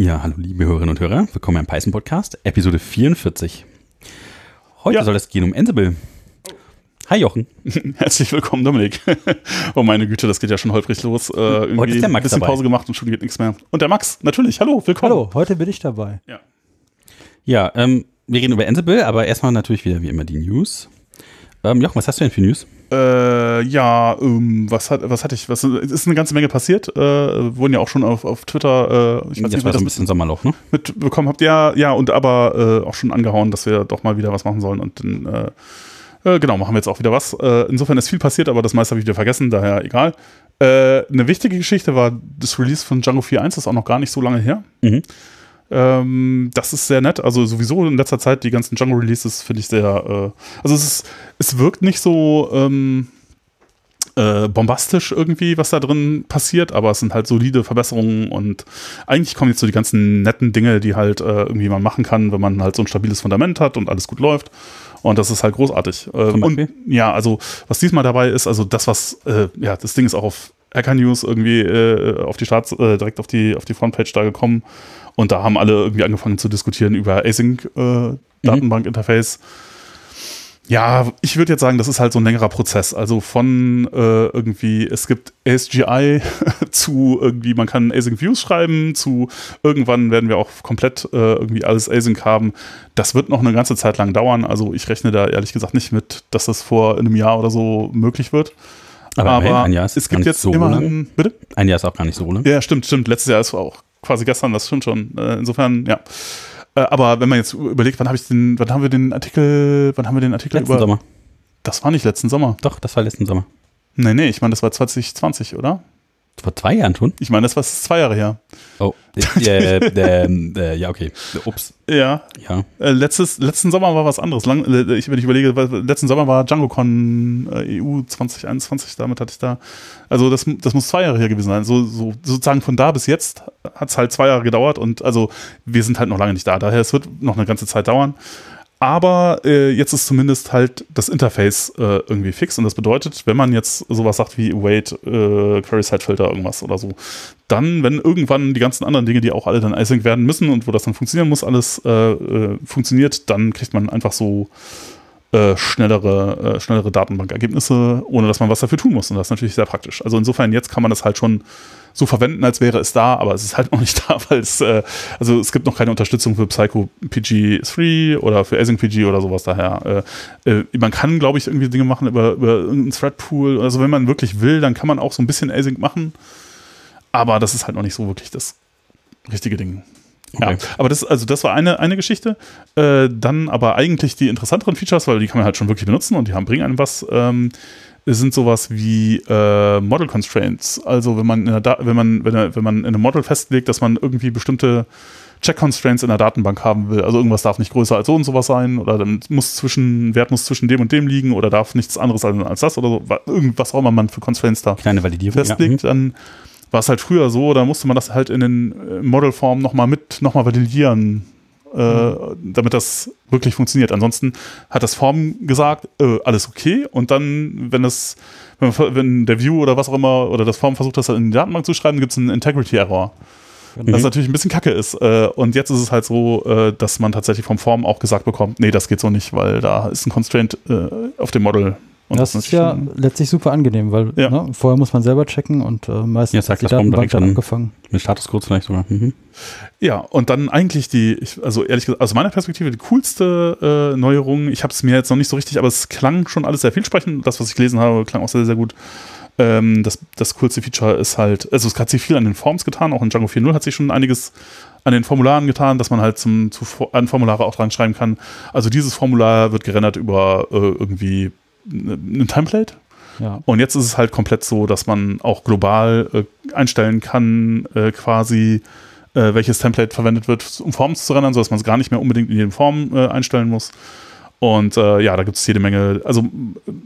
Ja, hallo liebe Hörerinnen und Hörer, willkommen beim Python Podcast, Episode 44. Heute Ja. soll es gehen um Ansible. Hi Jochen. Herzlich willkommen, Dominik. oh meine Güte, das geht ja schon holprig los. Äh, irgendwie Heute ist der Max ein bisschen dabei. Pause gemacht und schon geht nichts mehr. Und der Max, natürlich. Hallo, willkommen. Hallo, heute bin ich dabei. Ja. Ja, ähm, wir reden über Ansible, aber erstmal natürlich wieder wie immer die News. Ähm, Jochen, was hast du denn für News? Äh, ja, ähm, was hat, was hatte ich? Was es ist eine ganze Menge passiert. Äh, wurden ja auch schon auf, auf Twitter. Äh, ich weiß Jetzt nicht, war so ein bisschen Sommerloch, ne? mitbekommen habt. Ja, ja, und aber äh, auch schon angehauen, dass wir doch mal wieder was machen sollen. Und dann, äh, äh, genau, machen wir jetzt auch wieder was. Insofern ist viel passiert, aber das meiste habe ich wieder vergessen, daher egal. Eine wichtige Geschichte war das Release von Django 4.1, das ist auch noch gar nicht so lange her. Mhm. Ähm, das ist sehr nett. Also sowieso in letzter Zeit die ganzen Django-Releases finde ich sehr. Äh, also es ist, es wirkt nicht so ähm, äh, bombastisch irgendwie, was da drin passiert, aber es sind halt solide Verbesserungen und eigentlich kommen jetzt so die ganzen netten Dinge, die halt äh, irgendwie man machen kann, wenn man halt so ein stabiles Fundament hat und alles gut läuft. Und das ist halt großartig. Äh, und ja, also was diesmal dabei ist, also das, was, äh, ja, das Ding ist auch auf Hacker News irgendwie äh, auf die Starts, äh, direkt auf die, auf die Frontpage da gekommen. Und da haben alle irgendwie angefangen zu diskutieren über Async äh, Datenbank-Interface. Ja, ich würde jetzt sagen, das ist halt so ein längerer Prozess. Also von äh, irgendwie, es gibt ASGI zu irgendwie, man kann Async Views schreiben, zu irgendwann werden wir auch komplett äh, irgendwie alles Async haben. Das wird noch eine ganze Zeit lang dauern. Also ich rechne da ehrlich gesagt nicht mit, dass das vor einem Jahr oder so möglich wird. Aber, immerhin, ein Jahr ist es gibt jetzt so immer lang. bitte? Ein Jahr ist auch gar nicht so lang. Ja, stimmt, stimmt. Letztes Jahr ist auch quasi gestern, das stimmt schon. Äh, insofern, ja. Äh, aber wenn man jetzt überlegt, wann habe ich den, wann haben wir den Artikel, wann haben wir den Artikel Letzten über. Sommer. Das war nicht letzten Sommer. Doch, das war letzten Sommer. Nee, nee, ich meine, das war 2020, oder? Vor zwei Jahren schon? Ich meine, das war zwei Jahre her. Oh, äh, äh, äh, ja, okay. Ups, Ja. ja. Äh, letztes, letzten Sommer war was anderes. Lang, äh, ich, wenn ich überlege, letzten Sommer war DjangoCon EU 2021, damit hatte ich da. Also das, das muss zwei Jahre her gewesen sein. So, so, sozusagen von da bis jetzt hat es halt zwei Jahre gedauert und also wir sind halt noch lange nicht da. Daher es wird noch eine ganze Zeit dauern. Aber äh, jetzt ist zumindest halt das Interface äh, irgendwie fix und das bedeutet, wenn man jetzt sowas sagt wie Await, äh, Query Side Filter, irgendwas oder so, dann, wenn irgendwann die ganzen anderen Dinge, die auch alle dann async werden müssen und wo das dann funktionieren muss, alles äh, äh, funktioniert, dann kriegt man einfach so äh, schnellere, schnellere Datenbankergebnisse, ohne dass man was dafür tun muss. Und das ist natürlich sehr praktisch. Also insofern, jetzt kann man das halt schon so verwenden, als wäre es da, aber es ist halt noch nicht da, weil es, äh, also es gibt noch keine Unterstützung für Psycho PG3 oder für Async PG oder sowas daher. Äh, äh, man kann, glaube ich, irgendwie Dinge machen über, über irgendeinen Threadpool. Also wenn man wirklich will, dann kann man auch so ein bisschen Async machen. Aber das ist halt noch nicht so wirklich das richtige Ding. Ja, Okay. aber das, also das war eine, eine Geschichte. Äh, dann aber eigentlich die interessanteren Features, weil die kann man halt schon wirklich benutzen und die haben bringen einem was, ähm, sind sowas wie äh, Model Constraints. Also wenn man in der Da- wenn man, wenn, er- wenn man in einem Model festlegt, dass man irgendwie bestimmte Check Constraints in der Datenbank haben will. Also irgendwas darf nicht größer als so und sowas sein oder dann muss zwischen, Wert muss zwischen dem und dem liegen oder darf nichts anderes als, als das oder so. Wa- Irgendwas auch immer man für Constraints da Kleine Validierung. festlegt, Ja. mhm. dann war es halt früher so, da musste man das halt in den äh, Modelformen nochmal mit, nochmal validieren, äh, damit das wirklich funktioniert. Ansonsten hat das Form gesagt, äh, alles okay und dann, wenn das, wenn, wenn der View oder was auch immer oder das Form versucht, das in die Datenbank zu schreiben, gibt es einen Integrity-Error. Mhm. Was natürlich ein bisschen kacke ist. Äh, und jetzt ist es halt so, äh, dass man tatsächlich vom Form auch gesagt bekommt, nee, das geht so nicht, weil da ist ein Constraint auf dem Model. Und das ist ja natürlich- letztlich super angenehm, weil Ja. ne, vorher muss man selber checken und äh, meistens Ja, hat die das Datenbank direkt dann an. angefangen. Mit Statuscode vielleicht sogar. Mhm. Ja, und dann eigentlich die, ich, also ehrlich gesagt, aus meiner Perspektive die coolste äh, Neuerung. Ich habe es mir jetzt noch nicht so richtig, aber es klang schon alles sehr vielsprechend. Das, was ich gelesen habe, klang auch sehr, sehr gut. Ähm, das, das coolste Feature ist halt, also es hat sich viel an den Forms getan, auch in Django 4.0 hat sich schon einiges an den Formularen getan, dass man halt zum, zu, an Formulare auch dran schreiben kann. Also dieses Formular wird gerendert über äh, irgendwie ein Template. Ja. Und jetzt ist es halt komplett so, dass man auch global äh, einstellen kann, äh, quasi, äh, welches Template verwendet wird, um Formen zu rendern, sodass man es gar nicht mehr unbedingt in jedem Form äh, einstellen muss. Und äh, ja, da gibt es jede Menge, also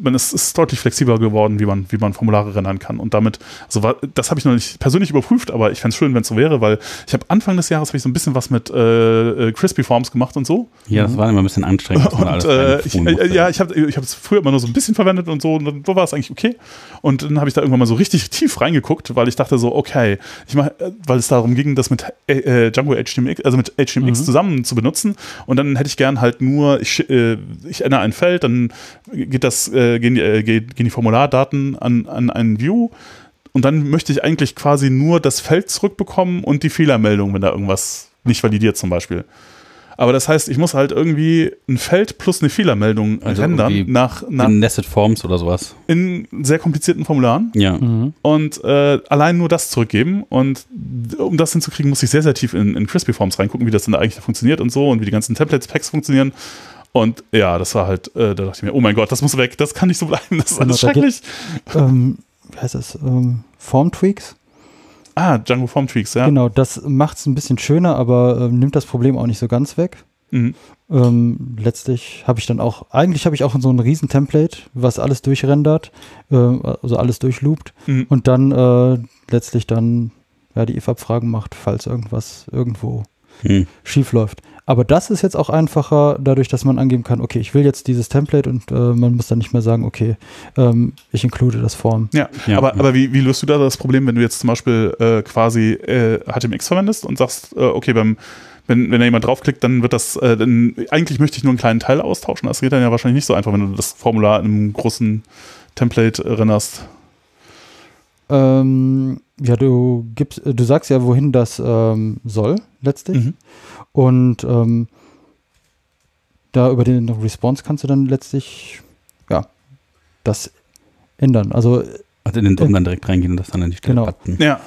man ist, ist deutlich flexibler geworden, wie man, wie man Formulare rendern kann. Und damit, also das habe ich noch nicht persönlich überprüft, aber ich fände es schön, wenn es so wäre, weil ich habe Anfang des Jahres habe ich so ein bisschen was mit äh, äh, Crispy Forms gemacht und so. Ja, das war immer ein bisschen anstrengend. Und äh, ich, äh, ja, ich habe es früher immer nur so ein bisschen verwendet und so, und dann war es eigentlich okay. Und dann habe ich da irgendwann mal so richtig tief reingeguckt, weil ich dachte so, okay, ich mach, äh, weil es darum ging, das mit Django HTMX, also mit HTMX zusammen zu benutzen. Und dann hätte ich gern halt nur, ich, äh, ich ändere ein Feld, dann geht das, äh, gehen, die, äh, geht- gehen die Formulardaten an, an einen View. Und dann möchte ich eigentlich quasi nur das Feld zurückbekommen und die Fehlermeldung, wenn da irgendwas nicht validiert zum Beispiel. Aber das heißt, ich muss halt irgendwie ein Feld plus eine Fehlermeldung Also rendern nach, nach In Nested Forms oder sowas. in sehr komplizierten Formularen Ja. Mhm. und äh, allein nur das zurückgeben. Und um das hinzukriegen, muss ich sehr, sehr tief in, in Crispy Forms reingucken, wie das denn eigentlich funktioniert und so und wie die ganzen Templates, Packs funktionieren. Und ja, das war halt, äh, da dachte ich mir, oh mein Gott, das muss weg, das kann nicht so bleiben, das ist alles Genau, da geht- schrecklich. ähm, wie heißt das? Ähm, Form-Tweaks? Ah, Django Form Tweaks, ja. Genau, das macht es ein bisschen schöner, aber ähm, nimmt das Problem auch nicht so ganz weg. Mhm. Ähm, letztlich habe ich dann auch, eigentlich habe ich auch so ein riesen Template, was alles durchrendert, äh, also alles durchloopt Mhm. und dann äh, letztlich dann ja, die if-Abfragen macht, falls irgendwas irgendwo Hm. schief läuft. Aber das ist jetzt auch einfacher, dadurch, dass man angeben kann, okay, ich will jetzt dieses Template und äh, man muss dann nicht mehr sagen, okay, ähm, ich include das Form. Ja, Ja, aber, ja. aber wie, wie löst du da das Problem, wenn du jetzt zum Beispiel äh, quasi äh, HTMX verwendest und sagst, äh, okay, beim, wenn, wenn da jemand draufklickt, dann wird das, äh, dann, eigentlich möchte ich nur einen kleinen Teil austauschen. Das geht dann ja wahrscheinlich nicht so einfach, wenn du das Formular in einem großen Template rennerst. Ähm, ja, du gibst, äh, du sagst ja, wohin das ähm, soll, letztlich. Mhm. Und ähm, da über den Response kannst du dann letztlich, ja, das ändern. Also Also in den DOM dann direkt reingehen und das dann an die Stelle Genau. packen. Ja,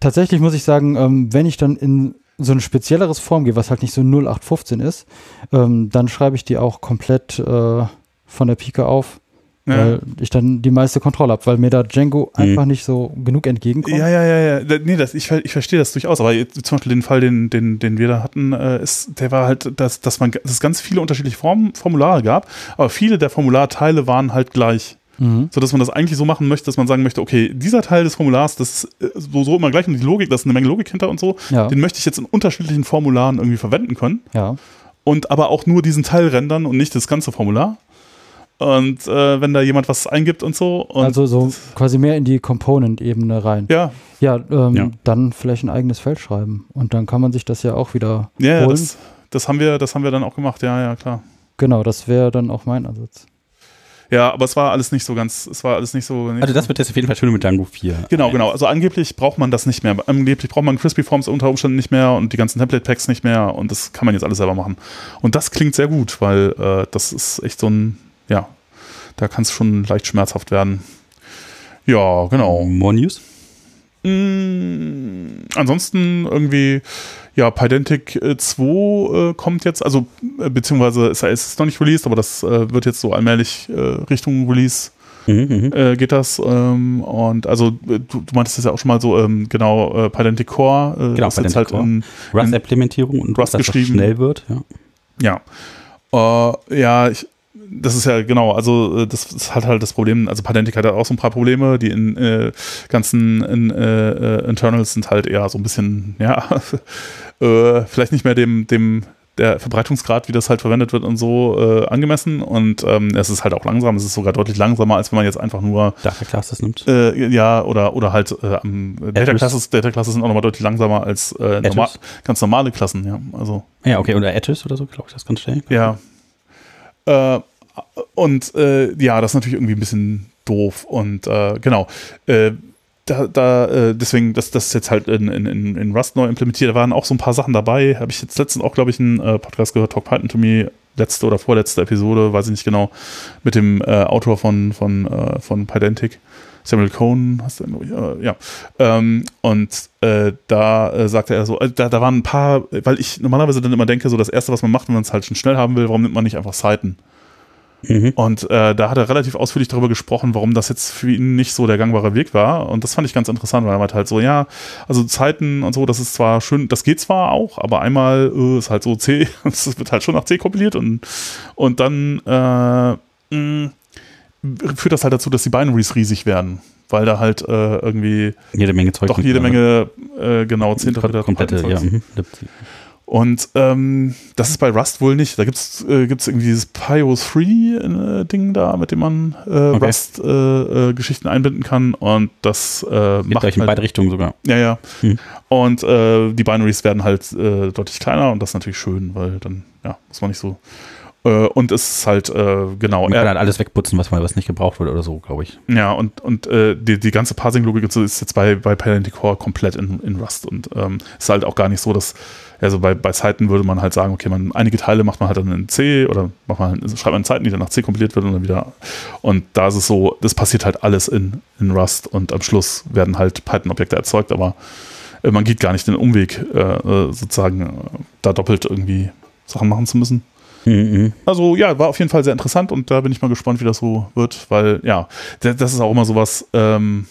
tatsächlich muss ich sagen, ähm, wenn ich dann in so ein spezielleres Form gehe, was halt nicht so 0815 ist, ähm, dann schreibe ich die auch komplett äh, von der Pike auf, ja. weil ich dann die meiste Kontrolle habe, weil mir da Django Mhm. einfach nicht so genug entgegenkommt. Ja, ja, ja, ja. Nee, das, ich, ich verstehe das durchaus, aber jetzt, zum Beispiel den Fall, den, den, den wir da hatten, äh, ist, der war halt, dass, dass man, dass es ganz viele unterschiedliche Form, Formulare gab, aber viele der Formularteile waren halt gleich. Mhm. so dass man das eigentlich so machen möchte, dass man sagen möchte, okay, dieser Teil des Formulars, das ist äh, so, so immer gleich und die Logik, da ist eine Menge Logik hinter und so, Ja, den möchte ich jetzt in unterschiedlichen Formularen irgendwie verwenden können ja. und aber auch nur diesen Teil rendern und nicht das ganze Formular. Und äh, wenn da jemand was eingibt und so. Und also so quasi mehr in die Component-Ebene rein. ja, Ja, ähm, Ja. dann vielleicht ein eigenes Feld schreiben. Und dann kann man sich das ja auch wieder ja, holen. das, das haben wir, das haben wir dann auch gemacht, ja, ja, klar. genau, das wäre dann auch mein Ansatz. Ja, aber es war alles nicht so ganz, es war alles nicht so. Nicht Also das wird jetzt auf jeden Fall schön mit Django 4. Genau, genau. Also angeblich braucht man das nicht mehr. Angeblich braucht man Crispy Forms unter Umständen nicht mehr und die ganzen Template Packs nicht mehr und das kann man jetzt alles selber machen. Und das klingt sehr gut, weil äh, das ist echt so ein, ja, da kann es schon leicht schmerzhaft werden. Ja, genau. More News? Mm, ansonsten irgendwie, ja, Pydantic äh, 2 äh, kommt jetzt, also äh, beziehungsweise ist, ist es noch nicht released, aber das äh, wird jetzt so allmählich äh, Richtung Release Mhm, mhm. äh, geht das. Ähm, und also äh, du, du meintest das ja auch schon mal so, ähm, genau, äh, Pydantic Core äh, Genau, ist jetzt halt Core. in, Rust-Implementierung und Rust geschrieben. schnell wird. Ja. ja. Äh, ja, ich, das ist ja genau, also äh, das ist halt halt das Problem, also Pydantic hat auch so ein paar Probleme, die in äh, ganzen in, äh, äh, Internals sind halt eher so ein bisschen, ja, äh, vielleicht nicht mehr dem, dem der Verbreitungsgrad, wie das halt verwendet wird und so äh, angemessen und ähm, es ist halt auch langsam, es ist sogar deutlich langsamer, als wenn man jetzt einfach nur Data Classes nimmt. Äh, ja, oder, oder halt äh, am Data. Classes, Data Classes sind auch nochmal deutlich langsamer als normal, ganz normale Klassen, ja. Also, Ja, okay. Oder Atlas oder so, glaube ich, das ganz schnell. ja. Äh, und äh, ja, das ist natürlich irgendwie ein bisschen doof. Und äh, genau. Äh, da, da, äh, deswegen, das, das jetzt halt in, in, in Rust neu implementiert. Da waren auch so ein paar Sachen dabei. Habe ich jetzt letztens auch, glaube ich, einen äh, Podcast gehört, Talk Python to Me, letzte oder vorletzte Episode, weiß ich nicht genau, mit dem äh, Autor von, von, von Pydantic. Samuel Cohn, hast du, äh, ja. Ähm, und äh, da äh, sagte er so, da, da waren ein paar, weil ich normalerweise dann immer denke, so das Erste, was man macht, wenn man es halt schon schnell haben will, warum nimmt man nicht einfach Seiten? Mhm. Und äh, da hat er relativ ausführlich darüber gesprochen, warum das jetzt für ihn nicht so der gangbare Weg war. Und das fand ich ganz interessant, weil er meinte halt so, ja, also Zeiten und so, das ist zwar schön, das geht zwar auch, aber einmal äh, ist halt so C, es wird halt schon nach C kompiliert und, und dann äh, mh, führt das halt dazu, dass die Binaries riesig werden. Weil da halt äh, irgendwie Jede Menge Zeug. doch jede. Menge äh, genau Zehntel komplette, ja. Und ähm, das ist bei Rust wohl nicht. Da gibt es äh, gibt's irgendwie dieses Pio3-Ding da, mit dem man äh, Okay. Rust-Geschichten äh, Geschichten einbinden kann. Und das äh, macht gleich in halt, beide Richtungen sogar. Ja, ja. Hm. Und äh, die Binaries werden halt äh, deutlich kleiner und das ist natürlich schön, weil dann, ja, muss man nicht so. Äh, und es ist halt, äh, genau. Man kann halt alles wegputzen, was, mal, was nicht gebraucht wird oder so, glaube ich. ja, und, und äh, die, die ganze Parsing-Logik so ist jetzt bei, bei Palantir Core komplett in, in Rust und ähm, ist halt auch gar nicht so, dass, also bei, bei Zeiten würde man halt sagen, okay, man einige Teile macht man halt dann in C oder macht man, halt- schreibt man in Zeiten, die dann nach C kompiliert wird und dann wieder. Und da ist es so, das passiert halt alles in, in Rust und am Schluss werden halt Python-Objekte erzeugt, aber äh, man geht gar nicht den Umweg, äh, äh, sozusagen äh, da doppelt irgendwie Sachen machen zu müssen. Mhm. Also ja, war auf jeden Fall sehr interessant und da bin ich mal gespannt, wie das so wird, weil ja, das ist auch immer sowas, ähm,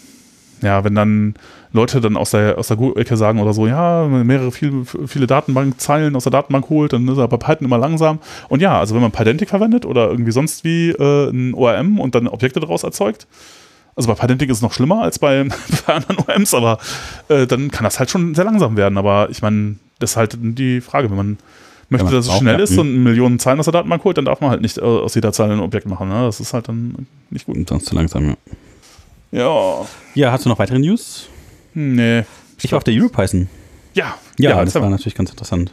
ja, wenn dann Leute dann aus der, aus der Go-Ecke sagen oder so, ja, mehrere, viele, viele Datenbankzeilen aus der Datenbank holt, dann ist er bei Python immer langsam. Und ja, also wenn man Pydantic verwendet oder irgendwie sonst wie äh, ein ORM und dann Objekte daraus erzeugt, also bei Pydantic ist es noch schlimmer als bei, bei anderen ORMs, aber äh, dann kann das halt schon sehr langsam werden. Aber ich meine, das ist halt die Frage, wenn man möchte, dass es schnell ist und Millionen Zeilen aus der Datenbank holt, dann darf man halt nicht äh, aus jeder Zeile ein Objekt machen. Ne? Das ist halt dann nicht gut. Und sonst zu langsam, ja. Ja. Ja, hast du noch weitere News? Nee. Ich war auf der EuroPython. Ja. Ja, das erzähl war mal. natürlich ganz interessant.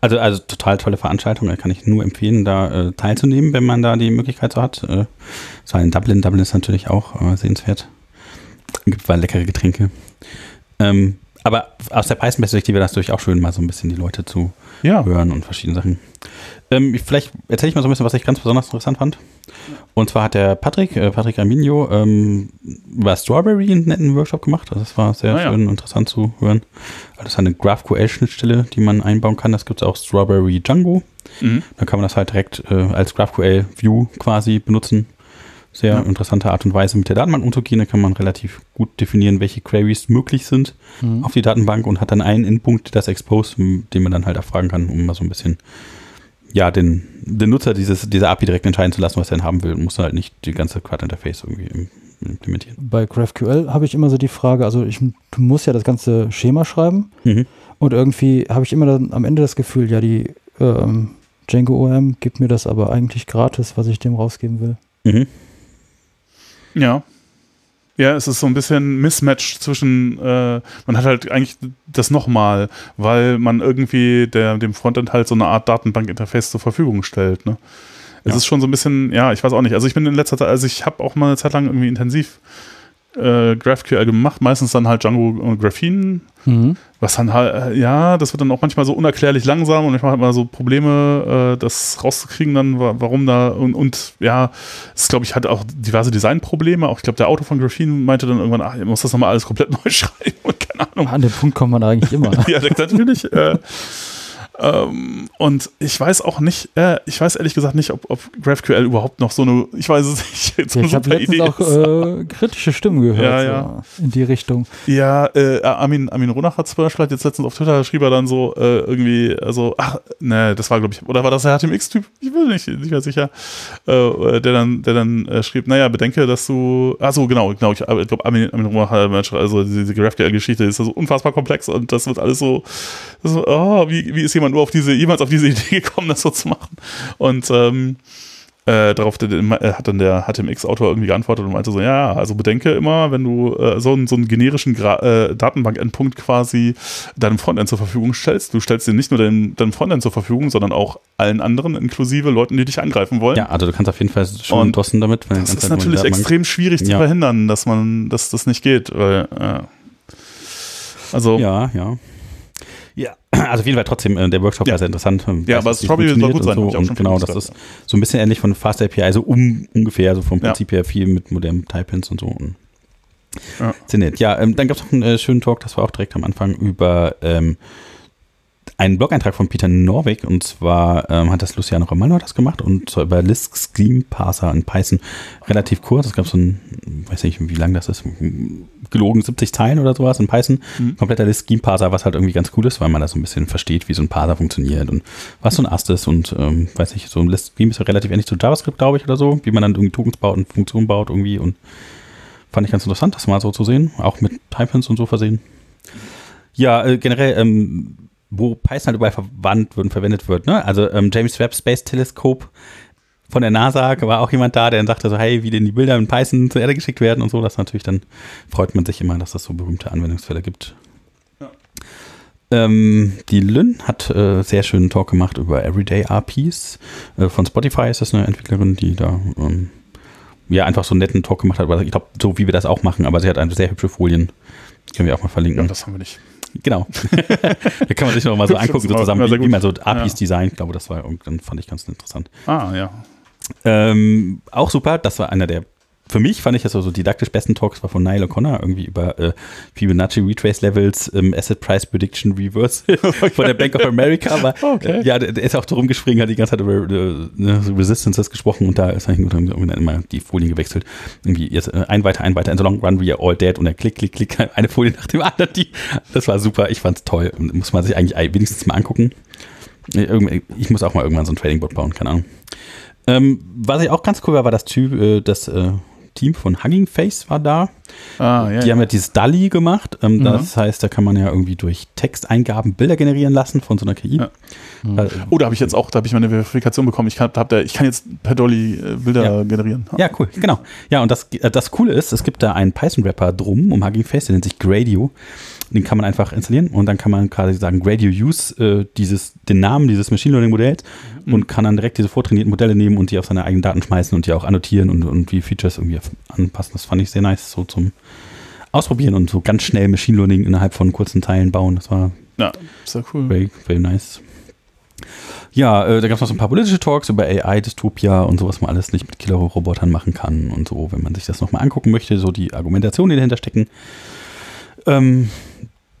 Also, also total tolle Veranstaltung. Da kann ich nur empfehlen, da äh, teilzunehmen, wenn man da die Möglichkeit so hat. Äh, war in Dublin. Dublin ist natürlich auch äh, sehenswert. Gibt war leckere Getränke. Ähm, aber aus der Python-Perspektive war das natürlich auch schön, mal so ein bisschen die Leute zu ja. hören und verschiedene Sachen. Ähm, ich- vielleicht erzähle ich mal so ein bisschen, was ich ganz besonders interessant fand. Und zwar hat der Patrick, äh, Patrick Arminio, ähm, über Strawberry einen netten Workshop gemacht. Also Das war sehr Ah, ja. schön und interessant zu hören. Also Das ist eine GraphQL-Schnittstelle, die man einbauen kann. Das gibt es auch Strawberry Django. Mhm. Dann kann man das halt direkt äh, als GraphQL-View quasi benutzen. Sehr Ja. interessante Art und Weise mit der Datenbank umzugehen. Da kann man relativ gut definieren, welche Queries möglich sind Mhm. auf die Datenbank und hat dann einen Endpunkt, das Expose, den man dann halt erfragen kann, um mal so ein bisschen ja, den, den Nutzer dieses, dieser API direkt entscheiden zu lassen, was er denn haben will. Und muss halt nicht die ganze Quad-Interface irgendwie im- implementieren. Bei GraphQL habe ich immer so die Frage, also ich du musst ja das ganze Schema schreiben Mhm. und irgendwie habe ich immer dann am Ende das Gefühl, ja, die ähm, Django OM gibt mir das aber eigentlich gratis, was ich dem rausgeben will. Mhm. Ja. Ja, es ist so ein bisschen Mismatch zwischen, äh, man hat halt eigentlich das nochmal, weil man irgendwie der, dem Frontend halt so eine Art Datenbank-Interface zur Verfügung stellt. Ne? Es Ja. ist schon so ein bisschen, ja, ich weiß auch nicht. Also ich bin in letzter Zeit, also ich habe auch mal eine Zeit lang irgendwie intensiv äh, GraphQL gemacht, meistens dann halt Django und Graphene Mhm. was dann halt, äh, ja, das wird dann auch manchmal so unerklärlich langsam und manchmal hat man so Probleme, äh, das rauszukriegen dann, wa- warum da und, und ja, es glaube ich hat auch diverse Designprobleme. Auch ich glaube, der Autor von Graphene meinte dann irgendwann, ach, ihr muss das nochmal alles komplett neu schreiben und keine Ahnung. An den Punkt kommt man eigentlich immer. Ja, natürlich. äh, ähm, und ich weiß auch nicht, äh, ich weiß ehrlich gesagt nicht, ob, ob GraphQL überhaupt noch so eine, ich weiß es nicht, so Ja, eine ich habe letztens Idee auch äh, kritische Stimmen gehört Ja, ja. So, in die Richtung. Ja, äh, Armin, Armin Ronach hat zum Beispiel jetzt letztens auf Twitter schrieb er dann so äh, irgendwie, also, ach, ne, das war glaube ich, oder war das der HTMX-Typ? Ich bin nicht, nicht mehr sicher. Äh, der dann, der dann äh, schrieb, naja, bedenke, dass du, ach so, genau, genau, ich, ich glaube, Armin, Armin Ronach hat, also diese, diese GraphQL-Geschichte ist so unfassbar komplex und das wird alles so, das, oh, wie, wie ist jemand nur auf diese, jemals auf diese Idee gekommen, das so zu machen? Und, ähm, äh, darauf der- hat dann der HTMX-Autor irgendwie geantwortet und meinte so, ja, also bedenke immer, wenn du äh, so, einen, so einen generischen Gra äh, Datenbank-Endpunkt quasi deinem Frontend zur Verfügung stellst, du stellst den nicht nur deinem, deinem Frontend zur Verfügung, sondern auch allen anderen, inklusive Leuten, die dich angreifen wollen. Ja, also du kannst auf jeden Fall schon Und dossen damit. das ist natürlich extrem schwierig zu Ja. verhindern, dass man, dass das nicht geht, weil, äh, also, Ja, ja. Also auf jeden Fall trotzdem, äh, der Workshop Ja. war sehr interessant. ähm, Ja, weiß, aber Strawberry soll gut sein, So. Und genau, das ist so ein bisschen ähnlich von Fast API, also um, ungefähr, so vom. Prinzip her viel mit modernen Type-Ins und so. Und Ja. Sehr nett. Ja, ähm, dann gab es noch einen äh, schönen Talk, das war auch direkt am Anfang über ähm, einen Blog-Eintrag von Peter Norwig und zwar ähm, hat das Luciano Romano das gemacht und zwar über Lisp Scheme Parser in Python relativ kurz. Es gab so ein, weiß nicht, wie lang das ist, gelogen 70 Zeilen oder sowas in Python. Mhm. Kompletter Lisp Scheme Parser, was halt irgendwie ganz cool ist, weil man da so ein bisschen versteht, wie so ein Parser funktioniert und was so ein Ast ist und ähm, weiß nicht, so ein Lisp Scheme ist ja relativ ähnlich zu JavaScript, glaube ich, oder so, wie man dann irgendwie Tokens baut und Funktionen baut irgendwie und fand ich ganz interessant, das mal so zu sehen, auch mit Typins und so versehen. Ja, äh, generell, ähm, wo Python halt überall verwandt wird und verwendet wird. Ne? Also ähm, James Webb Space Telescope von der NASA war auch jemand da, der dann sagte so, hey, wie denn die Bilder in Python zur Erde geschickt werden und so. Das natürlich dann freut man sich immer, dass das so berühmte Anwendungsfälle gibt. Ja. Ähm, die Lynn hat äh, sehr schönen Talk gemacht über Everyday RPs. Äh, von Spotify ist das eine Entwicklerin, die da ähm, ja einfach so einen netten Talk gemacht hat. Ich glaube, so wie wir das auch machen, aber sie hat eine sehr hübsche Folien. Können wir auch mal verlinken. Ja, das haben wir nicht. Genau. da kann man sich noch mal so angucken, so zusammen, wie, wie, man so APIs ja. designt. Ich glaube, das war dann fand ich ganz interessant. Ah, ja. Ähm, auch super, das war einer der für mich fand ich das so, so didaktisch besten Talks war von Niall O'Connor, irgendwie über äh, Fibonacci Retrace Levels, ähm, Asset Price Prediction Reverse von der Bank of America. Aber, okay. äh, ja, der, der, ist auch drum gespringen, hat die ganze Zeit über äh, ne, Resistances gesprochen und da ist eigentlich immer die Folien gewechselt. Irgendwie jetzt äh, ein weiter, ein weiter, in the long run we are all dead und dann klick, klick, klick, eine Folie nach dem anderen. Die, das war super, ich fand's toll. Muss man sich eigentlich wenigstens mal angucken. Äh, ich muss auch mal irgendwann so ein Trading-Bot bauen, keine Ahnung. Ähm, was ich auch ganz cool war, war das Typ, äh, das äh, Team von Hugging Face war da. Ah, ja, die ja. haben ja dieses DALI gemacht. Ähm, mhm. Das heißt, da kann man ja irgendwie durch Texteingaben Bilder generieren lassen von so einer KI. Ja. Mhm. Äh, oh, da habe ich jetzt auch, da habe ich meine Verifikation bekommen. Ich kann, da, ich kann jetzt per Dolly äh, Bilder generieren. Ja, cool, genau. Ja, und das, äh, das Coole ist, es gibt da einen Python-Rapper drum um Hugging Face, der nennt sich Gradio. Den kann man einfach installieren und dann kann man quasi sagen, Gradio use äh, dieses, den Namen dieses Machine Learning Modells mhm. und kann dann direkt diese vortrainierten Modelle nehmen und die auf seine eigenen Daten schmeißen und die auch annotieren und, und die Features irgendwie anpassen. Das fand ich sehr nice, so zum Ausprobieren und so ganz schnell Machine Learning innerhalb von kurzen Teilen bauen. Das war ja, sehr cool. Very, very nice. Ja, äh, da gab es noch so ein paar politische Talks über AI, Dystopia und so, was man alles nicht mit Killer-Robotern machen kann und so, wenn man sich das nochmal angucken möchte, so die Argumentationen, die dahinter stecken. Ähm,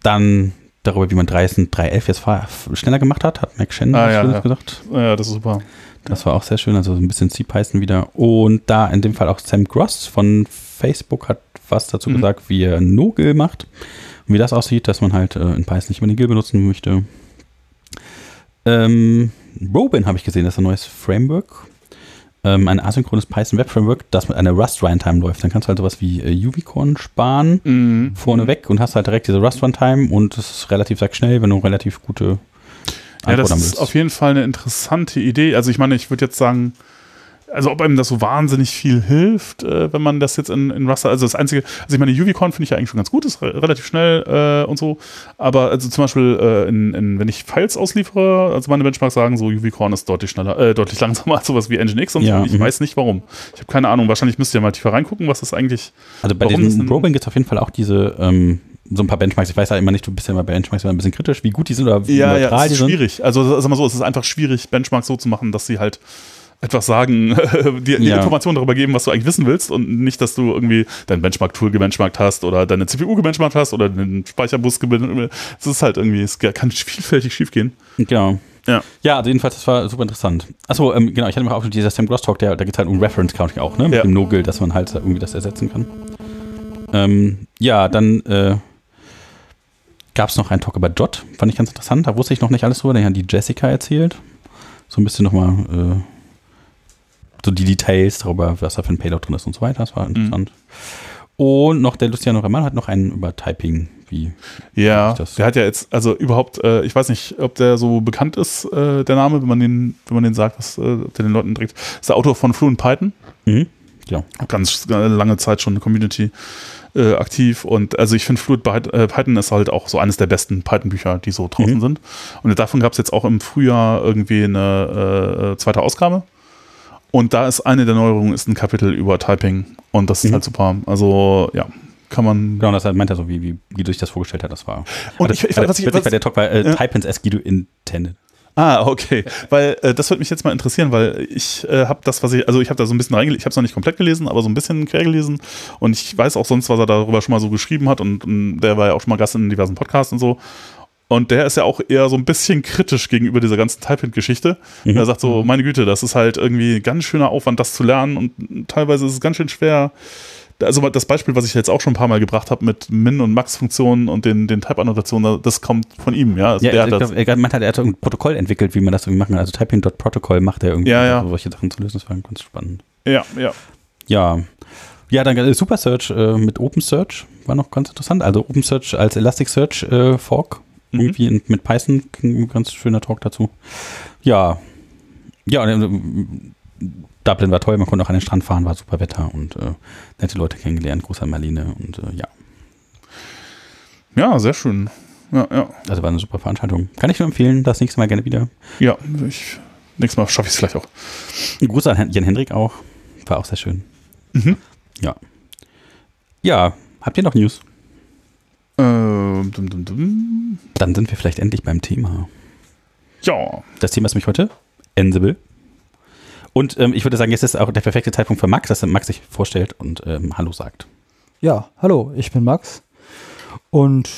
dann darüber, wie man 3.11 jetzt schneller gemacht hat, hat Mac Shannon ah, ja, ja. gesagt. Ja, das ist super. Das war auch sehr schön, also so ein bisschen C-Python wieder. Und da in dem Fall auch Sam Gross von Facebook hat was dazu mhm. gesagt, wie er No-Gil macht und wie das aussieht, dass man halt äh, in Python nicht mehr den Gil benutzen möchte. Ähm, Robin habe ich gesehen, das ist ein neues Framework ähm, ein asynchrones Python Web Framework, das mit einer Rust Runtime läuft. Dann kannst du halt sowas wie äh, UVcorn sparen mhm. vorneweg und hast halt direkt diese Rust Runtime und das ist relativ sag schnell, wenn du relativ gute Antwort Ja, das ist auf jeden Fall eine interessante Idee. Also ich meine, ich würde jetzt sagen, also ob einem das so wahnsinnig viel hilft, äh, wenn man das jetzt in, in Raster, also das einzige, also ich meine, UV-Con finde ich ja eigentlich schon ganz gut, ist re relativ schnell äh, und so, aber also zum Beispiel, äh, in, in, wenn ich Files ausliefere, also meine Benchmarks sagen so, UV-Con ist deutlich schneller, äh, deutlich langsamer als sowas wie Nginx und ja, so, ich -hmm. weiß nicht warum. Ich habe keine Ahnung, wahrscheinlich müsst ihr mal tiefer reingucken, was das eigentlich Also bei diesem Robin gibt es auf jeden Fall auch diese, ähm, so ein paar Benchmarks. Ich weiß halt immer nicht, du bist ja immer bei Benchmarks immer ein bisschen kritisch, wie gut die sind oder wie ja, neutral ja, es ist schwierig. Also sag mal so, es ist einfach schwierig, Benchmarks so zu machen, dass sie halt etwas sagen, dir ja. Informationen darüber geben, was du eigentlich wissen willst und nicht, dass du irgendwie dein Benchmark-Tool gebenchmarkt hast oder deine CPU gebenchmarkt hast oder den Speicherbus gebenchmarkt Es ist halt irgendwie, es kann vielfältig schief gehen. Genau. Ja. ja, also jedenfalls, das war super interessant. Achso, ähm, genau, ich hatte mir auch schon dieser Sam Gross Talk, der, da geht es halt um Reference Counting auch, ne? Mit ja. dem No-Guild, dass man halt irgendwie das ersetzen kann. Ähm, ja, dann äh, gab es noch einen Talk über Jot, fand ich ganz interessant. Da wusste ich noch nicht alles drüber, den hat die Jessica erzählt. So ein bisschen nochmal äh, so die Details darüber, was da für ein Payload drin ist und so weiter. Das war mhm. interessant. Mhm. Und noch der Luciano Ramal hat noch einen über Typing. Wie ja, der hat ja jetzt, also überhaupt, äh, ich weiß nicht, ob der so bekannt ist, äh, der Name, wenn man den, wenn man den sagt, was äh, der den Leuten trägt. Ist der Autor von Fluent Python. Mhm. Ja. Ganz lange Zeit schon eine Community äh, aktiv und also ich finde Fluid äh, Python ist halt auch so eines der besten Python-Bücher, die so draußen mhm. sind. Und davon gab es jetzt auch im Frühjahr irgendwie eine äh, zweite Ausgabe. Und da ist eine der Neuerungen ist ein Kapitel über Typing und das ist mhm. halt super. Also ja, kann man. Genau, das meint er so, wie, wie Guido sich das vorgestellt hat, das war. Und ich, ich, was ich, was, bei der Talk war äh, ja. Typins as Guido intended. Ah, okay. Weil äh, das würde mich jetzt mal interessieren, weil ich äh, habe das, was ich, also ich habe da so ein bisschen reingelesen, ich habe es noch nicht komplett gelesen, aber so ein bisschen quer gelesen und ich weiß auch sonst, was er darüber schon mal so geschrieben hat und, und der war ja auch schon mal Gast in diversen Podcasts und so. Und der ist ja auch eher so ein bisschen kritisch gegenüber dieser ganzen Typehint-Geschichte. Mhm. Er sagt so, meine Güte, das ist halt irgendwie ganz schöner Aufwand, das zu lernen und teilweise ist es ganz schön schwer. Also das Beispiel, was ich jetzt auch schon ein paar Mal gebracht habe mit Min- und Max-Funktionen und den, den Type-Annotationen, das kommt von ihm, ja. Also Ja, der er, hat das, er, meint halt, er hat ein Protokoll entwickelt, wie man das irgendwie machen kann. Also Typing.protocol macht er irgendwie Ja, ja. so solche Sachen zu lösen. Das war ganz spannend. ja, ja. Ja. Ja, dann äh, Supersearch äh, mit OpenSearch war noch ganz interessant. Also OpenSearch als Elasticsearch äh, Fork. Mhm. Irgendwie in, mit Python. Ein ganz schöner Talk dazu. Ja. Ja, und, äh, Dublin war toll. Man konnte auch an den Strand fahren, war super Wetter und äh, nette Leute kennengelernt. Gruß an Marlene und äh, ja. Ja, sehr schön. Ja, ja. Also war eine super Veranstaltung. Kann ich nur empfehlen. Das nächste Mal gerne wieder. Ja, ich, nächstes Mal schaffe ich es vielleicht auch. Gruß an Jan Hendrik auch. War auch sehr schön. Mhm. Ja. Ja, habt ihr noch News? Ähm, dum, dum, dum. Dann sind wir vielleicht endlich beim Thema. Ja, Das Thema ist nämlich heute Ansible. Und ähm, ich würde sagen, jetzt ist auch der perfekte Zeitpunkt für Max, dass Max sich vorstellt und ähm, Hallo sagt. Ja, hallo, ich bin Max und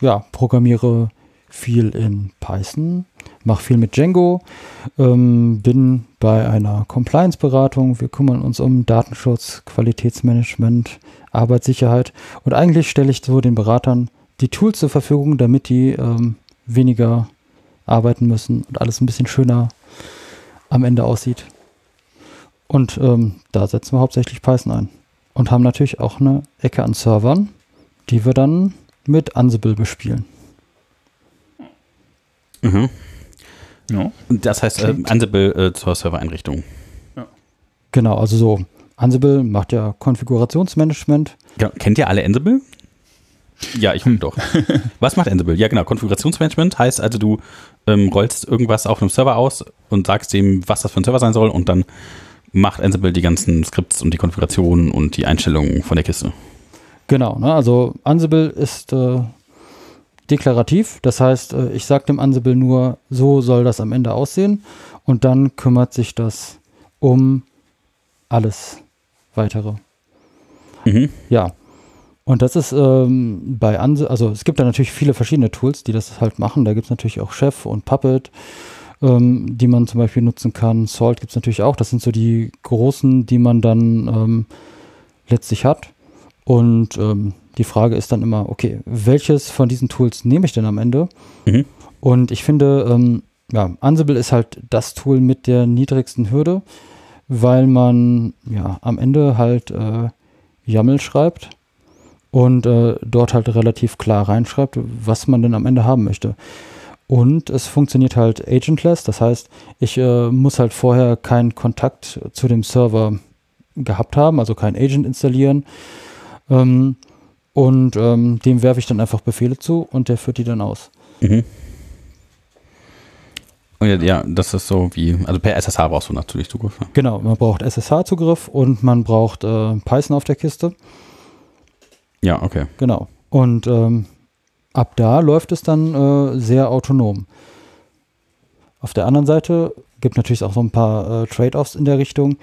ja, programmiere viel in Python, mache viel mit Django, ähm, bin bei einer Compliance-Beratung. Wir kümmern uns um Datenschutz, Qualitätsmanagement, Arbeitssicherheit und eigentlich stelle ich so den Beratern die Tools zur Verfügung, damit die ähm, weniger arbeiten müssen und alles ein bisschen schöner am Ende aussieht. Und ähm, da setzen wir hauptsächlich Python ein und haben natürlich auch eine Ecke an Servern, die wir dann mit Ansible bespielen. Mhm. Ja. Das heißt, ähm, Ansible äh, zur Servereinrichtung. Genau, also so. Ansible macht ja Konfigurationsmanagement. Ja, kennt ihr alle Ansible? Ja, ich hoffe doch. Was macht Ansible? Ja, genau. Konfigurationsmanagement heißt also, du ähm, rollst irgendwas auf einem Server aus und sagst dem, was das für ein Server sein soll und dann macht Ansible die ganzen Skripts und die Konfigurationen und die Einstellungen von der Kiste. Genau, ne? also Ansible ist äh, deklarativ. Das heißt, äh, ich sage dem Ansible nur, so soll das am Ende aussehen. Und dann kümmert sich das um alles weitere. Mhm. Ja. Und das ist ähm, bei Ansible, also es gibt da natürlich viele verschiedene Tools, die das halt machen. Da gibt es natürlich auch Chef und Puppet, ähm, die man zum Beispiel nutzen kann. Salt gibt es natürlich auch. Das sind so die großen, die man dann ähm, letztlich hat. Und ähm, die Frage ist dann immer, okay, welches von diesen Tools nehme ich denn am Ende? Mhm. Und ich finde, ähm, ja, Ansible ist halt das Tool mit der niedrigsten Hürde, weil man ja am Ende halt äh, YAML schreibt und äh, dort halt relativ klar reinschreibt, was man denn am Ende haben möchte. Und es funktioniert halt agentless, das heißt, ich äh, muss halt vorher keinen Kontakt zu dem Server gehabt haben, also kein Agent installieren. Ähm, und ähm, dem werfe ich dann einfach Befehle zu und der führt die dann aus. Mhm. Und ja, ja, das ist so wie, also per SSH brauchst du natürlich Zugriff. ne? Genau, man braucht SSH-Zugriff und man braucht äh, Python auf der Kiste. Ja, okay. Genau. Und ähm, ab da läuft es dann äh, sehr autonom. Auf der anderen Seite gibt natürlich auch so ein paar äh, Trade-offs in der Richtung.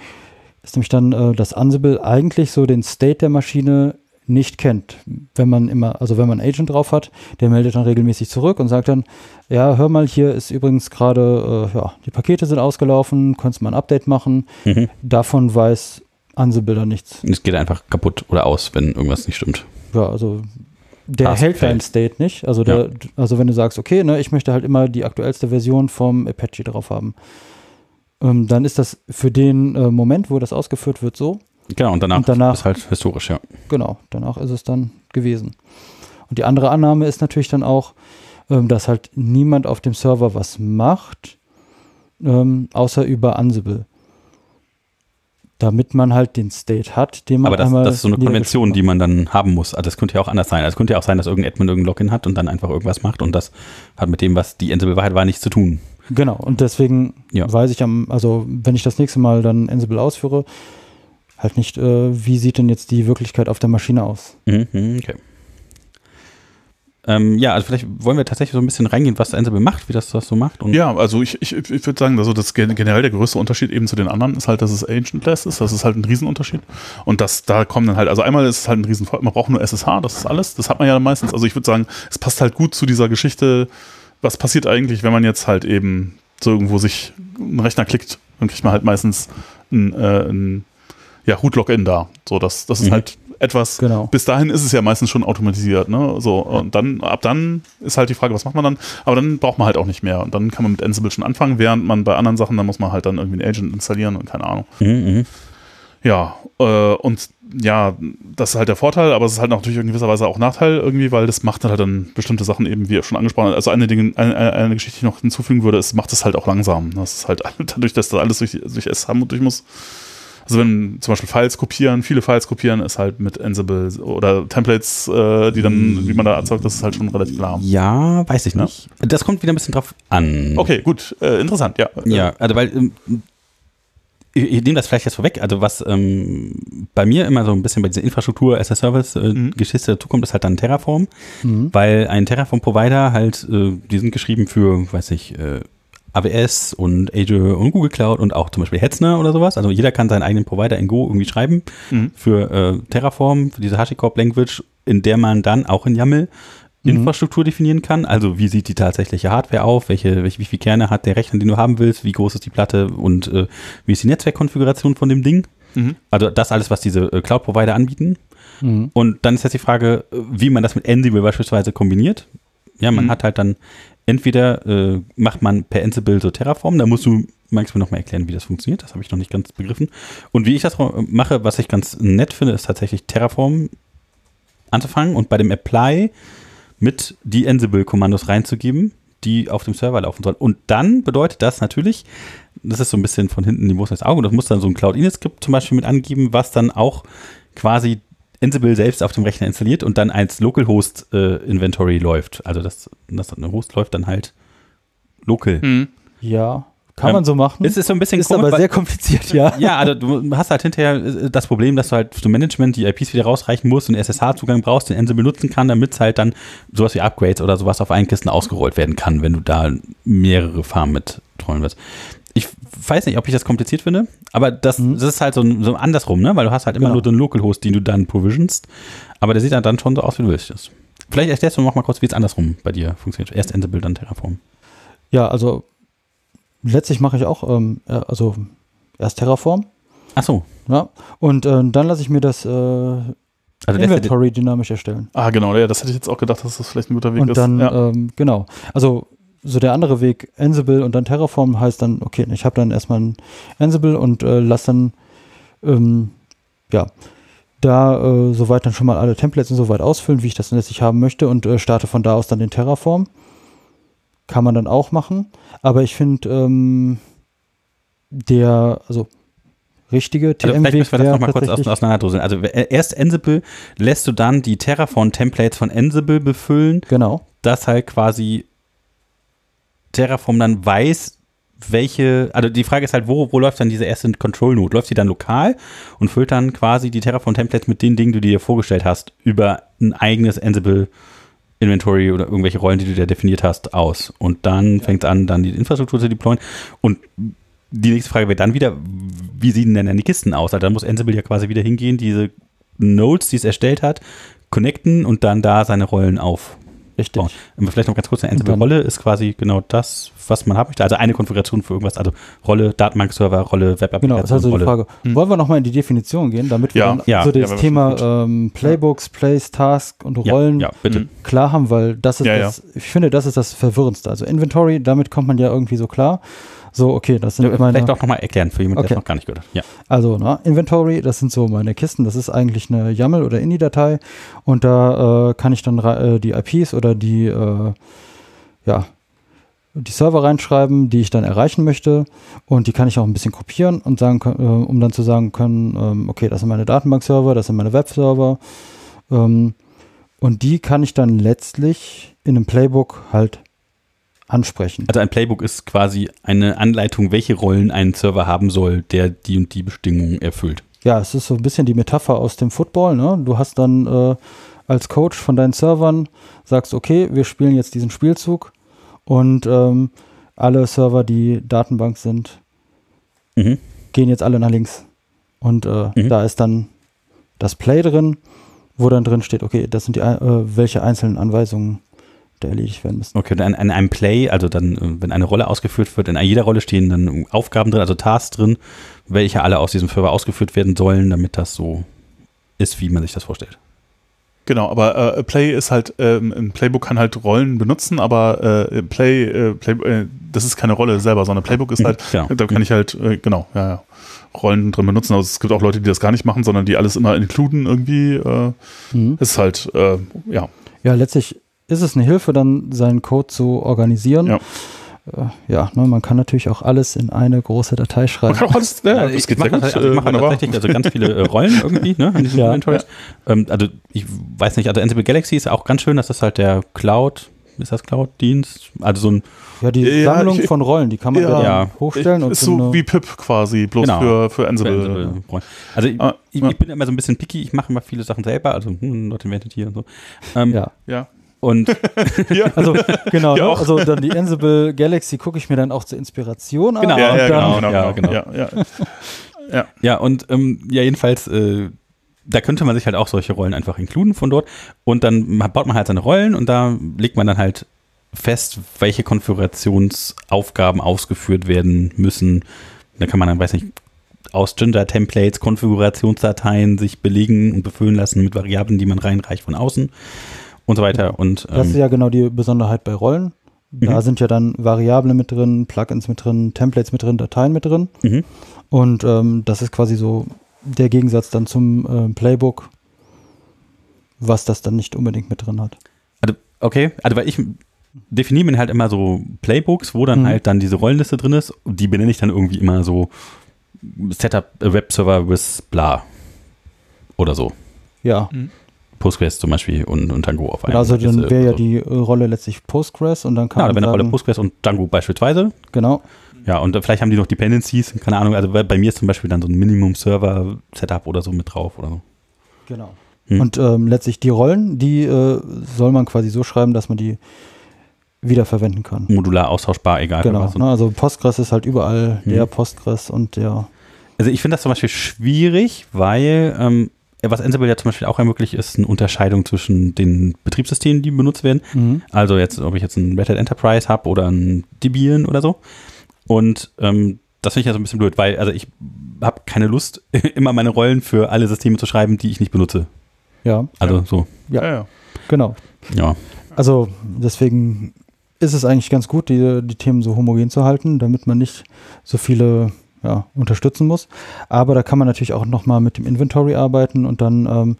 Ist nämlich dann, äh, dass Ansible eigentlich so den State der Maschine nicht kennt. Wenn man immer, also wenn man einen Agent drauf hat, der meldet dann regelmäßig zurück und sagt dann, ja, hör mal, hier ist übrigens gerade, äh, ja, die Pakete sind ausgelaufen, kannst mal ein Update machen. Mhm. Davon weiß dann nichts. Es geht einfach kaputt oder aus, wenn irgendwas nicht stimmt. Ja, also der Pass hält deinen State nicht. Also, der, also wenn du sagst, okay, ne, ich möchte halt immer die aktuellste Version vom Apache drauf haben, ähm, dann ist das für den äh, Moment, wo das ausgeführt wird, so. Genau, und danach, Und danach- ist halt historisch, ja. Genau, danach ist es dann gewesen. Und die andere Annahme ist natürlich dann auch, ähm, dass halt niemand auf dem Server was macht, ähm, außer über Ansible. Damit man halt den State hat, den man Aber das, einmal das ist so eine Konvention, die man dann haben muss. Also das könnte ja auch anders sein. Also es könnte ja auch sein, dass irgendein Admin irgendein Login hat und dann einfach irgendwas macht und das hat mit dem, was die Ansible-Wahrheit war, nichts zu tun. Genau, und deswegen Ja. weiß ich am, also wenn ich das nächste Mal dann Ansible ausführe, halt nicht, äh, wie sieht denn jetzt die Wirklichkeit auf der Maschine aus. Mhm, mhm, okay. Ähm, ja, also vielleicht wollen wir tatsächlich so ein bisschen reingehen, was Ansible macht, wie das, das so macht. Und Ja, also ich, ich, ich würde sagen, also das gen- generell der größte Unterschied eben zu den anderen ist halt, dass es Agentless ist. Das ist halt ein Riesenunterschied. Und das, da kommen dann halt, also einmal ist es halt ein Riesen, man braucht nur SSH, das ist alles. Das hat man ja meistens. Also ich würde sagen, es passt halt gut zu dieser Geschichte. Was passiert eigentlich, wenn man jetzt halt eben so irgendwo sich einen Rechner klickt, dann kriegt man halt meistens ein, äh, ein ja, Root-Login da. So, das, das ist Mhm. halt etwas, Genau. bis dahin ist es ja meistens schon automatisiert, ne? So, und dann, ab dann ist halt die Frage, was macht man dann? Aber dann braucht man halt auch nicht mehr. Und dann kann man mit Ansible schon anfangen, während man bei anderen Sachen, da muss man halt dann irgendwie einen Agent installieren und keine Ahnung. Mhm, mhm. Ja, äh, und ja, das ist halt der Vorteil, aber es ist halt natürlich in gewisser Weise auch Nachteil irgendwie, weil das macht halt dann bestimmte Sachen eben, wie schon angesprochen, also eine, Dinge, eine, eine Geschichte, die ich noch hinzufügen würde, ist, macht es halt auch langsam. Das ist halt dadurch, dass das alles durch, durch SH durch muss. Also wenn zum Beispiel Files kopieren, viele Files kopieren, ist halt mit Ansible oder Templates, äh, die dann, wie man da erzeugt, das ist halt schon relativ lahm. Ja, weiß ich Ja. nicht. Das kommt wieder ein bisschen drauf an. Okay, gut, äh, interessant, ja. Ja, also weil ähm, ich, ich nehme das vielleicht jetzt vorweg. Also was ähm, bei mir immer so ein bisschen bei dieser Infrastruktur as a Service äh, Mhm. Dazukommt, ist halt dann Terraform, Mhm. weil ein Terraform-Provider halt, äh, die sind geschrieben für, weiß ich, äh, AWS und Azure und Google Cloud und auch zum Beispiel Hetzner oder sowas. Also jeder kann seinen eigenen Provider in Go irgendwie schreiben Mhm. für äh, Terraform, für diese HashiCorp-Language, in der man dann auch in YAML Mhm. Infrastruktur definieren kann. Also wie sieht die tatsächliche Hardware auf, welche, welche, wie viele Kerne hat der Rechner, den du haben willst, wie groß ist die Platte und äh, wie ist die Netzwerkkonfiguration von dem Ding. Mhm. Also das alles, was diese äh, Cloud-Provider anbieten. Mhm. Und dann ist jetzt die Frage, äh, wie man das mit Ansible beispielsweise kombiniert. Ja, man Mhm. hat halt dann entweder äh, macht man per Ansible so Terraform, da musst du magst du mir noch mal erklären, wie das funktioniert, das habe ich noch nicht ganz begriffen. Und wie ich das mache, was ich ganz nett finde, ist tatsächlich Terraform anzufangen und bei dem Apply mit die Ansible-Kommandos reinzugeben, die auf dem Server laufen sollen. Und dann bedeutet das natürlich, das ist so ein bisschen von hinten die Wurst ins Auge, das muss dann so ein Cloud-Init-Skript zum Beispiel mit angeben, was dann auch quasi Ansible selbst auf dem Rechner installiert und dann als Localhost-Inventory läuft. Also das, das eine Host läuft dann halt local. Mhm. Ja, kann Ähm, man so machen. Es ist so ein bisschen ist komisch, aber sehr kompliziert, ja. ja, also du hast halt hinterher äh, das Problem, dass du halt zum Management die IPs wieder rausreichen musst und SSH-Zugang brauchst, den Ansible benutzen kann, damit es halt dann sowas wie Upgrades oder sowas auf einen Kisten ausgerollt werden kann, wenn du da mehrere Farmen mit treuen wirst. Ich weiß nicht, ob ich das kompliziert finde, aber das, Mhm. das ist halt so, so andersrum, ne? weil du hast halt immer Genau. nur den Localhost, den du dann provisionst, aber der sieht halt dann schon so aus, wie du willst. Vielleicht erklärst du noch mal kurz, wie es andersrum bei dir funktioniert. Erst Ansible, dann Terraform. Ja, also letztlich mache ich auch, ähm, äh, also erst Terraform, Ach so. ja, und äh, dann lasse ich mir das äh, Also Inventory dynamisch erstellen. Ah, genau, ja, das hätte ich jetzt auch gedacht, dass das vielleicht ein guter Weg Und ist. dann, ja. ähm, genau, also so der andere Weg, Ansible und dann Terraform heißt dann, okay, ich habe dann erstmal ein Ansible und äh, lasse dann, ähm, ja, da äh, soweit dann schon mal alle Templates und so weit ausfüllen, wie ich das letztlich haben möchte und äh, starte von da aus dann den Terraform. Kann man dann auch machen, aber ich finde, ähm, der, also richtige Also vielleicht TM-Weg müssen wir das nochmal kurz auseinanderdröseln. Also äh, erst Ansible lässt du dann die Terraform-Templates von Ansible befüllen, Genau, dass halt quasi Terraform dann weiß, welche, also die Frage ist halt, wo, wo läuft dann diese erste Control-Node? Läuft die dann lokal und füllt dann quasi die Terraform-Templates mit den Dingen, die du dir vorgestellt hast, über ein eigenes Ansible Inventory oder irgendwelche Rollen, die du dir definiert hast, aus. Und dann fängt es an, dann die Infrastruktur zu deployen. Und die nächste Frage wäre dann wieder, wie sehen denn dann die Kisten aus? Also dann muss Ansible ja quasi wieder hingehen, diese Nodes, die es erstellt hat, connecten und dann da seine Rollen auf. Richtig. bauen. Aber Vielleicht noch ganz kurz, eine Ansible-Rolle ist quasi genau das, was man haben möchte. Also eine Konfiguration für irgendwas, also Rolle, Datenbankserver, Rolle, Genau, das ist also Web-Applikation, die Rolle. Frage. Hm. Wollen wir nochmal in die Definition gehen, damit wir Ja, dann ja, so ja, das wäre Thema gut. ähm, Playbooks, Plays, Task und Ja, Rollen ja, bitte. Mhm. klar haben, weil das ist Ja, das, ich finde, das ist das Verwirrendste. Also Inventory, damit kommt man ja irgendwie so klar. So, okay, das sind Ja, meine, Vielleicht auch nochmal erklären für jemanden, der Okay. es noch gar nicht gehört hat. Ja. also na, Inventory, das sind so meine Kisten, das ist eigentlich eine YAML oder INI-Datei und da äh, kann ich dann äh, die IPs oder die, äh, ja, die Server reinschreiben, die ich dann erreichen möchte und die kann ich auch ein bisschen kopieren und sagen, können, äh, um dann zu sagen können, ähm, okay, das sind meine Datenbankserver, das sind meine Webserver ähm, und die kann ich dann letztlich in einem Playbook halt ansprechen. Also ein Playbook ist quasi eine Anleitung, welche Rollen ein Server haben soll, der die und die Bestimmungen erfüllt. ja, es ist so ein bisschen die Metapher aus dem Football. Ne? Du hast dann äh, als Coach von deinen Servern, sagst, okay, wir spielen jetzt diesen Spielzug und ähm, alle Server, die Datenbank sind, Mhm. gehen jetzt alle nach links. Und äh, Mhm. da ist dann das Play drin, wo dann drin steht, okay, das sind die, äh, welche einzelnen Anweisungen da erledigt werden müssen. Okay, dann in einem Play, also dann, äh, wenn eine Rolle ausgeführt wird, in jeder Rolle stehen dann Aufgaben drin, also Tasks drin, welche alle aus diesem Server ausgeführt werden sollen, damit das so ist, wie man sich das vorstellt. Genau, aber äh, Play ist halt, ähm, ein Playbook kann halt Rollen benutzen, aber äh, Play, äh, Play äh, das ist keine Rolle selber, sondern Playbook ist halt, genau. da kann ich halt, äh, genau, ja, ja, Rollen drin benutzen. Also es gibt auch Leute, die das gar nicht machen, sondern die alles immer inkluden irgendwie. Äh, Mhm. ist halt, äh, ja, Ja, letztlich ist es eine Hilfe, dann seinen Code zu organisieren. Ja. Äh, ja ne, man kann natürlich auch alles in eine große Datei man schreiben. kann auch alles, ja, Also das ich geht mache sehr gut. also ich äh, mache wunderbar. tatsächlich also ganz viele äh, Rollen irgendwie, ne, in diesen Ja. Inventories. Ähm, also ich weiß nicht, also Ansible Galaxy ist auch ganz schön, das ist halt der Cloud, ist das Cloud-Dienst? Also so ein, Ja, die Ja, Sammlung ich- von Rollen, die kann man Ja. ja, Ja. hochstellen und ist so so eine- wie Pip quasi, bloß Genau. für, für für Ansible. Ansible Rollen. Also ich, Ah, ich, ja. ich bin immer so ein bisschen picky, ich mache immer viele Sachen selber, also hm, Not Invented hier und so. Ähm, ja. Ja. Und ja. Also genau, Ja, ne? also dann die Ansible Galaxy gucke ich mir dann auch zur Inspiration an. Genau. Ja, ja, dann, genau, genau, ja, genau. genau. Ja, ja. Ja, und ähm, ja, jedenfalls, äh, da könnte man sich halt auch solche Rollen einfach inkluden von dort. Und dann baut man halt seine Rollen und da legt man dann halt fest, welche Konfigurationsaufgaben ausgeführt werden müssen. Da kann man dann, weiß nicht, aus Gender-Templates, Konfigurationsdateien sich belegen und befüllen lassen mit Variablen, die man reinreicht von außen und so weiter. Und Das ist ähm, ja genau die Besonderheit bei Rollen. Da Mhm. sind ja dann Variablen mit drin, Plugins mit drin, Templates mit drin, Dateien mit drin. mhm. Und ähm, das ist quasi so der Gegensatz dann zum ähm, Playbook, was das dann nicht unbedingt mit drin hat. Also, okay, also weil ich definiere mir halt immer so Playbooks, wo dann Mhm. halt dann diese Rollenliste drin ist. Die benenne ich dann irgendwie immer so Setup a Webserver with bla. Oder so. Ja, Postgres zum Beispiel und, und Django auf genau, also dann äh, wäre ja so. die äh, Rolle letztlich Postgres und dann kann Genau, man wenn eine Rolle Postgres und Django beispielsweise. genau, Ja, und vielleicht haben die noch Dependencies, keine Ahnung. Also bei, bei mir ist zum Beispiel dann so ein Minimum-Server-Setup oder so mit drauf oder so. genau. Hm. Und ähm, letztlich die Rollen, die äh, soll man quasi so schreiben, dass man die wiederverwenden kann. Modular austauschbar, egal. Genau. Und- ne, also Postgres ist halt überall Mhm. der Postgres und der, Also ich finde das zum Beispiel schwierig, weil ähm, was Ansible ja zum Beispiel auch ermöglicht, ist eine Unterscheidung zwischen den Betriebssystemen, die benutzt werden. Mhm. Also jetzt, ob ich jetzt ein Red Hat Enterprise habe oder ein Debian oder so. Und ähm, das finde ich ja so ein bisschen blöd, weil also ich habe keine Lust, immer meine Rollen für alle Systeme zu schreiben, die ich nicht benutze. ja, Also Ja. so, Ja. ja, ja. genau. ja. Also deswegen ist es eigentlich ganz gut, die, die Themen so homogen zu halten, damit man nicht so viele ja, unterstützen muss. Aber da kann man natürlich auch nochmal mit dem Inventory arbeiten und dann ähm,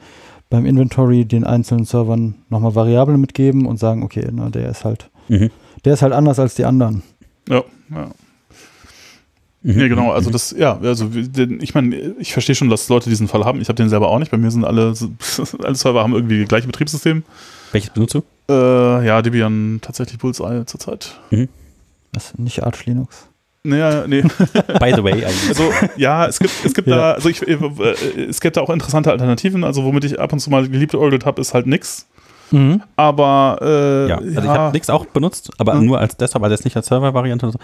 beim Inventory den einzelnen Servern nochmal Variablen mitgeben und sagen, okay, na, der ist halt, Mhm. der ist halt anders als die anderen. ja, ja. Mhm. Ja, genau, also das, ja, also ich meine, ich verstehe schon, dass Leute diesen Fall haben. Ich habe den selber auch nicht. Bei mir sind alle, alle Server haben irgendwie das gleiche Betriebssystem. Welches benutzt du? Äh, ja, Debian tatsächlich Bullseye zurzeit. Das ist nicht Arch Linux. Naja, nee. By the way, eigentlich. Also ja, es gibt, es gibt Ja. da, also ich, äh, es gibt da auch interessante Alternativen. Also womit ich ab und zu mal geliebt orgelt habe, ist halt nix. Mhm. Aber äh, Ja, also ich habe Nix auch benutzt, aber Mhm. nur als Desktop, also jetzt nicht als Server-Variante. so.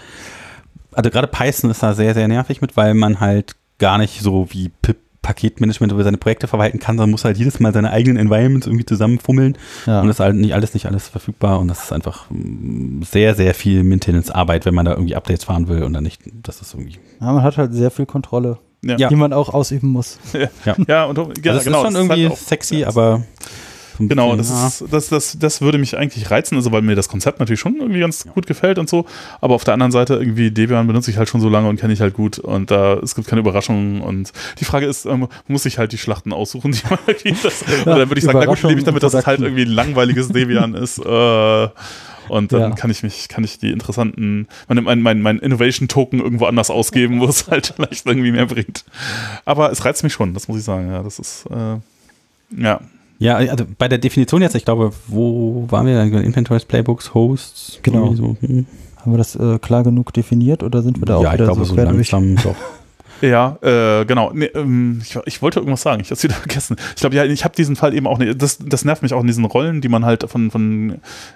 Also gerade Python ist da sehr, sehr nervig mit, weil man halt gar nicht so wie Pip Paketmanagement über seine Projekte verwalten kann, sondern muss halt jedes Mal seine eigenen Environments irgendwie zusammenfummeln Ja. und das ist halt nicht alles, nicht alles verfügbar und das ist einfach mm, sehr, sehr viel Maintenance-Arbeit, wenn man da irgendwie Updates fahren will und dann nicht, das ist irgendwie, ja, man hat halt sehr viel Kontrolle, ja, Ja. die man auch ausüben muss. ja, und ja, also das genau, ist schon ist halt irgendwie auch- sexy, aber so ein Genau, bisschen, das, ist, das, das, das würde mich eigentlich reizen, also weil mir das Konzept natürlich schon irgendwie ganz gut gefällt und so. Aber auf der anderen Seite irgendwie Debian benutze ich halt schon so lange und kenne ich halt gut und da es gibt keine Überraschungen und die Frage ist, ähm, muss ich halt die Schlachten aussuchen, die man irgendwie das, oder dann würde ich sagen, na gut, lebe ich damit, dass es halt irgendwie ein langweiliges Debian ist. Äh, und dann Ja. kann ich mich, kann ich die interessanten, mein, mein, mein, mein Innovation-Token irgendwo anders ausgeben, wo es halt vielleicht irgendwie mehr bringt. Aber es reizt mich schon, das muss ich sagen. Ja, das ist äh, ja. Ja, also bei der Definition jetzt, ich glaube, wo waren wir? Inventories, Playbooks, Hosts? Genau. irgendwie So, hm. Haben wir das äh, klar genug definiert oder sind wir da auch ja, ich wieder glaube, so so langsam doch. Ja, äh, genau. Nee, ähm, ich, ich, wollte irgendwas sagen, ich habe es wieder vergessen. Ich glaube, ja, ich habe diesen Fall eben auch nicht. Das, das nervt mich auch in diesen Rollen, die man halt von, von,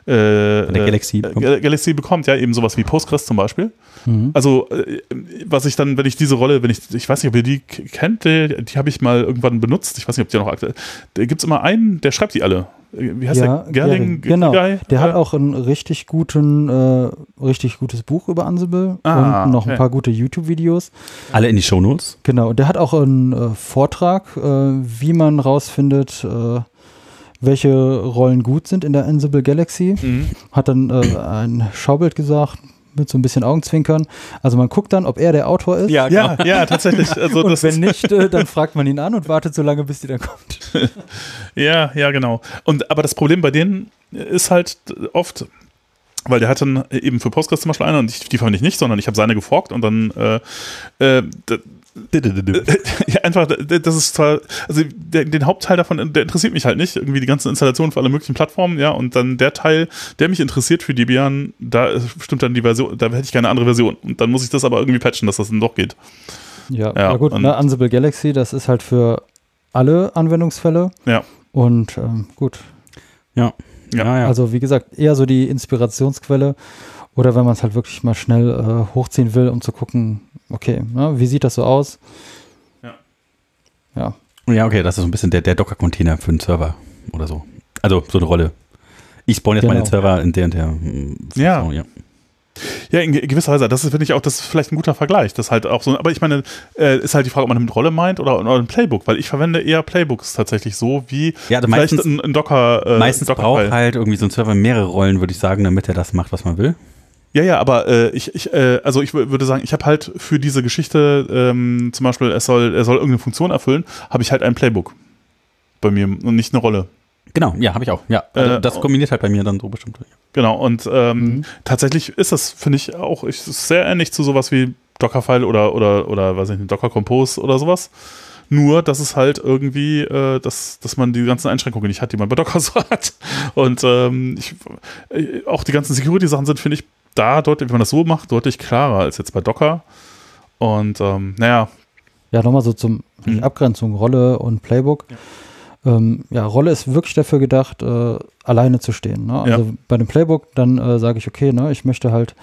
äh, von der Galaxy äh, bekommt. Galaxy bekommt, ja, eben sowas wie Postgres zum Beispiel. Mhm. Also, äh, was ich dann, wenn ich diese Rolle, wenn ich, ich weiß nicht, ob ihr die kennt, die, die habe ich mal irgendwann benutzt. Ich weiß nicht, ob die noch aktuell. Da gibt es immer einen, der schreibt die alle wie heißt ja, der? Gerling? Genau. Guy? Der ja. hat auch ein richtig guten, äh, richtig gutes Buch über Ansible ah, und noch okay. ein paar gute YouTube-Videos. Alle in die Shownotes. Genau. Der hat auch einen äh, Vortrag, äh, wie man rausfindet, äh, welche Rollen gut sind in der Ansible Galaxy. Mhm. Hat dann äh, ein Schaubild gesagt, mit so ein bisschen Augenzwinkern. Also man guckt dann, ob er der Autor ist. Ja, genau. ja, ja, tatsächlich. Also und wenn nicht, äh, dann fragt man ihn an und wartet so lange, bis die dann kommt. ja, ja, genau. Und aber das Problem bei denen ist halt oft, weil der hat dann eben für Postgres zum Beispiel eine und ich, die fand ich nicht, sondern ich habe seine geforkt und dann äh, äh, ja, einfach, das ist zwar, also der, den Hauptteil davon, der interessiert mich halt nicht. Irgendwie die ganzen Installationen für alle möglichen Plattformen, ja, und dann der Teil, der mich interessiert für Debian, da stimmt dann die Version, da hätte ich keine andere Version. Und dann muss ich das aber irgendwie patchen, dass das dann doch geht. Ja, ja, ja gut, ne, Ansible Galaxy, das ist halt für alle Anwendungsfälle. Ja. Und ähm, gut. Ja. Ja, ja. Also wie gesagt, eher so die Inspirationsquelle. Oder wenn man es halt wirklich mal schnell äh, hochziehen will, um zu gucken, okay, ne, wie sieht das so aus? Ja. Ja. Ja, okay, das ist so ein bisschen der, der Docker-Container für einen Server oder so. Also so eine Rolle. Ich spawn jetzt genau. meine Server in der und der. Hm, ja. ja. Ja, in gewisser Weise. Das finde ich auch, das ist vielleicht ein guter Vergleich. Das halt auch so, aber ich meine, äh, ist halt die Frage, ob man mit Rolle meint oder, oder ein Playbook, weil ich verwende eher Playbooks tatsächlich so wie ja, also vielleicht meistens, ein, ein Docker. Äh, meistens Docker braucht halt irgendwie so ein Server mehrere Rollen, würde ich sagen, damit er das macht, was man will. Ja, ja, aber äh, ich, ich äh, also ich würde sagen, ich habe halt für diese Geschichte ähm, zum Beispiel, es soll, er soll irgendeine Funktion erfüllen, habe ich halt ein Playbook bei mir und nicht eine Rolle. Genau, ja, habe ich auch. Ja, also äh, das kombiniert halt bei mir dann so bestimmt. Genau, und ähm, mhm. tatsächlich ist das, finde ich, auch ich, sehr ähnlich zu sowas wie Dockerfile oder, oder, oder, weiß ich nicht, Docker Compose oder sowas. Nur, dass es halt irgendwie, äh, dass, dass man die ganzen Einschränkungen nicht hat, die man bei Docker so hat. Und ähm, ich, äh, auch die ganzen Security-Sachen sind, finde ich, da deutlich, wenn man das so macht, deutlich klarer als jetzt bei Docker. Und ähm, naja. Ja, nochmal so zum hm. Abgrenzung, Rolle und Playbook. Ja. Ähm, ja, Rolle ist wirklich dafür gedacht, äh, alleine zu stehen. Ne? Also ja. bei dem Playbook, dann äh, sage ich, okay, ne, ich möchte halt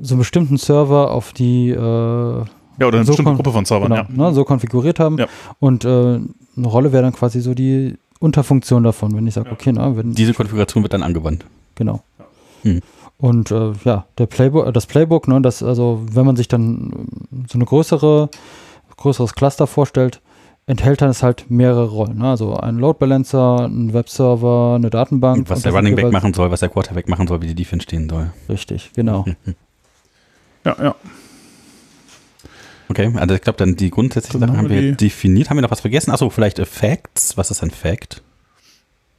so einen bestimmten Server auf die äh, ja, oder eine so bestimmte Gruppe von Servern, genau, ja. Ne, so konfiguriert haben. Ja. Und äh, eine Rolle wäre dann quasi so die Unterfunktion davon, wenn ich sage, okay, ne, wenn diese Konfiguration wird dann angewandt. Genau. Hm. Und äh, ja, der Playbook, das Playbook, ne, das, also wenn man sich dann so eine größere, größeres Cluster vorstellt, enthält dann es halt mehrere Rollen. Ne? Also ein Load Balancer, ein Webserver, eine Datenbank. Und was der Running Back machen soll, was der Quarterback machen soll, wie die Defense stehen soll. Richtig, genau. ja, ja. Okay, also ich glaube, dann die grundsätzlichen Sachen haben wir definiert. Haben wir noch was vergessen? Achso, vielleicht Facts. Was ist ein Fact?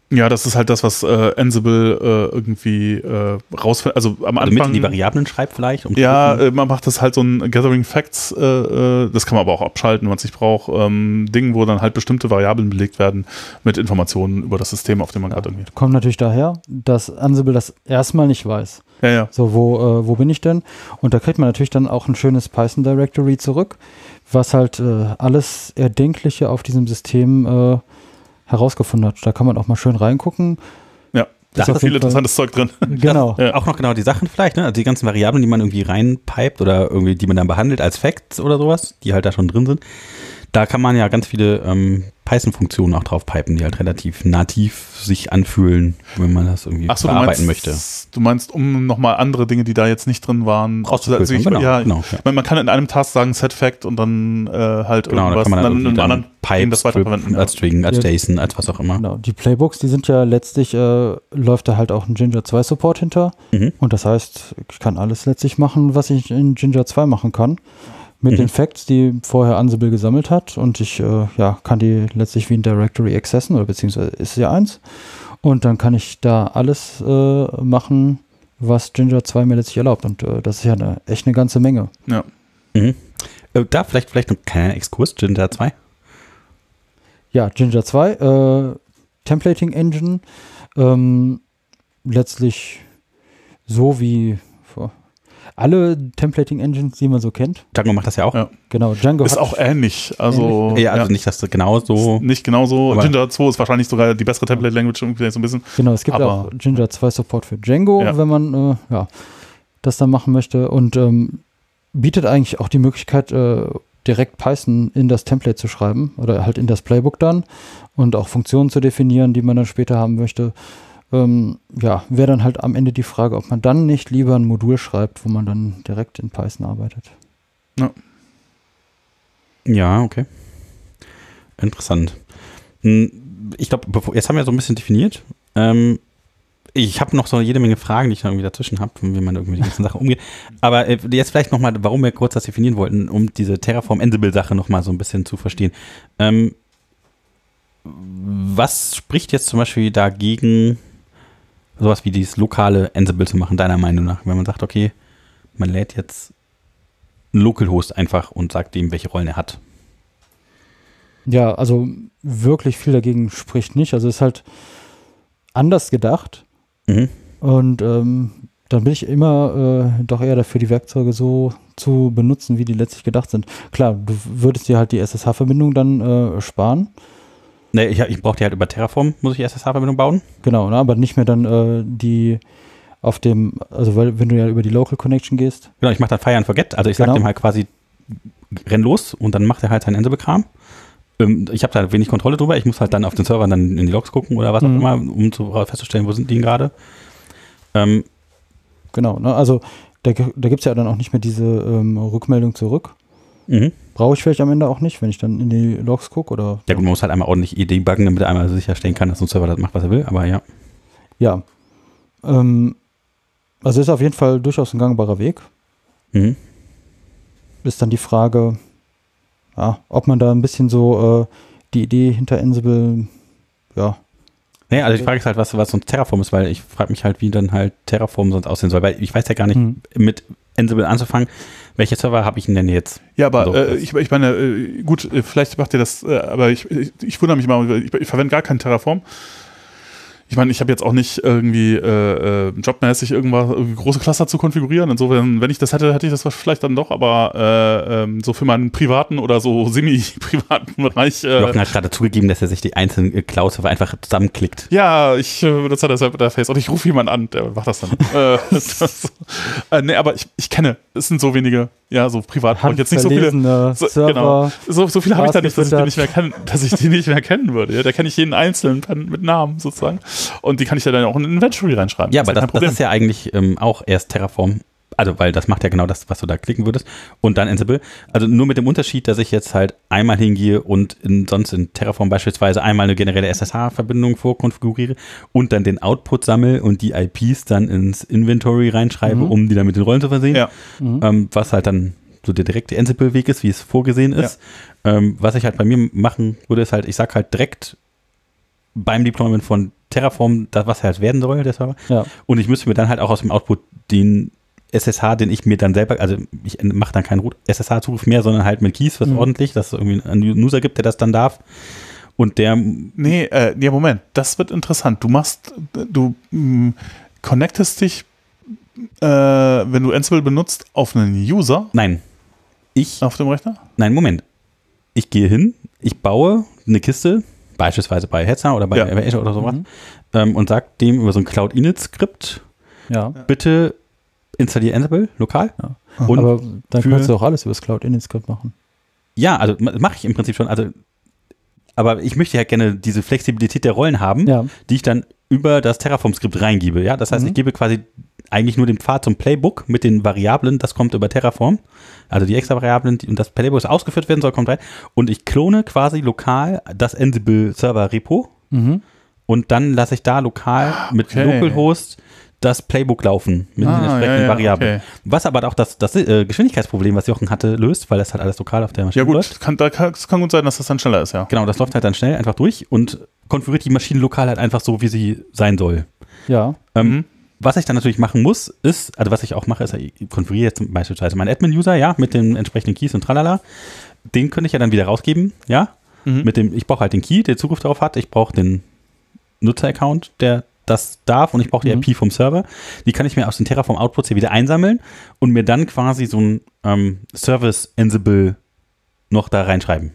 Ja, das ist halt das, was äh, Ansible äh, irgendwie äh, rausfindet. Also am Anfang. Damit die Variablen schreibt vielleicht? Um ja, äh, man macht das halt so ein Gathering Facts, äh, äh, das kann man aber auch abschalten, wenn man es nicht braucht. Ähm, Ding, wo dann halt bestimmte Variablen belegt werden mit Informationen über das System, auf dem man ja, gerade irgendwie. Kommt natürlich daher, dass Ansible das erstmal nicht weiß. Ja, ja. So, wo, äh, wo bin ich denn? Und da kriegt man natürlich dann auch ein schönes Python Directory zurück, was halt äh, alles Erdenkliche auf diesem System äh, herausgefunden hat. Da kann man auch mal schön reingucken. Ja, da ist viel interessantes Zeug drin. Genau. Ja. Auch noch genau die Sachen vielleicht, ne? Also die ganzen Variablen, die man irgendwie reinpipet oder irgendwie, die man dann behandelt als Facts oder sowas, die halt da schon drin sind. Da kann man ja ganz viele ähm, Python-Funktionen auch drauf pipen, die halt relativ nativ sich anfühlen, wenn man das irgendwie Ach so, bearbeiten du meinst, möchte. Du meinst, um nochmal andere Dinge, die da jetzt nicht drin waren, rauszufiltern. Also genau, ja, genau, ja. Man, man, kann in einem Task sagen Set Fact und dann äh, halt genau, irgendwas, da kann man dann, dann in einem anderen Pipes das weiterverwenden. Als String, als ja. JSON, als was auch immer. Genau, die Playbooks, die sind ja letztlich, äh, läuft da halt auch ein Ginger 2 Support hinter. Mhm. Und das heißt, ich kann alles letztlich machen, was ich in Ginger 2 machen kann mit mhm. den Facts, die vorher Ansible gesammelt hat und ich äh, ja, kann die letztlich wie ein Directory accessen oder beziehungsweise ist ja eins und dann kann ich da alles äh, machen, was Ginger 2 mir letztlich erlaubt und äh, das ist ja eine, echt eine ganze Menge. Ja. Mhm. Äh, da vielleicht, vielleicht noch kein Exkurs, Ginger 2? Ja, Ginger 2, äh, Templating Engine, ähm, letztlich so wie alle Templating-Engines, die man so kennt. Django macht das ja auch. Ja. Genau, Django Ist hat auch ähnlich. Also, Ja, also nicht, dass du genau so. Nicht genauso. Jinja 2 ist wahrscheinlich sogar die bessere Template-Language, irgendwie so ein bisschen. Genau, es gibt Aber- auch Jinja 2 Support für Django, Ja. wenn man äh, ja, das dann machen möchte und ähm, bietet eigentlich auch die Möglichkeit, äh, direkt Python in das Template zu schreiben oder halt in das Playbook dann und auch Funktionen zu definieren, die man dann später haben möchte. Ähm, ja, wäre dann halt am Ende die Frage, ob man dann nicht lieber ein Modul schreibt, wo man dann direkt in Python arbeitet. Ja, okay. Interessant. Hm, Ich glaube, jetzt haben wir so ein bisschen definiert. Ähm, ich habe noch so jede Menge Fragen, die ich noch irgendwie dazwischen habe, wie man irgendwie die ganzen Sachen umgeht. Aber äh, jetzt vielleicht nochmal, warum wir kurz das definieren wollten, um diese Terraform-Ansible-Sache nochmal so ein bisschen zu verstehen. Ähm, was spricht jetzt zum Beispiel dagegen, sowas wie dieses lokale Ansible zu machen, deiner Meinung nach? Wenn man sagt, okay, man lädt jetzt einen Localhost einfach und sagt ihm, welche Rollen er hat. Ja, also wirklich viel dagegen spricht nicht. Also ist halt anders gedacht. Mhm. Und ähm, dann bin ich immer äh, doch eher dafür, die Werkzeuge so zu benutzen, wie die letztlich gedacht sind. Klar, du würdest dir halt die SSH-Verbindung dann äh, sparen. Ne, ich, ich brauche die halt über Terraform, muss ich SSH-Verbindung bauen. Genau, ne, aber nicht mehr dann äh, die auf dem, also weil, wenn du ja über die Local Connection gehst. Genau, ich mache dann Fire and Forget. Also ich Genau. dem halt quasi, renn los und dann macht er halt seinen Ansible-Kram. Ähm, ich habe da wenig Kontrolle drüber. Ich muss halt dann auf den Servern dann in die Logs gucken oder was auch Mhm. immer, um zu, festzustellen, wo sind die gerade. Ähm, Genau, ne, also da, da gibt es ja dann auch nicht mehr diese ähm, Rückmeldung zurück. mhm. Brauche ich vielleicht am Ende auch nicht, wenn ich dann in die Logs gucke oder Ja gut, man muss halt einmal ordentlich debuggen, damit er einmal sicherstellen kann, dass ein Server das macht, was er will. Aber ja. ja. Ähm, also ist auf jeden Fall durchaus ein gangbarer Weg. Mhm. ist dann die Frage, ja, ob man da ein bisschen so äh, die Idee hinter Ansible, ja, Nee, also die Frage ist halt, was, was sonst Terraform ist, weil ich frage mich halt, wie dann halt Terraform sonst aussehen soll, weil ich weiß ja gar nicht, Hm. mit Ansible anzufangen, welche Server habe ich denn jetzt? Ja, aber So, äh, das- ich, ich meine, äh, gut, äh, vielleicht macht ihr das, äh, aber ich, ich, ich wundere mich mal, ich, ich verwende gar keinen Terraform. Ich meine, ich habe jetzt auch nicht irgendwie äh, äh, jobmäßig irgendwas, große Cluster zu konfigurieren. Insofern, wenn ich das hätte, hätte ich das vielleicht dann doch, aber äh, ähm, so für meinen privaten oder so semi-privaten Bereich. Äh, Jochen hat gerade zugegeben, dass er sich die einzelnen Cloud-Server einfach zusammenklickt. ja, ich äh, benutze deshalb Interface und ich rufe jemanden an, der macht das dann. äh, das, äh, nee, aber ich, ich kenne, es sind so wenige, ja, so privat. brauche ich jetzt nicht so viele. So, Server. genau. So, so viele habe ich da nicht, dass ich, die nicht mehr kennen, dass ich die nicht mehr kennen würde. Ja, da kenne ich jeden einzelnen mit Namen sozusagen. Und die kann ich ja dann auch in ein Inventory reinschreiben. Ja, aber das, kein das Problem. ist ja eigentlich ähm, auch erst Terraform. Also, weil das macht ja genau das, was du da klicken würdest. Und dann Ansible. Also nur mit dem Unterschied, dass ich jetzt halt einmal hingehe und in, sonst in Terraform beispielsweise einmal eine generelle SSH-Verbindung vorkonfiguriere und dann den Output sammle und die IPs dann ins Inventory reinschreibe, Mhm. um die dann mit den Rollen zu versehen. Ja. Mhm. Ähm, was halt dann so der direkte Ansible-Weg ist, wie es vorgesehen ist. Ähm, was ich halt bei mir machen würde, ist halt, ich sag halt direkt beim Deployment von Terraform, das, was halt werden soll, der Server. Ja. Und ich müsste mir dann halt auch aus dem Output den SSH, den ich mir dann selber, also ich mache dann keinen SSH-Zugriff mehr, sondern halt mit Keys, was Mhm. ordentlich, dass es irgendwie einen User gibt, der das dann darf. Und der, Nee, äh, nee, Moment, das wird interessant. Du machst, du mh, connectest dich, äh, wenn du Ansible benutzt, auf einen User nein, ich, auf dem Rechner? nein, Moment. Ich gehe hin, ich baue eine Kiste, beispielsweise bei Hetzer oder bei Ja. Azure oder sowas, Mhm. ähm, und sag dem über so ein Cloud-Init-Skript, ja. bitte installiere Ansible lokal. Und Aber dann kannst du auch alles über das Cloud Init Script machen. ja, also mache ich im Prinzip schon. Also, aber ich möchte ja gerne diese Flexibilität der Rollen haben, Ja. die ich dann über das Terraform-Skript reingebe. Ja, das heißt, Mhm. ich gebe quasi eigentlich nur den Pfad zum Playbook mit den Variablen, das kommt über Terraform. Also die extra Variablen die, und das Playbook, das ausgeführt werden soll, kommt rein. Und ich klone quasi lokal das Ansible Server Repo Mhm. und dann lasse ich da lokal mit okay. Localhost das Playbook laufen mit den Ah, entsprechenden ja, ja, Variablen. okay. Was aber auch das, das äh, Geschwindigkeitsproblem, was Jochen hatte, löst, weil das halt alles lokal auf der Maschine Ja, läuft. gut, kann, da kann, es kann gut sein, dass das dann schneller ist, ja. Genau, das läuft halt dann schnell einfach durch und konfiguriert die Maschine lokal halt einfach so, wie sie sein soll. Ja. Ähm, Mhm. Was ich dann natürlich machen muss, ist, also was ich auch mache, ist, ich konfiguriere jetzt beispielsweise meinen Admin-User, ja, mit den entsprechenden Keys und tralala. Den könnte ich ja dann wieder rausgeben, ja. Mhm. Mit dem, ich brauche halt den Key, der Zugriff darauf hat. Ich brauche den Nutzer-Account, der das darf und ich brauche die Mhm. IP vom Server, die kann ich mir aus den Terraform Outputs hier wieder einsammeln und mir dann quasi so ein ähm, Service Ansible noch da reinschreiben.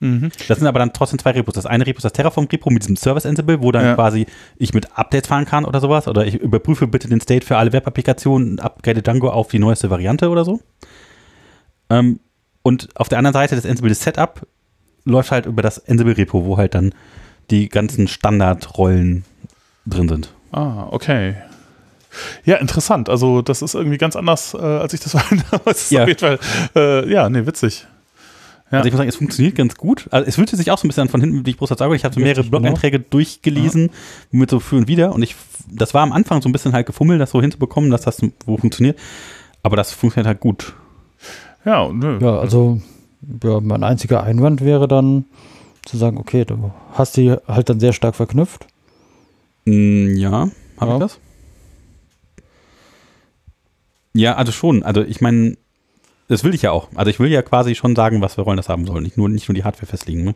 Mhm. Das sind aber dann trotzdem zwei Repos. Das eine Repo ist das Terraform-Repo mit diesem Service Ansible, wo dann Ja. quasi ich mit Updates fahren kann oder sowas. Oder ich überprüfe bitte den State für alle Web-Applikationen und upgrade Django auf die neueste Variante oder so. Ähm, und auf der anderen Seite das Ansible Setup läuft halt über das Ansible-Repo, wo halt dann die ganzen Standardrollen drin sind. Ah, okay. Ja, interessant. Also, das ist irgendwie ganz anders, äh, als ich das war. Das Ja. auf jeden Fall, äh, ja, nee, witzig. Ja. Also ich muss sagen, es funktioniert ganz gut. Also es fühlte sich auch so ein bisschen an von hinten, wie ich Brust sage. Ich habe so mehrere genau. Blog-Einträge durchgelesen, mit so für und wieder. Und ich, das war am Anfang so ein bisschen halt gefummelt, das so hinzubekommen, dass das wo funktioniert. Aber das funktioniert halt gut. Ja, nö. Ja, also ja, mein einziger Einwand wäre dann zu sagen, okay, du hast die halt dann sehr stark verknüpft. Mm, ja, habe Ja. ich das? Ja, also schon. Also ich meine, das will ich ja auch. Also ich will ja quasi schon sagen, was für Rollen das haben sollen. Nicht nur, nicht nur die Hardware festlegen. Ne?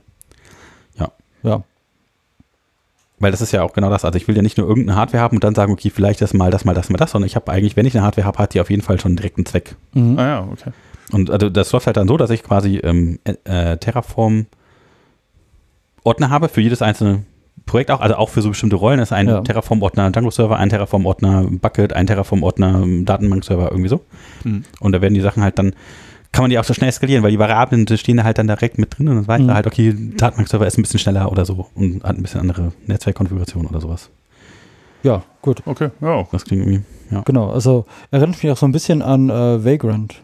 Ja, Weil das ist ja auch genau das. Also ich will ja nicht nur irgendeine Hardware haben und dann sagen, okay, vielleicht das mal, das mal, das mal, das, sondern ich habe eigentlich, wenn ich eine Hardware habe, hat die auf jeden Fall schon einen direkten Zweck. mhm. Ah ja, okay. Und also das läuft halt dann so, dass ich quasi ähm, äh, Terraform Ordner habe für jedes einzelne Projekt auch, also auch für so bestimmte Rollen. Das ist ein Ja. Terraform-Ordner Django-Server, ein Terraform-Ordner Bucket, ein Terraform-Ordner Datenbank-Server, irgendwie so. Mhm. Und da werden die Sachen halt dann, kann man die auch so schnell skalieren, weil die Variablen stehen da halt dann direkt mit drin und dann weiß Mhm. halt, okay, Datenbank-Server ist ein bisschen schneller oder so und hat ein bisschen andere Netzwerkkonfiguration oder sowas. ja, gut. Okay, ja. Das klingt irgendwie, ja. Genau, also erinnert mich auch so ein bisschen an äh, Vagrant,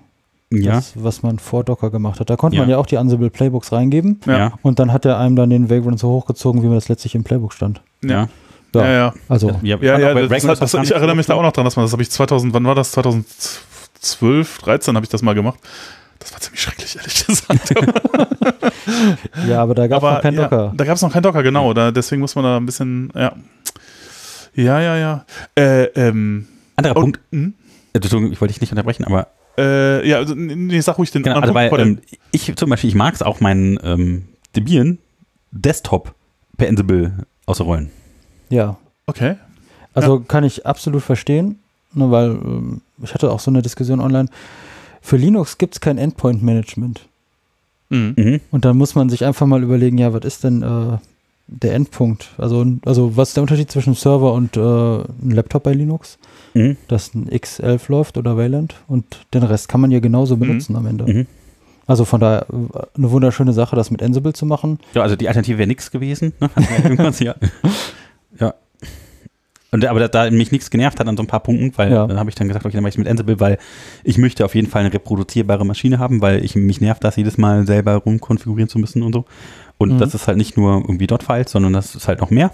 Ja, das, was man vor Docker gemacht hat. Da konnte Ja. man ja auch die Ansible Playbooks reingeben Ja. und dann hat er einem dann den Vagrant so hochgezogen, wie man das letztlich im Playbook stand. ja. Ja, Ja, also ja, Ja, das, das, gar ich erinnere mich da auch noch dran, dass man das habe ich 2000, wann war das? 2012, 13 habe ich das mal gemacht. Das war ziemlich schrecklich, ehrlich gesagt. ja, aber da gab es noch kein ja, Docker. Da gab es noch kein Docker, genau. Da, deswegen muss man da ein bisschen, ja. Ja, ja, ja. Äh, ähm, Anderer und, Punkt, hm? äh, Entschuldigung, ich wollte dich nicht unterbrechen, aber Äh, ja, also, nee, sag ruhig den Genau, anderen also weil ähm, ich zum Beispiel, ich mag es auch meinen ähm, Debian Desktop per Ansible ausrollen. Ja, okay. also kann ich absolut verstehen, ne, weil ähm, ich hatte auch so eine Diskussion online. Für Linux gibt es kein Endpoint-Management. Mhm. Mhm. Und dann muss man sich einfach mal überlegen, ja, was ist denn äh, der Endpunkt? Also, also was ist der Unterschied zwischen Server und äh, einem Laptop bei Linux? Mhm. Dass ein X11 läuft oder Wayland und den Rest kann man ja genauso benutzen am Ende. Mhm. Also von daher eine wunderschöne Sache, das mit Ansible zu machen. Ja, also die Alternative wäre nichts gewesen. Ne? Ja. ja. Und, aber da, da mich nichts genervt hat an so ein paar Punkten, weil Ja. dann habe ich dann gesagt, okay, dann mache ich mit Ansible, weil ich möchte auf jeden Fall eine reproduzierbare Maschine haben, weil ich mich nervt, das jedes Mal selber rumkonfigurieren zu müssen und so. Und Mhm. das ist halt nicht nur irgendwie Dot-Files, sondern das ist halt noch mehr.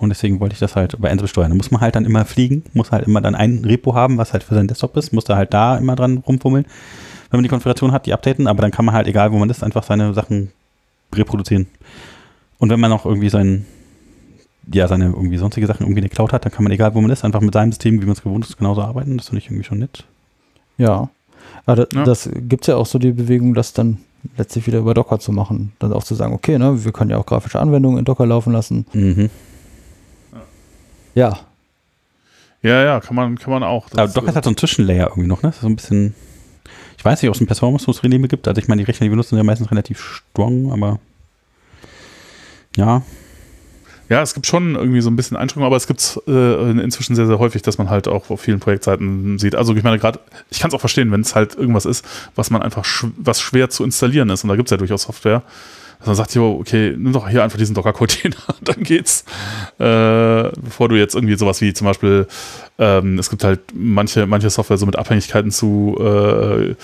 Und deswegen wollte ich das halt bei Ansible steuern. Da muss man halt dann immer fliegen, muss halt immer dann ein Repo haben, was halt für seinen Desktop ist, muss da halt da immer dran rumfummeln, wenn man die Konfiguration hat, die updaten, aber dann kann man halt, egal wo man ist, einfach seine Sachen reproduzieren. Und wenn man noch irgendwie sein, ja, seine irgendwie sonstige Sachen irgendwie in der Cloud hat, dann kann man, egal wo man ist, einfach mit seinem System, wie man es gewohnt ist, genauso arbeiten. Das finde ich irgendwie schon nett. Ja. Aber da, Ja. das gibt es ja auch so die Bewegung, das dann letztlich wieder über Docker zu machen. Dann auch zu sagen, okay, ne, wir können ja auch grafische Anwendungen in Docker laufen lassen. Mhm. Ja, Ja, ja, kann man, kann man auch. Das Aber Docker ist halt so ein Zwischenlayer irgendwie noch, ne? Das ist so ein bisschen, ich weiß nicht, ob es ein Performance-Probleme gibt. Also ich meine, die Rechner, die benutzen ja meistens relativ strong, aber ja, Ja, es gibt schon irgendwie so ein bisschen Einschränkungen, aber es gibt äh, inzwischen sehr, sehr häufig, dass man halt auch auf vielen Projektseiten sieht. Also ich meine, gerade, ich kann es auch verstehen, wenn es halt irgendwas ist, was man einfach, sch was schwer zu installieren ist. Und da gibt es ja durchaus Software. Dass man sagt, jo, okay, nimm doch hier einfach diesen Docker-Container, dann geht's. Äh, bevor du jetzt irgendwie sowas wie zum Beispiel, ähm, es gibt halt manche, manche Software so mit Abhängigkeiten zu äh,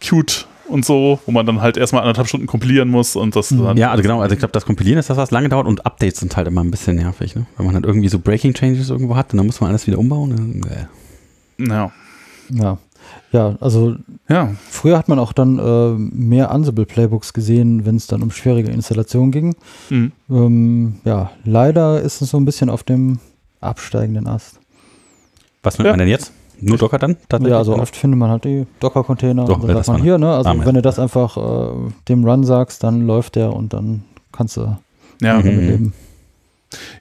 Qt und so, wo man dann halt erstmal anderthalb Stunden kompilieren muss und das dann ja, also genau, also ich glaube, das Kompilieren ist das, was lange dauert und Updates sind halt immer ein bisschen nervig, ne? Wenn man halt irgendwie so Breaking Changes irgendwo hat und dann muss man alles wieder umbauen. Dann, äh. ja. ja. Ja, also Ja, früher hat man auch dann äh, mehr Ansible-Playbooks gesehen, wenn es dann um schwierige Installationen ging. mhm. Ähm, ja, leider ist es so ein bisschen auf dem absteigenden Ast. Was nimmt Ja. man denn jetzt? Nur Docker dann? Ja, also oft findet man halt die Docker-Container Doch, und ja, dann das sagt man hier, ne? Also Amen. wenn du das einfach äh, dem Run sagst, dann läuft der und dann kannst du ja. Mhm. damit leben.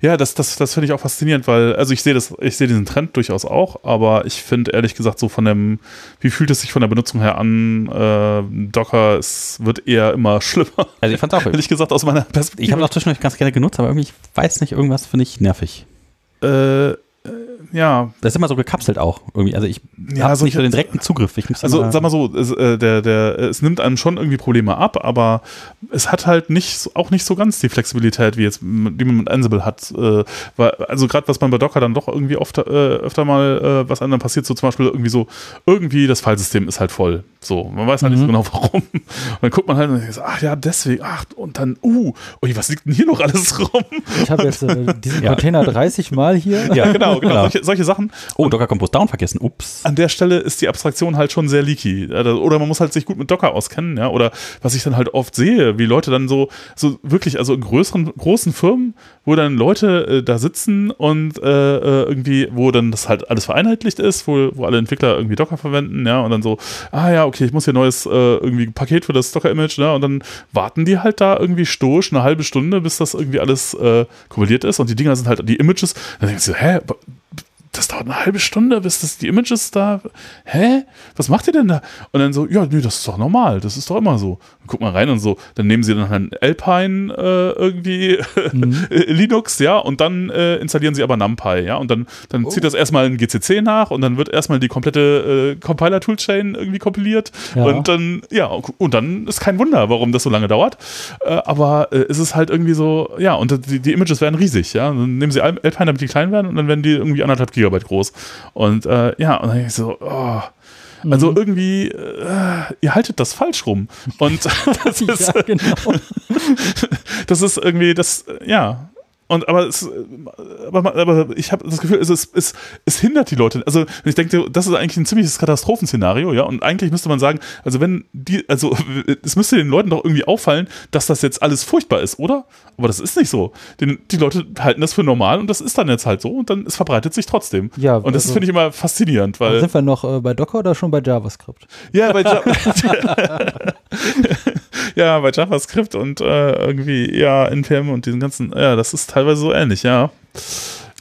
Ja, das, das, das finde ich auch faszinierend, weil, also ich sehe das, ich sehe diesen Trend durchaus auch, aber ich finde ehrlich gesagt so von dem, wie fühlt es sich von der Benutzung her an, äh, Docker, es wird eher immer schlimmer. Also ich fand auch. ehrlich gesagt aus meiner Perspektive. Ich habe auch zwischendurch ganz gerne genutzt, aber irgendwie, ich weiß nicht, irgendwas finde ich nervig. Äh, ja. Das ist immer so gekapselt auch irgendwie. Also ich Ja, habe so nicht so den direkten Zugriff. Ich muss Also immer- sag mal so, es, äh, der, der, es nimmt einem schon irgendwie Probleme ab, aber es hat halt nicht, so- auch nicht so ganz die Flexibilität, wie jetzt, die man mit Ansible hat. Äh, weil, also gerade was man bei Docker dann doch irgendwie oft, äh, öfter mal, äh, was anderem passiert, so zum Beispiel irgendwie so, irgendwie das Filesystem ist halt voll. So, man weiß halt nicht so genau warum. Und dann guckt man halt und denkt ach ja, deswegen, ach, und dann, uh, ui, was liegt denn hier noch alles rum? Ich habe jetzt äh, diesen Ja. Container 30 Mal hier. ja, genau, genau, solche, solche Sachen. Oh, Docker Compose Down vergessen. Ups. an der Stelle ist die Abstraktion halt schon sehr leaky. Oder man muss halt sich gut mit Docker auskennen, ja. Oder was ich dann halt oft sehe, wie Leute dann so, so wirklich, also in größeren, großen Firmen, wo dann Leute äh, da sitzen und äh, äh, irgendwie, wo dann das halt alles vereinheitlicht ist, wo, wo alle Entwickler irgendwie Docker verwenden, ja, und dann so, ah ja, okay, ich muss hier ein neues äh, irgendwie Paket für das Docker-Image, ne, und dann warten die halt da irgendwie stoisch eine halbe Stunde, bis das irgendwie alles äh, kompiliert ist und die Dinger sind halt die Images, dann denkst du, hä, das dauert eine halbe Stunde, bis das die Images da. Hä? Was macht ihr denn da? Und dann so, ja, nee, das ist doch normal, das ist doch immer so. Guck mal rein und so, dann nehmen sie dann halt Alpine äh, irgendwie Linux, ja, und dann äh, installieren sie aber NumPy, ja, und dann, dann zieht das erstmal ein GCC nach und dann wird erstmal die komplette äh, Compiler-Toolchain irgendwie kompiliert Ja. und dann, ja, und dann ist kein Wunder, warum das so lange dauert. Äh, aber äh, es ist halt irgendwie so, ja, und die, die Images werden riesig, ja. Dann nehmen sie Al- Alpine, damit die klein werden und dann werden die irgendwie anderthalb Gigabyte groß. Und äh, ja, und dann denke ich so, oh. Also irgendwie, äh, ihr haltet das falsch rum. Und das ist, Ja, genau. das ist irgendwie das, ja. Und aber es, aber, aber ich habe das Gefühl, es, ist, es, es hindert die Leute. Also ich denke, das ist eigentlich ein ziemliches Katastrophenszenario, ja. Und eigentlich müsste man sagen, also wenn die, also es müsste den Leuten doch irgendwie auffallen, dass das jetzt alles furchtbar ist, oder? Aber das ist nicht so. Den, die Leute halten das für normal und das ist dann jetzt halt so und dann es verbreitet sich trotzdem. Ja, und das also- finde ich immer faszinierend, weil Sind wir noch äh, bei Docker oder schon bei JavaScript? ja, bei, Ja- ja, bei JavaScript und äh, irgendwie, ja, NPM und diesen ganzen, ja, das ist teilweise so ähnlich, ja.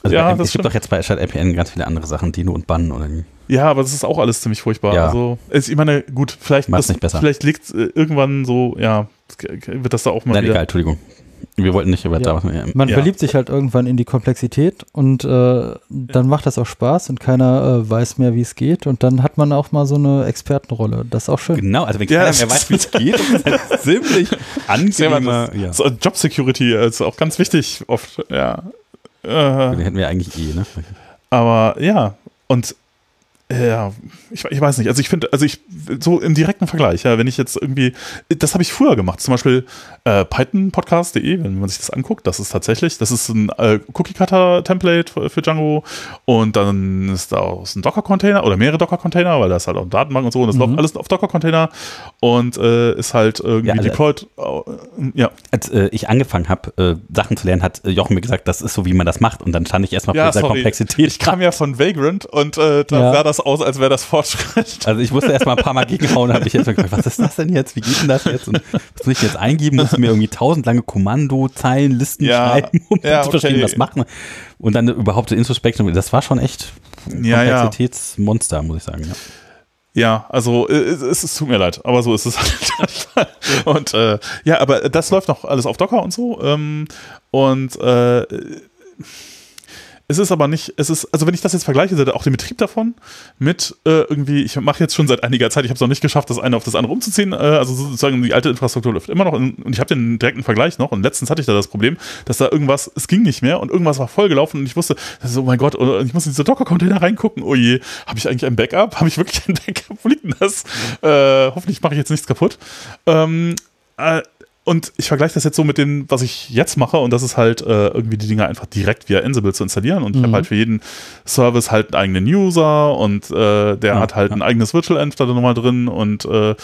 Also ja, es gibt doch jetzt bei Azure LPN ganz viele andere Sachen, Dino und Bann oder wie. Ja, aber das ist auch alles ziemlich furchtbar. Ja. Also, ich meine, gut, vielleicht, das, vielleicht liegt äh, irgendwann so, ja, wird das da auch mal Nein, wieder. egal, Entschuldigung. Wir wollten nicht über Ja. Java. Ja. Man Ja. verliebt sich halt irgendwann in die Komplexität und äh, dann macht das auch Spaß und keiner äh, weiß mehr, wie es geht. Und dann hat man auch mal so eine Expertenrolle. Das ist auch schön. Genau, also wenn Ja, keiner mehr weiß, wie es geht, ist das ziemlich angenehmer. Ja. So, Job Security ist auch ganz wichtig oft, ja. Äh, Den hätten wir eigentlich eh, ne? Aber ja, und ja, ich, ich weiß nicht. Also ich finde, also ich, so im direkten Vergleich, ja, wenn ich jetzt irgendwie, das habe ich früher gemacht, zum Beispiel äh, pythonpodcast.de, wenn man sich das anguckt, das ist tatsächlich, das ist ein äh, Cookie-Cutter-Template für, für Django und dann ist da auch ein Docker-Container oder mehrere Docker-Container, weil da ist halt auch Datenbank und so und das läuft alles auf Docker-Container und äh, ist halt irgendwie Ja, also- deployed, äh, ja. Als äh, ich angefangen habe, äh, Sachen zu lernen, hat Jochen mir gesagt, das ist so, wie man das macht. Und dann stand ich erstmal vor Ja, dieser sorry. Komplexität. Ich kam ja von Vagrant und da Ja. sah das aus, als wäre das Fortschritt. Also ich musste erstmal ein paar Mal gegenhauen, habe ich jetzt mal gefragt, was ist das denn jetzt? Wie geht denn das jetzt? Und was muss ich jetzt eingeben? Muss ich mir irgendwie tausend lange Kommandozeilen, Listen Ja. schreiben, um Ja, zu verstehen, okay. was machen. Und dann überhaupt das Introspektion, das war schon echt Ja, ja. Komplexitätsmonster, muss ich sagen. Ja. Ja, also äh, es, es, es tut mir leid, aber so ist es halt. und äh, ja, aber das läuft noch alles auf Docker und so. Ähm, und äh, es ist aber nicht, es ist, also wenn ich das jetzt vergleiche, auch den Betrieb davon mit äh, irgendwie, ich mache jetzt schon seit einiger Zeit, ich habe es noch nicht geschafft, das eine auf das andere umzuziehen, äh, also sozusagen die alte Infrastruktur läuft immer noch und ich habe den direkten Vergleich noch und letztens hatte ich da das Problem, dass da irgendwas, es ging nicht mehr und irgendwas war vollgelaufen und ich wusste, so, oh mein Gott, oder ich muss in diese Docker-Container reingucken, oh je, habe ich eigentlich ein Backup? Habe ich wirklich ein Backup? Wo liegt denn das? Äh, hoffentlich mache ich jetzt nichts kaputt. Ähm, äh, und ich vergleiche das jetzt so mit dem, was ich jetzt mache, und das ist halt äh, irgendwie die Dinge einfach direkt via Ansible zu installieren. Und ich habe halt für jeden Service halt einen eigenen User und äh, der Ja, hat halt ja. ein eigenes Virtual Env da nochmal drin und äh, äh,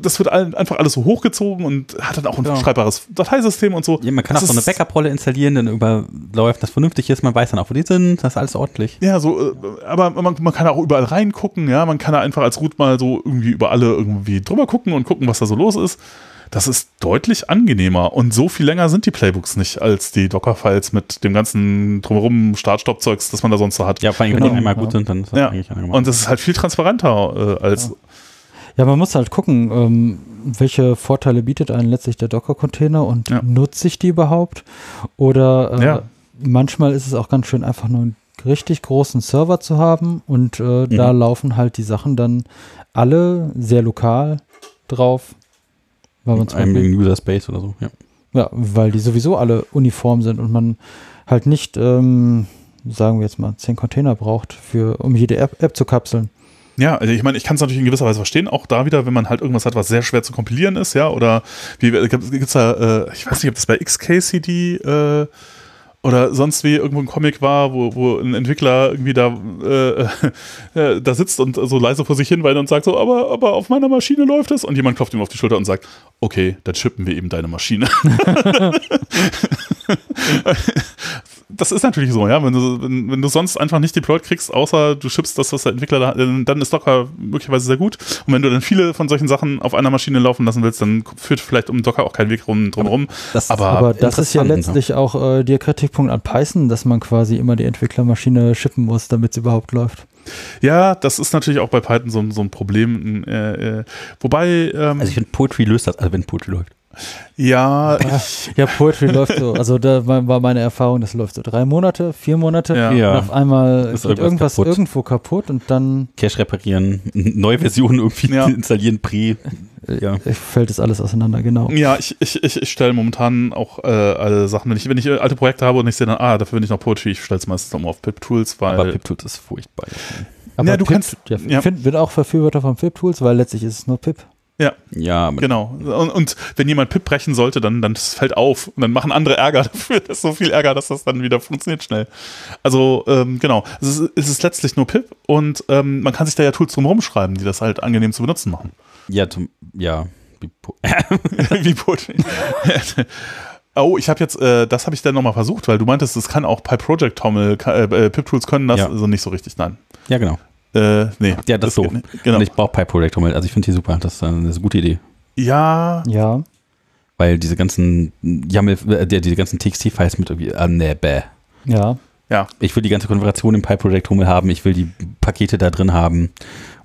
das wird einfach alles so hochgezogen und hat dann auch ein Ja. schreibbares Dateisystem und so. Ja, man kann auch Das so eine Backup-Rolle installieren, dann überläuft das vernünftig ist, man weiß dann auch, wo die sind, das ist alles ordentlich. Ja, so, äh, aber man, man kann auch überall reingucken, ja, man kann da einfach als Root mal so irgendwie über alle irgendwie drüber gucken und gucken, was da so los ist. Das ist deutlich angenehmer und so viel länger sind die Playbooks nicht als die Docker-Files mit dem ganzen drumherum Start-Stop-Zeugs, das man da sonst so hat. Ja, vor allem, wenn Genau, die einmal ja. gut sind, dann ist das Ja. eigentlich angenehm. Und es ist halt viel transparenter äh, als. Ja, man muss halt gucken, ähm, welche Vorteile bietet einen letztlich der Docker-Container und Ja. nutze ich die überhaupt? Oder äh, Ja. manchmal ist es auch ganz schön, einfach nur einen richtig großen Server zu haben und äh, da laufen halt die Sachen dann alle sehr lokal drauf. Weil man zum einem Beispiel, User Space oder so, ja. ja, weil die sowieso alle uniform sind und man halt nicht, ähm, sagen wir jetzt mal, zehn Container braucht, für, um jede App, App zu kapseln. Ja, also ich meine, ich kann es natürlich in gewisser Weise verstehen, auch da wieder, wenn man halt irgendwas hat, was sehr schwer zu kompilieren ist, ja, oder wie gibt es da, äh, ich weiß nicht, ob das bei XKCD äh, oder sonst wie irgendwo ein Comic war, wo, wo ein Entwickler irgendwie da, äh, äh, da sitzt und so leise vor sich hin weint und sagt so, aber, aber auf meiner Maschine läuft es und jemand klopft ihm auf die Schulter und sagt, okay, dann chippen wir eben deine Maschine. das ist natürlich so, ja. Wenn du, wenn, wenn du sonst einfach nicht deployed kriegst, außer du schippst das, was der Entwickler da, dann dann ist Docker möglicherweise sehr gut. Und wenn du dann viele von solchen Sachen auf einer Maschine laufen lassen willst, dann führt vielleicht um Docker auch kein Weg rum, drum rum. Das Aber- Aber das ist ja letztlich auch äh, der Kritikpunkt an Python, dass man quasi immer die Entwicklermaschine schippen muss, damit sie überhaupt läuft. Ja, das ist natürlich auch bei Python so, ein- so ein Problem. Äh, äh, wobei, ähm, Also ich finde, Poetry löst das, also wenn Poetry läuft. Ja, Ja, Poetry läuft so, also da war meine Erfahrung, das läuft so drei Monate, vier Monate Ja. Ja. und auf einmal Ist geht irgendwas irgendwas kaputt. irgendwo kaputt und dann Cache reparieren, neue Versionen irgendwie Ja. installieren, Pre. Ja. äh, fällt das alles auseinander, genau. Ja, ich, ich, ich, ich stelle momentan auch äh, alle Sachen, wenn ich, wenn ich äh, alte Projekte habe und ich sehe dann, ah, dafür bin ich noch Poetry, ich stelle es meistens nochmal auf PipTools, weil. Aber PipTools ist furchtbar. Aber Ja, du Pip, kannst- ja, ja. Ich find, bin auch Verführer von Pip-Tools, weil letztlich ist es nur Pip. Ja, aber Genau. Und, und wenn jemand Pip brechen sollte, dann, dann das fällt auf und dann machen andere Ärger dafür. Das ist so viel Ärger, dass das dann wieder funktioniert schnell. Also, ähm, genau. Es ist, es ist letztlich nur Pip und ähm, man kann sich da ja Tools drumherum schreiben, die das halt angenehm zu benutzen machen. ja, zum, ja. wie Wie. Oh, ich habe jetzt, äh, das habe ich dann nochmal versucht, weil du meintest, es kann auch bei Project Tommel, äh, äh, Pip-Tools können das, Ja. also nicht so richtig, nein. Ja, genau. Äh, nee. Ja, das, so. geht nicht. Genau. Und ich brauche Pipe Project Humble. Also ich finde die super. Das ist, äh, eine gute Idee. Ja, Ja. Weil diese ganzen YAML, äh, die, die ganzen TXT-Files mit irgendwie, ah, nee, bäh. Ja. ja. Ich will die ganze Konfiguration im Pipe Project Humble haben. Ich will die Pakete da drin haben.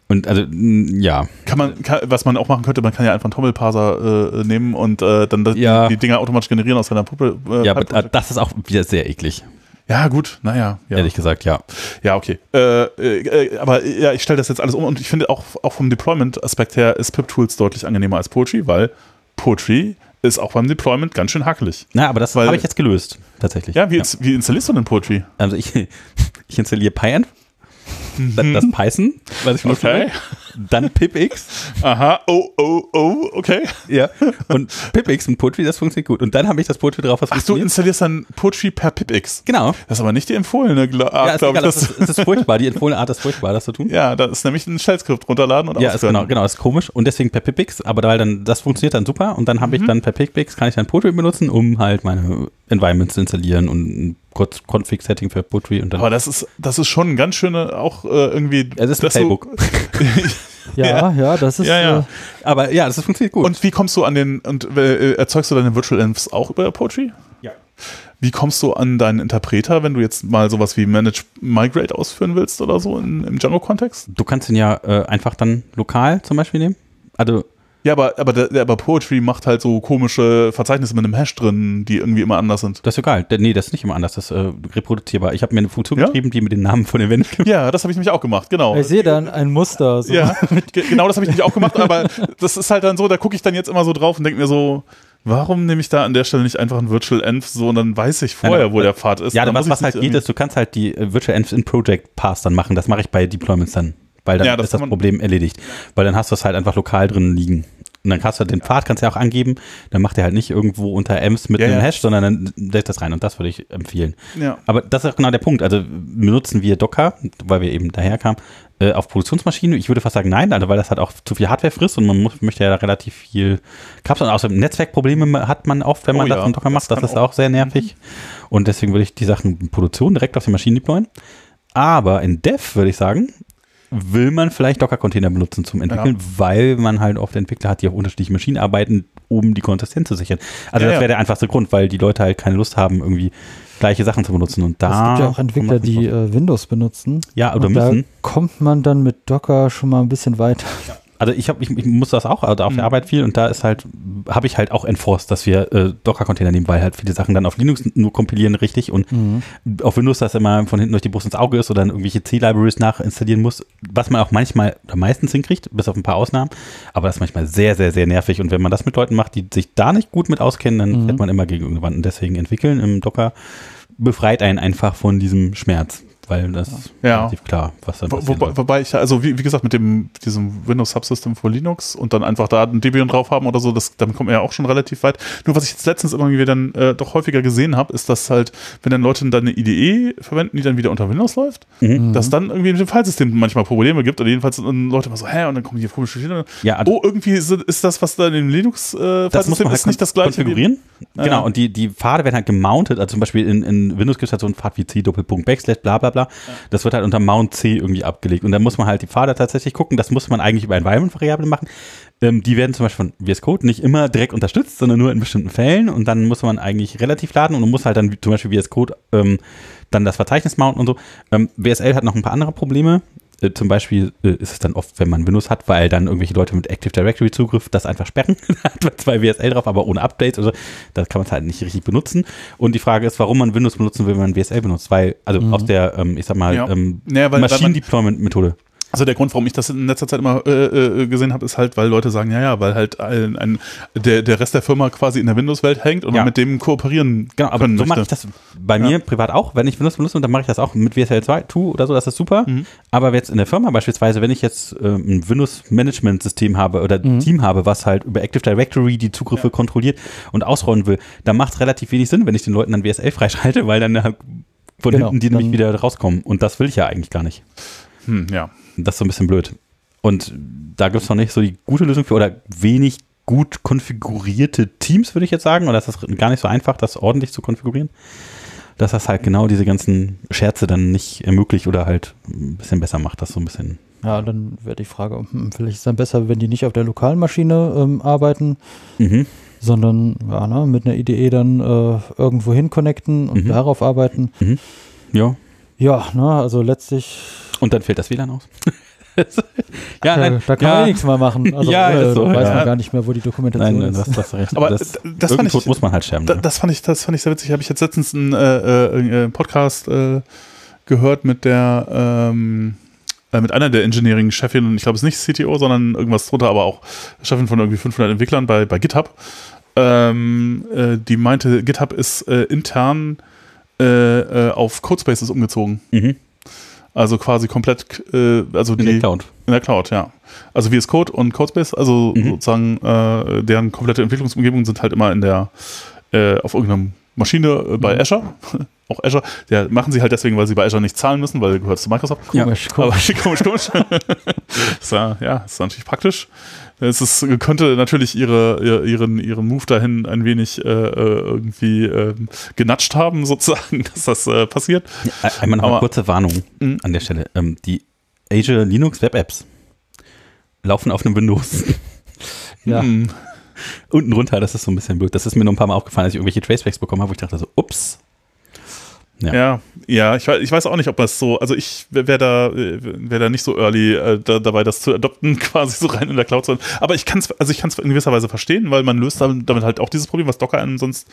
Und also, ja. Kann man, kann, was man auch machen könnte, man kann ja einfach einen Tommelparser äh, nehmen und äh, dann das- Ja. die, die Dinger automatisch generieren aus seiner Puppe. Äh, Ja, aber äh, das ist auch wieder sehr eklig. Ja, gut, naja. Ja, Ehrlich gesagt, ja. ja okay. Äh, äh, aber äh, ja, ich stelle das jetzt alles um und ich finde auch, auch vom Deployment-Aspekt her ist PipTools deutlich angenehmer als Poetry, weil Poetry ist auch beim Deployment ganz schön hakelig. Na, aber das habe ich jetzt gelöst, tatsächlich. Ja, wie, ins- wie installierst du denn Poetry? Also ich, ich installiere PyEnv, das, das Python, was ich benutze, Okay. Dann PipX, Aha, oh, oh, oh, okay. ja, und PipX und Poetry, das funktioniert gut. Und dann habe ich das Poetry drauf, was Ach, du installierst dann Poetry per PipX. Genau. Das ist aber nicht die empfohlene Ja, Art, ist glaube ich. das, ist, es ist furchtbar. Die empfohlene Art ist furchtbar, das zu tun. ja, da ist nämlich ein Shell-Skript runterladen und Ja, ist genau, genau, ist komisch und deswegen per Pipix, aber weil dann das funktioniert dann super und dann habe ich Mhm. dann per Pipix kann ich dann Poetry benutzen, um halt meine Environments zu installieren und ein kurz Config-Setting für Poetry und dann Aber das ist, das ist schon ein ganz schöne, auch äh, irgendwie. Es ist ein so- Playbook. Ja, ja, das ist. Ja, ja. Äh, aber ja, das funktioniert gut. Und wie kommst du an den, und äh, erzeugst du deine Virtual Envs auch über Poetry? Ja. Wie kommst du an deinen Interpreter, wenn du jetzt mal sowas wie Manage Migrate ausführen willst oder so in, im Django-Kontext? du kannst ihn ja äh, einfach dann lokal zum Beispiel nehmen. Also Ja, aber, aber, der, aber Poetry macht halt so komische Verzeichnisse mit einem Hash drin, die irgendwie immer anders sind. das ist egal. Nee, das ist nicht immer anders, das ist äh, reproduzierbar. Ich habe mir eine Funktion Ja? geschrieben, die mit den Namen von Events. Ja, das habe ich nämlich auch gemacht, genau. ich sehe dann ein Muster. So. Ja, ge- genau das habe ich nämlich auch gemacht, aber das ist halt dann so, da gucke ich dann jetzt immer so drauf und denke mir so, warum nehme ich da an der Stelle nicht einfach ein Virtual Env so und dann weiß ich vorher, Nein, wo äh, der Pfad ist. Ja, Dann was, was halt geht, ist, du kannst halt die äh, Virtual Env in Project Pass dann machen. Das mache ich bei Deployments dann. Weil dann Ja, das ist das Problem erledigt. Weil dann hast du es halt einfach lokal drin liegen. Und dann hast du den Pfad, kannst du ja auch angeben. Dann macht er halt nicht irgendwo unter Ems mit Ja, einem. Hash, sondern dann lässt das rein. Und das würde ich empfehlen. Ja. Aber das ist auch genau der Punkt. Also benutzen wir Docker, weil wir eben daher kamen, äh, auf Produktionsmaschinen. Ich würde fast sagen nein, also weil das halt auch zu viel Hardware frisst und man muss, möchte ja relativ viel Kapseln. Außerdem Netzwerkprobleme hat man oft, wenn man Oh das ja, in Docker das macht. Das kann ist auch- auch sehr nervig. Und deswegen würde ich die Sachen in Produktion direkt auf die Maschinen deployen. Aber in Dev würde ich sagen, will man vielleicht Docker-Container benutzen zum Entwickeln, weil man halt oft Entwickler hat, die auf unterschiedlichen Maschinen arbeiten um die Konsistenz zu sichern. Also Ja, das ja. wäre der einfachste Grund, weil die Leute halt keine Lust haben, irgendwie gleiche Sachen zu benutzen. Und da es gibt ja auch Entwickler, die äh, Windows benutzen. ja oder und da müssen. kommt man dann mit Docker schon mal ein bisschen weiter. Also ich habe, ich, ich muss das auch, also auf der Mhm. Arbeit viel und da ist halt, habe ich halt auch enforced, dass wir äh, Docker-Container nehmen, weil halt viele Sachen dann auf Linux nur kompilieren richtig und Mhm. auf Windows das immer von hinten durch die Brust ins Auge ist oder dann irgendwelche C-Libraries nachinstallieren muss, was man auch manchmal oder meistens hinkriegt, bis auf ein paar Ausnahmen, aber das ist manchmal sehr, sehr, sehr nervig und wenn man das mit Leuten macht, die sich da nicht gut mit auskennen, dann Mhm. fährt man immer gegen irgendeine Wand und deswegen entwickeln im Docker befreit einen einfach von diesem Schmerz, weil das ist Ja. relativ klar, was dann Wo, passieren wobei, ich, also wie, wie gesagt, mit dem diesem Windows Subsystem für Linux und dann einfach da ein Debian drauf haben oder so, das, damit kommt man ja auch schon relativ weit. Nur was ich jetzt letztens immer wieder dann äh, doch häufiger gesehen habe, ist, dass halt, wenn dann Leute dann eine IDE verwenden, die dann wieder unter Windows läuft, Mhm. dass dann irgendwie mit dem Filesystem manchmal Probleme gibt oder jedenfalls dann Leute immer so, hä, und dann kommen hier komische Schiene. Ja, also Oh, irgendwie ist, ist das, was da in dem Linux äh, das muss Filesystem man halt ist, nicht das gleiche. konfigurieren. Ja. Genau, und die, die Pfade werden halt gemountet. Also zum Beispiel in, in Windows gibt es halt so einen Pfad wie C, Doppelpunkt, Backslash, bla bla bla. Das wird halt unter Mount C irgendwie abgelegt. Und dann muss man halt die Pfade tatsächlich gucken. Das muss man eigentlich über Environment-Variablen machen. Ähm, die werden zum Beispiel von VS Code nicht immer direkt unterstützt, sondern nur in bestimmten Fällen. Und dann muss man eigentlich relativ laden und man muss halt dann zum Beispiel VS Code ähm, dann das Verzeichnis mounten und so. Ähm, WSL hat noch ein paar andere Probleme. Äh, zum Beispiel äh, ist es dann oft, wenn man Windows hat, weil dann irgendwelche Leute mit Active Directory Zugriff das einfach sperren. da hat man zwei WSL drauf, aber ohne Updates. Also da kann man es halt nicht richtig benutzen. Und die Frage ist, warum man Windows benutzen will, wenn man WSL benutzt. Weil, also aus der, ähm, ich sag mal, Ja. ähm, Naja, Maschinen-Deployment-Methode. Also der Grund, warum ich das in letzter Zeit immer äh, äh, gesehen habe, ist halt, weil Leute sagen, ja, ja, weil halt ein, ein, der, der Rest der Firma quasi in der Windows-Welt hängt und Ja. mit dem kooperieren Genau, aber so mache ich das bei mir privat auch. Wenn ich Windows benutze, dann mache ich das auch mit WSL 2 2 oder so, das ist super. Mhm. Aber jetzt in der Firma beispielsweise, wenn ich jetzt ähm, ein Windows-Management-System habe oder ein Team habe, was halt über Active Directory die Zugriffe kontrolliert und ausrollen will, dann macht es relativ wenig Sinn, wenn ich den Leuten dann WSL freischalte, weil dann halt von Genau, hinten die nämlich wieder rauskommen. Und das will ich ja eigentlich gar nicht. Hm, ja. Das ist so ein bisschen blöd. Und da gibt es noch nicht so die gute Lösung für oder wenig gut konfigurierte Teams, würde ich jetzt sagen. Oder ist das gar nicht so einfach, das ordentlich zu konfigurieren? Dass das halt genau diese ganzen Scherze dann nicht ermöglicht oder halt ein bisschen besser macht, das so ein bisschen. Ja, dann wäre die Frage, hm, vielleicht ist es dann besser, wenn die nicht auf der lokalen Maschine ähm, arbeiten, Mhm. sondern ja, ne, mit einer IDE dann äh, irgendwo hin connecten und Mhm. darauf arbeiten. Ja. Ja, ne, also letztlich, Und dann fällt das WLAN aus. ja, äh, nein, da kann ja, man eh nichts mehr machen. Also Ja, äh, so, da weiß ja. man gar nicht mehr, wo die Dokumentation Nein, nein, ist. das, das recht. Aber das, das, fand irgendwo ich, muss man halt sterben. da, ne? das fand ich, das fand ich sehr witzig. Habe ich jetzt letztens einen äh, äh, äh, Podcast äh, gehört mit der ähm, äh, mit einer der Engineering-Chefin, ich glaube, es ist nicht CTO, sondern irgendwas drunter, aber auch Chefin von irgendwie 500 Entwicklern bei, bei GitHub. Ähm, äh, die meinte, GitHub ist äh, intern äh, äh, auf Codespaces umgezogen. Mhm. Also quasi komplett, äh, also In die der Cloud. in der Cloud, ja. Also VS Code und Codespace, also Mhm. sozusagen äh, deren komplette Entwicklungsumgebungen sind halt immer in der äh, auf irgendeiner Maschine äh, bei Mhm. Azure. Auch Azure. Ja, machen sie halt deswegen, weil sie bei Azure nicht zahlen müssen, weil gehört zu Microsoft. Komisch, Aber komisch. komisch, komisch. ist, ja, ja, ist natürlich praktisch. Es ist, könnte natürlich ihre, ihr- ihren, ihren Move dahin ein wenig äh, äh, irgendwie ähm, genatscht haben, sozusagen, dass das äh, passiert. Ja, Einmal noch eine Aber- kurze Warnung Mhm. an der Stelle. Ähm, die Azure Linux Web Apps laufen auf einem Windows. Ja. Hm. Unten runter, das ist so ein bisschen blöd. Das ist mir nur ein paar Mal aufgefallen, als ich irgendwelche Tracebacks bekommen habe, wo ich dachte so, ups. Ja. Ja, ja, ich, weiß, ich weiß auch nicht, ob das so, also ich wäre da, wär da nicht so early äh, da, dabei, das zu adopten, quasi so rein in der Cloud zu. Aber ich kann es, also in gewisser Weise verstehen, weil man löst damit, halt auch dieses Problem, was Docker einen sonst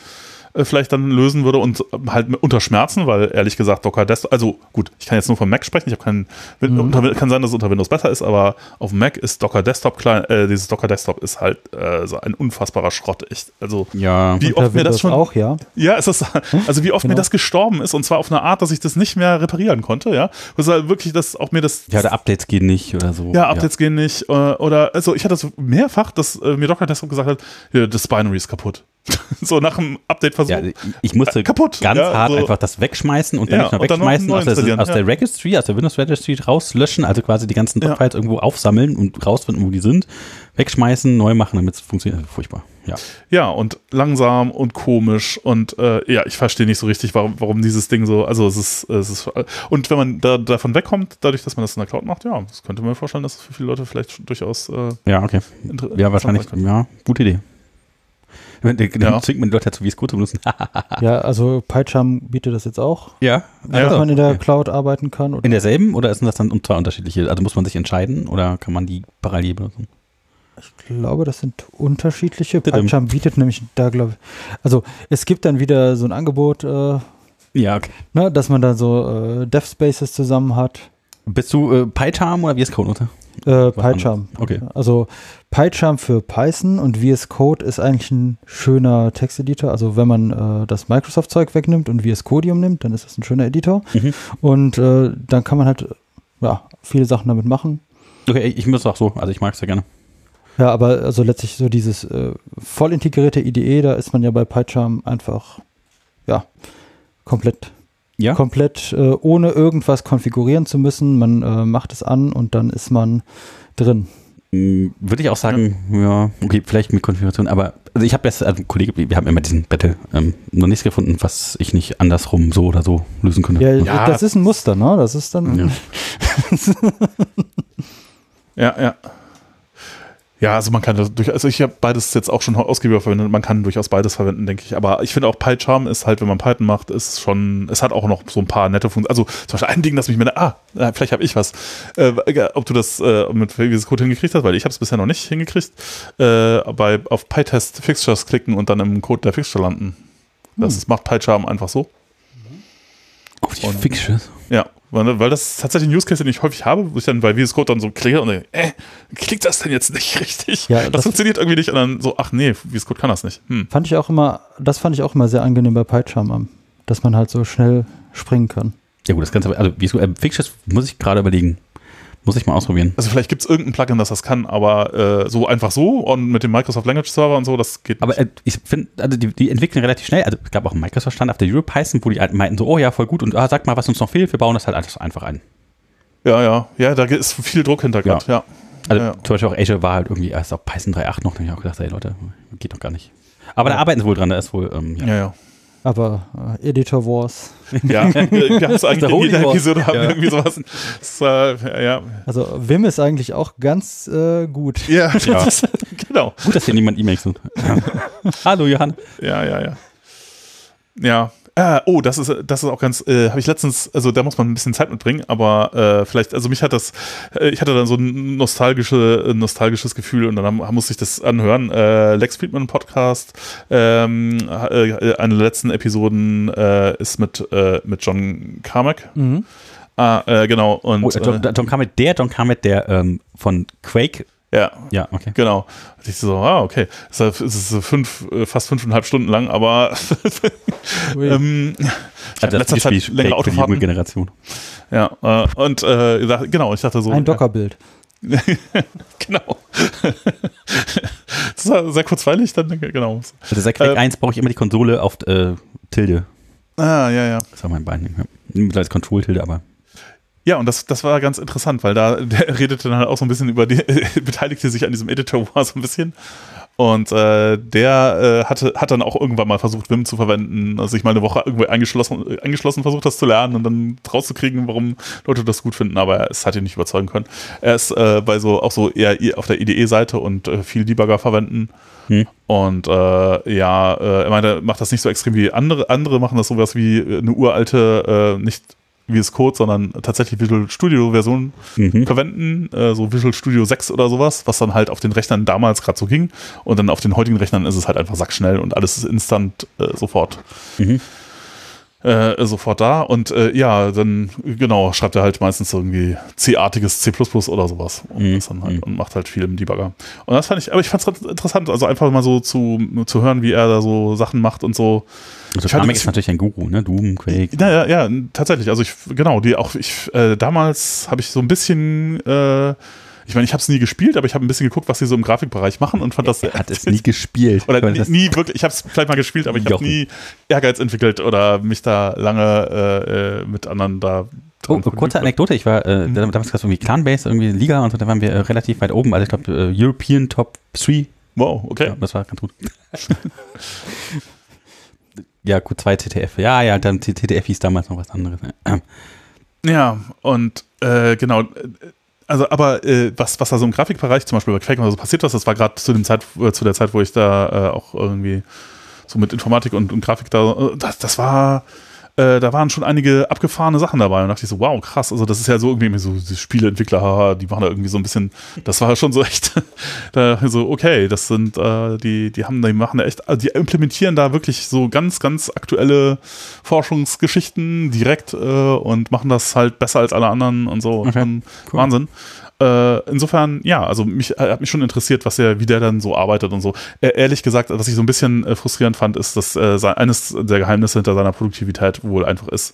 äh, vielleicht dann lösen würde und halt mit- unter Schmerzen, weil ehrlich gesagt Docker Desktop, also gut, ich kann jetzt nur vom Mac sprechen, ich habe keinen, Mhm. unter, kann sein, dass es unter Windows besser ist, aber auf dem Mac ist Docker Desktop klein, äh, dieses Docker Desktop ist halt äh, so ein unfassbarer Schrott, echt. Also Ja. wie oft mir das schon auch, ja. ja, es ist, also wie oft mir Genau. das gestorben ist und zwar auf eine Art, dass ich das nicht mehr reparieren konnte, ja. Ist halt wirklich, dass auch mir das, Ja, oder Updates gehen nicht oder so. ja, Updates gehen nicht, äh, oder, also ich hatte das mehrfach, dass äh, mir Docker Desktop gesagt hat, ja, das Binary ist kaputt. so nach dem Update-Versuch. Ja, ich musste Äh, kaputt, ganz ja, hart so. einfach das wegschmeißen und dann Ja, nicht nur wegschmeißen, aus, der, aus ja. der Registry, aus der Windows Registry rauslöschen, also quasi die ganzen Ja. Dotfiles irgendwo aufsammeln und rausfinden, wo die sind, wegschmeißen, neu machen, damit es funktioniert. Also furchtbar. Ja. Ja, und langsam und komisch und äh, ja, ich verstehe nicht so richtig, warum, warum dieses Ding so, also es ist, es ist, und wenn man da, davon wegkommt, dadurch, dass man das in der Cloud macht, ja, das könnte man mir vorstellen, dass es für viele Leute vielleicht durchaus äh, Ja, okay. Ja, wahrscheinlich. Ja, gute Idee. Dann Ja. zwingt man die Leute dazu, wie es gut zu benutzen. Ja, also PyCharm bietet das jetzt auch, ja. Ja. dass man in der Cloud arbeiten kann. Oder? in derselben oder sind das dann zwei unterschiedliche? Also muss man sich entscheiden oder kann man die parallel benutzen? Ich glaube, das sind unterschiedliche. PyCharm bietet nämlich da, glaube ich, also es gibt dann wieder so ein Angebot, äh, Ja, okay. ne, dass man da so äh, Dev-Spaces zusammen hat. Bist du äh, PyCharm oder VS Code Nutzer? Äh, PyCharm. Okay. Also PyCharm für Python und VS Code ist eigentlich ein schöner Texteditor. Also wenn man äh, das Microsoft-Zeug wegnimmt und VS Codium nimmt, dann ist das ein schöner Editor. Mhm. Und äh, dann kann man halt ja, viele Sachen damit machen. Okay, ich muss auch so. Also ich mag es sehr gerne. Ja, aber also letztlich so dieses äh, voll integrierte IDE, da ist man ja bei PyCharm einfach ja komplett Ja. komplett äh, ohne irgendwas konfigurieren zu müssen. Man äh, macht es an und dann ist man drin. Mm, Würde ich auch sagen, ja. okay, vielleicht mit Konfiguration, aber also ich habe jetzt, also Kollege, wir haben immer diesen Battle ähm, noch nichts gefunden, was ich nicht andersrum so oder so lösen könnte. Ja, Ja. das ist ein Muster, ne? Das ist dann Ja. Ja, ja. Ja, also man kann das durch, also ich habe beides jetzt auch schon ausgiebiger verwendet, man kann durchaus beides verwenden, denke ich. Aber ich finde auch PyCharm ist halt, wenn man Python macht, ist schon, es hat auch noch so ein paar nette Funktionen. Also zum Beispiel ein Ding, das mich mit, ah, vielleicht habe ich was. Äh, ob du das äh, mit VS Code hingekriegt hast, weil ich habe es bisher noch nicht hingekriegt, äh, bei auf PyTest Fixtures klicken und dann im Code der Fixture landen. Das ist, macht PyCharm einfach so. Auf die Und- Fixtures. Ja, weil, weil das ist tatsächlich ein Use Case, den ich häufig habe, wo ich dann bei VS Code dann so klicke und denke, äh, klickt das denn jetzt nicht richtig? Ja, das, das- funktioniert irgendwie nicht und dann so, ach nee, VS Code kann das nicht. Hm. fand ich auch immer, das fand ich auch immer sehr angenehm bei PyCharm, am, dass man halt so schnell springen kann. Ja gut, das Ganze, also wie so, äh, Fixtures muss ich gerade überlegen. Muss ich mal ausprobieren. Also vielleicht gibt es irgendein Plugin, das das kann, aber äh, so einfach so und mit dem Microsoft Language Server und so, das geht Aber äh, ich finde, also die, die entwickeln relativ schnell. Also es gab auch einen Microsoft-Stand auf der EuroPython, wo die alten meinten so, oh ja, voll gut und ah, sag mal, was uns noch fehlt, wir bauen das halt alles einfach ein. Ja, ja, ja, da ist viel Druck hinter gerade, ja. Also Ja. zum Beispiel auch Azure war halt irgendwie erst auf Python 3.8 noch, da habe ich auch gedacht, ey Leute, geht doch gar nicht. Aber da arbeiten sie wohl dran, da ist wohl, ähm, ja. Ja, ja. Aber äh, Editor Wars, Ja, es eigentlich Der in jeder. Episode haben wir Ja. irgendwie sowas. Das, äh, ja, also Vim ist eigentlich auch ganz äh, gut. ja, Ja. Genau. Gut, dass hier niemand E-Mails tut. Hallo Johann. Ja, ja, ja. Ja. Ah, oh, das ist, das ist auch ganz, äh, habe ich letztens, also da muss man ein bisschen Zeit mitbringen, aber äh, vielleicht, also mich hat das, äh, ich hatte dann so ein nostalgische, nostalgisches Gefühl und dann haben, musste ich das anhören. Äh, Lex Friedman Podcast, ähm, äh, eine der letzten Episoden äh, ist mit, mit John Carmack. Mhm. Ah, genau. Und Oh, äh, John Carmack, der John Carmack, der ähm, von Quake, ja, ja, okay. Genau. Und ich so, ah, okay. Es ist, es so fünf, äh, fast fünfeinhalb Stunden lang, aber ähm, ich in letzter Zeit längere für die junge Autofahrten. Generation. Ja, äh, und äh, dachte- genau, ich dachte so. Ein Dockerbild. Genau. das war sehr kurzweilig, dann, genau. Also seit Quake Ähm, 1 brauche ich immer die Konsole auf äh, Tilde. Ah, ja, ja. Das war mein Bein. Ja. Mittlerweile Control-Tilde, aber Ja, und das, das war ganz interessant, weil da der redete dann halt auch so ein bisschen über die, beteiligte sich an diesem Editor war so ein bisschen. Und äh, der äh, hatte, hat dann auch irgendwann mal versucht, Vim zu verwenden, also sich mal eine Woche irgendwie eingeschlossen, eingeschlossen versucht, das zu lernen und dann rauszukriegen, warum Leute das gut finden, aber es hat ihn nicht überzeugen können. Er ist äh, bei so auch so eher auf der IDE-Seite und äh, viel Debugger verwenden. Hm. Und äh, ja, äh, er meinte, er macht das nicht so extrem wie andere. Andere machen das sowas wie eine uralte, äh, nicht wie es Code, sondern tatsächlich Visual Studio Version mhm. verwenden, äh, so Visual Studio 6 oder sowas, was dann halt auf den Rechnern damals gerade so ging. Und dann auf den heutigen Rechnern ist es halt einfach sackschnell und alles ist instant äh, sofort. Mhm. Äh, sofort da und äh, ja, dann genau, schreibt er halt meistens irgendwie C-artiges C oder sowas und, Mhm. halt, Mhm. und macht halt viel im Debugger. Und das fand ich, aber ich fand es interessant, also einfach mal so zu, zu hören, wie er da so Sachen macht und so. Also das- ist natürlich ein Guru, ne? Doom, Quake. Ja, ja, ja, tatsächlich. Also ich, genau, die auch, ich, äh, damals habe ich so ein bisschen, äh, ich meine, ich habe es nie gespielt, aber ich habe ein bisschen geguckt, was sie so im Grafikbereich machen und fand das. Er hat es nie gespielt. Oder nie, nie wirklich, ich habe es vielleicht mal gespielt, aber ich habe nie Ehrgeiz entwickelt oder mich da lange äh, äh, mit anderen da. Oh, kurze. Anekdote, ich war äh, Mhm. damals gab es irgendwie Clanbase, irgendwie Liga und so, da waren wir äh, relativ weit oben, also ich glaube äh, European Top 3. Wow, okay. Ja, das war ganz gut. ja, gut, zwei TTF. Ja, ja, dann TTF hieß damals noch was anderes. Ähm, Ja, und äh, genau. Also, aber äh, was, was da so im Grafikbereich zum Beispiel bei Quake oder so passiert was, das war gerade zu dem Zeit, äh, zu der Zeit, wo ich da äh, auch irgendwie so mit Informatik und, und Grafik da, äh, das, das war, äh, da waren schon einige abgefahrene Sachen dabei und dachte ich so, wow, krass, also das ist ja so irgendwie so die Spieleentwickler, haha, die machen da irgendwie so ein bisschen, das war schon so echt, da so, okay, das sind, äh, die, die haben, die machen da echt, also die implementieren da wirklich so ganz, ganz aktuelle Forschungsgeschichten direkt äh, und machen das halt besser als alle anderen und so. Okay, cool. Wahnsinn. Äh, insofern, ja, also mich äh, hat mich schon interessiert, was er, wie der dann so arbeitet und so. Äh, ehrlich gesagt, was ich so ein bisschen äh, frustrierend fand, ist, dass äh, sein, eines der Geheimnisse hinter seiner Produktivität wohl einfach ist,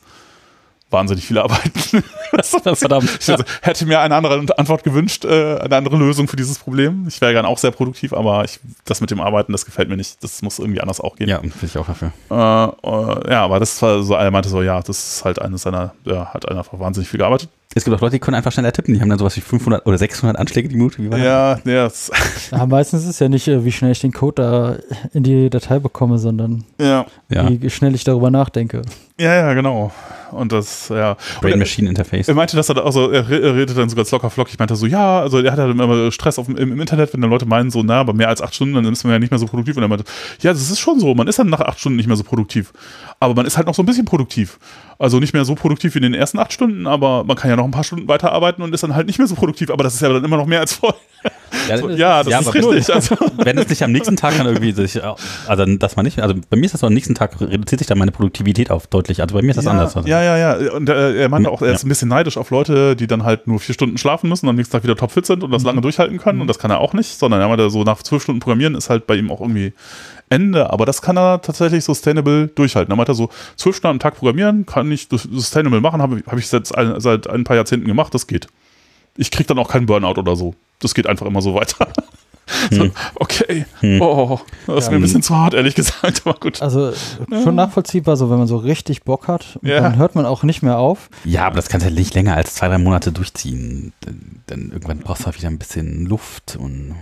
wahnsinnig viel arbeiten. das, das, Verdammt. ich also, hätte mir eine andere Antwort gewünscht, eine andere Lösung für dieses Problem. Ich wäre gern auch sehr produktiv, aber ich, das mit dem Arbeiten, das gefällt mir nicht. Das muss irgendwie anders auch gehen. Ja, bin ich auch dafür. Äh, äh, ja, aber das war so, er meinte so, ja, das ist halt eines seiner, ja, hat einfach wahnsinnig viel gearbeitet. Es gibt auch Leute, die können einfach schneller tippen. Die haben dann sowas wie 500 oder 600 Anschläge die Minute. Wie war das? Ja, ja, das, Ja, meistens ist es ja nicht, äh, wie schnell ich den Code da in die Datei bekomme, sondern ja, Ja. wie schnell ich darüber nachdenke. ja, ja, genau. Und das, ja. Brain er, Machine Interface. er meinte, dass er da auch so, er re- er redet dann so ganz locker flockig. Ich meinte so, ja, also er hat halt immer Stress auf, dem- im, im Internet, wenn dann Leute meinen, so, na, aber mehr als acht Stunden, dann ist man ja nicht mehr so produktiv. Und er meinte, ja, das ist schon so, man ist dann nach acht Stunden nicht mehr so produktiv. Aber man ist halt noch so ein bisschen produktiv. Also nicht mehr so produktiv wie in den ersten acht Stunden, aber man kann ja noch ein paar Stunden weiterarbeiten und ist dann halt nicht mehr so produktiv. Aber das ist ja dann immer noch mehr als vorher. So, ja, das ist aber richtig. Also, Wenn es nicht am nächsten Tag dann irgendwie sich, also dass man nicht, also bei mir ist das so, am nächsten Tag reduziert sich dann meine Produktivität auf deutlich. Also bei mir ist das ja, anders. Also, Ja, ja, ja. Und äh, er meinte auch, er ist Ja. ein bisschen neidisch auf Leute, die dann halt nur vier Stunden schlafen müssen und am nächsten Tag wieder topfit sind und das lange durchhalten können. Und das kann er auch nicht, sondern er meinte, so nach zwölf Stunden Programmieren ist halt bei ihm auch irgendwie Ende. Aber das kann er tatsächlich sustainable durchhalten. Er meinte so, zwölf Stunden am Tag programmieren kann ich das sustainable machen, habe hab ich seit, ein- seit ein paar Jahrzehnten gemacht, das geht. Ich krieg dann auch keinen Burnout oder so. Das geht einfach immer so weiter. So, okay. Hm. Oh, das ist Ja, mir ein hm. bisschen zu hart, ehrlich gesagt, aber gut. Also schon nachvollziehbar, so wenn man so richtig Bock hat, Ja. dann hört man auch nicht mehr auf. Ja, aber das kannst du ja nicht länger als zwei, drei Monate durchziehen. Dann, dann irgendwann brauchst du halt wieder ein bisschen Luft und.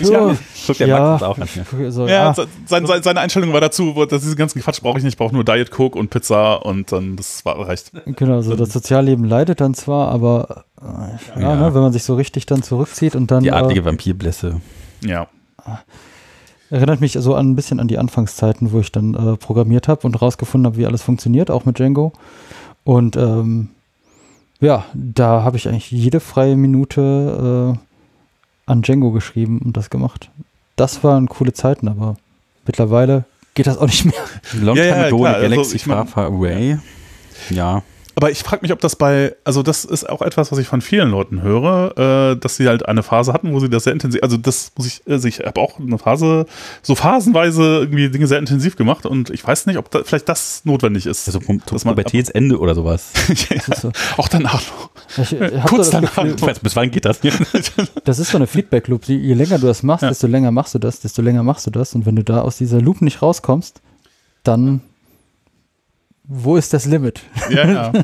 Ja, Guckt der ja, Max auch an so, Ja, ja. se- sein, sein, seine Einstellung war dazu, dass diesen ganzen Quatsch brauche ich nicht, ich brauche nur Diet Coke und Pizza und dann das war reicht. Genau, so das Sozialleben leidet dann zwar, aber äh, ja, Ja. Ne, wenn man sich so richtig dann zurückzieht und dann Die äh, adlige Vampirblässe. Ja. erinnert mich so an ein bisschen an die Anfangszeiten, wo ich dann äh, programmiert habe und rausgefunden habe, wie alles funktioniert, auch mit Django. Und ähm, ja, da habe ich eigentlich jede freie Minute äh, an Django geschrieben und das gemacht. Das waren coole Zeiten, aber mittlerweile geht das auch nicht mehr. Long Ja, time ja, ago, klar, the also Galaxy ich mein- far, far away. Ja. Aber ich frage mich, ob das bei, also das ist auch etwas, was ich von vielen Leuten höre, äh, dass sie halt eine Phase hatten, wo sie das sehr intensiv, also das muss ich, also ich habe auch eine Phase, so phasenweise irgendwie Dinge sehr intensiv gemacht und ich weiß nicht, ob da, vielleicht das notwendig ist. Also Pu Dass man- Pubertätsende oder sowas. ja, so, auch danach noch. ich, ich hab Kurz so das danach. Gefühl, Ich weiß, bis wann geht das? Das ist so eine Feedback-Loop. Je je länger du das machst, Ja. desto länger machst du das, desto länger machst du das. Und wenn du da aus dieser Loop nicht rauskommst, dann wo ist das Limit? Ja, ja.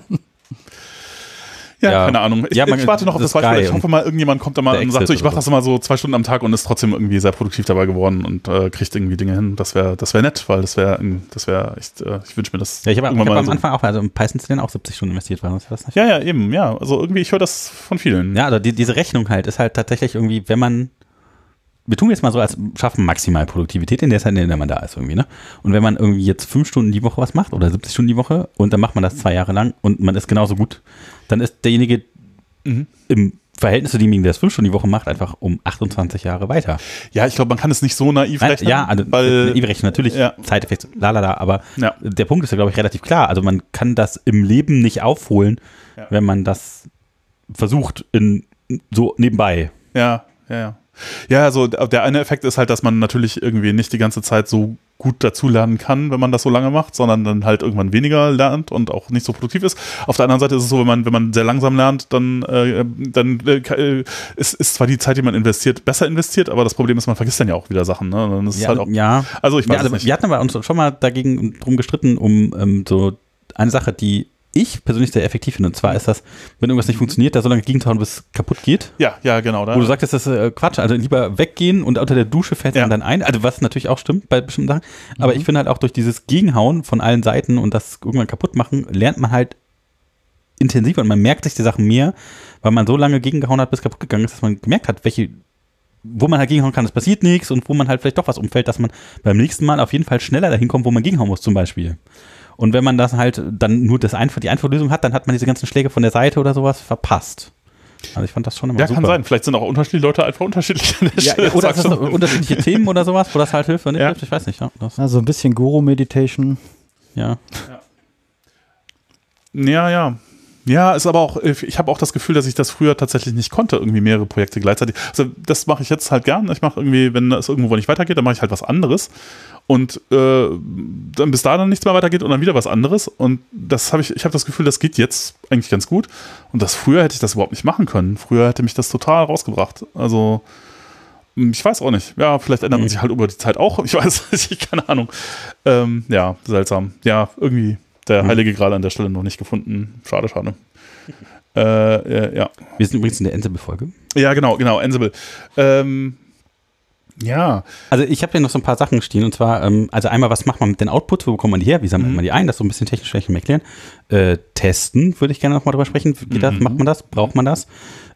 Ja, Ja. keine Ahnung. Ich, Ja, man- ich warte noch auf das das Beispiel. Ich hoffe mal, irgendjemand kommt da mal und sagt so, ich mache das immer so zwei Stunden am Tag und ist trotzdem irgendwie sehr produktiv dabei geworden und äh, kriegt irgendwie Dinge hin. Das wäre das wär nett, weil das wäre das wäre echt, äh, ich wünsche mir das Ja, ich habe hab am so. Anfang auch, also im Python zu lernen auch 70 Stunden investiert, war das das nicht? Ja, ja, eben, ja. Also irgendwie, ich höre das von vielen. Ja, also die, diese Rechnung halt ist halt tatsächlich irgendwie, wenn man, wir tun jetzt mal so, als schaffen maximal Produktivität in der Zeit, in der man da ist irgendwie, ne? Und wenn man irgendwie jetzt fünf Stunden die Woche was macht oder 70 Stunden die Woche und dann macht man das zwei Jahre lang und man ist genauso gut, dann ist derjenige Mhm. im Verhältnis zu demjenigen, der es fünf Stunden die Woche macht, einfach um 28 Jahre weiter. Ja, ich glaube, man kann es nicht so naiv Nein, rechnen. ja, also weil, naive Rechnung natürlich, Ja. Zeiteffekt, lalala, aber ja, der Punkt ist ja, glaube ich, relativ klar. Also man kann das im Leben nicht aufholen, Ja. wenn man das versucht in so nebenbei. ja, ja, ja. Ja, also der eine Effekt ist halt, dass man natürlich irgendwie nicht die ganze Zeit so gut dazulernen kann, wenn man das so lange macht, sondern dann halt irgendwann weniger lernt und auch nicht so produktiv ist. Auf der anderen Seite ist es so, wenn man, wenn man sehr langsam lernt, dann, äh, dann äh, äh, ist, ist zwar die Zeit, die man investiert, besser investiert, aber das Problem ist, man vergisst dann ja auch wieder Sachen. Ne? Dann ist Ja, halt auch, ja. also ich weiß ja also nicht. wir hatten aber uns schon mal dagegen drum gestritten, um ähm, so eine Sache, die ich persönlich sehr effektiv finde. Und zwar ist das, wenn irgendwas nicht funktioniert, da so lange gegenzuhauen, bis es kaputt geht. Ja, ja, genau. Da, Wo du sagtest, das ist äh, Quatsch. Also lieber weggehen und unter der Dusche fällt Ja. man dann ein. Also was natürlich auch stimmt bei bestimmten Sachen. Aber Mhm. ich finde halt auch durch dieses Gegenhauen von allen Seiten und das irgendwann kaputt machen, lernt man halt intensiver und man merkt sich die Sachen mehr, weil man so lange gegengehauen hat, bis kaputt gegangen ist, dass man gemerkt hat, welche, wo man halt gegenhauen kann, es passiert nichts und wo man halt vielleicht doch was umfällt, dass man beim nächsten Mal auf jeden Fall schneller dahin kommt, wo man gegenhauen muss, zum Beispiel. Und wenn man das halt dann nur das einfach, die einfache Lösung hat, dann hat man diese ganzen Schläge von der Seite oder sowas verpasst. Also ich fand das schon immer Ja, super. kann sein. Vielleicht sind auch unterschiedliche Leute einfach unterschiedlich an der Ja, Stelle. oder du? unterschiedliche Themen oder sowas, wo das halt hilft, wenn nicht Ja. hilft, ich weiß nicht. Ja, das, Also ein bisschen Guru-Meditation. ja. Ja, ja. Ja, ist aber auch, ich habe auch das Gefühl, dass ich das früher tatsächlich nicht konnte, irgendwie mehrere Projekte gleichzeitig. Also das mache ich jetzt halt gern. Ich mache irgendwie, wenn es irgendwo nicht weitergeht, dann mache ich halt was anderes. Und äh, dann bis da dann nichts mehr weitergeht und dann wieder was anderes. Und das habe ich, ich habe das Gefühl, das geht jetzt eigentlich ganz gut. Und das früher hätte ich das überhaupt nicht machen können. Früher hätte mich das total rausgebracht. Also hm, ich weiß auch nicht. Ja, vielleicht ändert man Mhm. sich halt über die Zeit auch. Ich weiß nicht, keine Ahnung. Ähm, ja, seltsam. Ja, irgendwie der Mhm. Heilige Gral an der Stelle noch nicht gefunden. Schade, schade. Äh, äh, ja. Wir sind übrigens in der Ansible-Folge. ja, genau, genau, Ansible. Ähm, ja, Also ich habe hier noch so ein paar Sachen stehen und zwar, ähm, also einmal, was macht man mit den Outputs, wo bekommt man die her, wie sammelt Mhm. man die ein, das ist so ein bisschen technisch vielleicht erklären. Äh, testen würde ich gerne nochmal drüber sprechen. Geht das, Mhm. macht man das, braucht man das?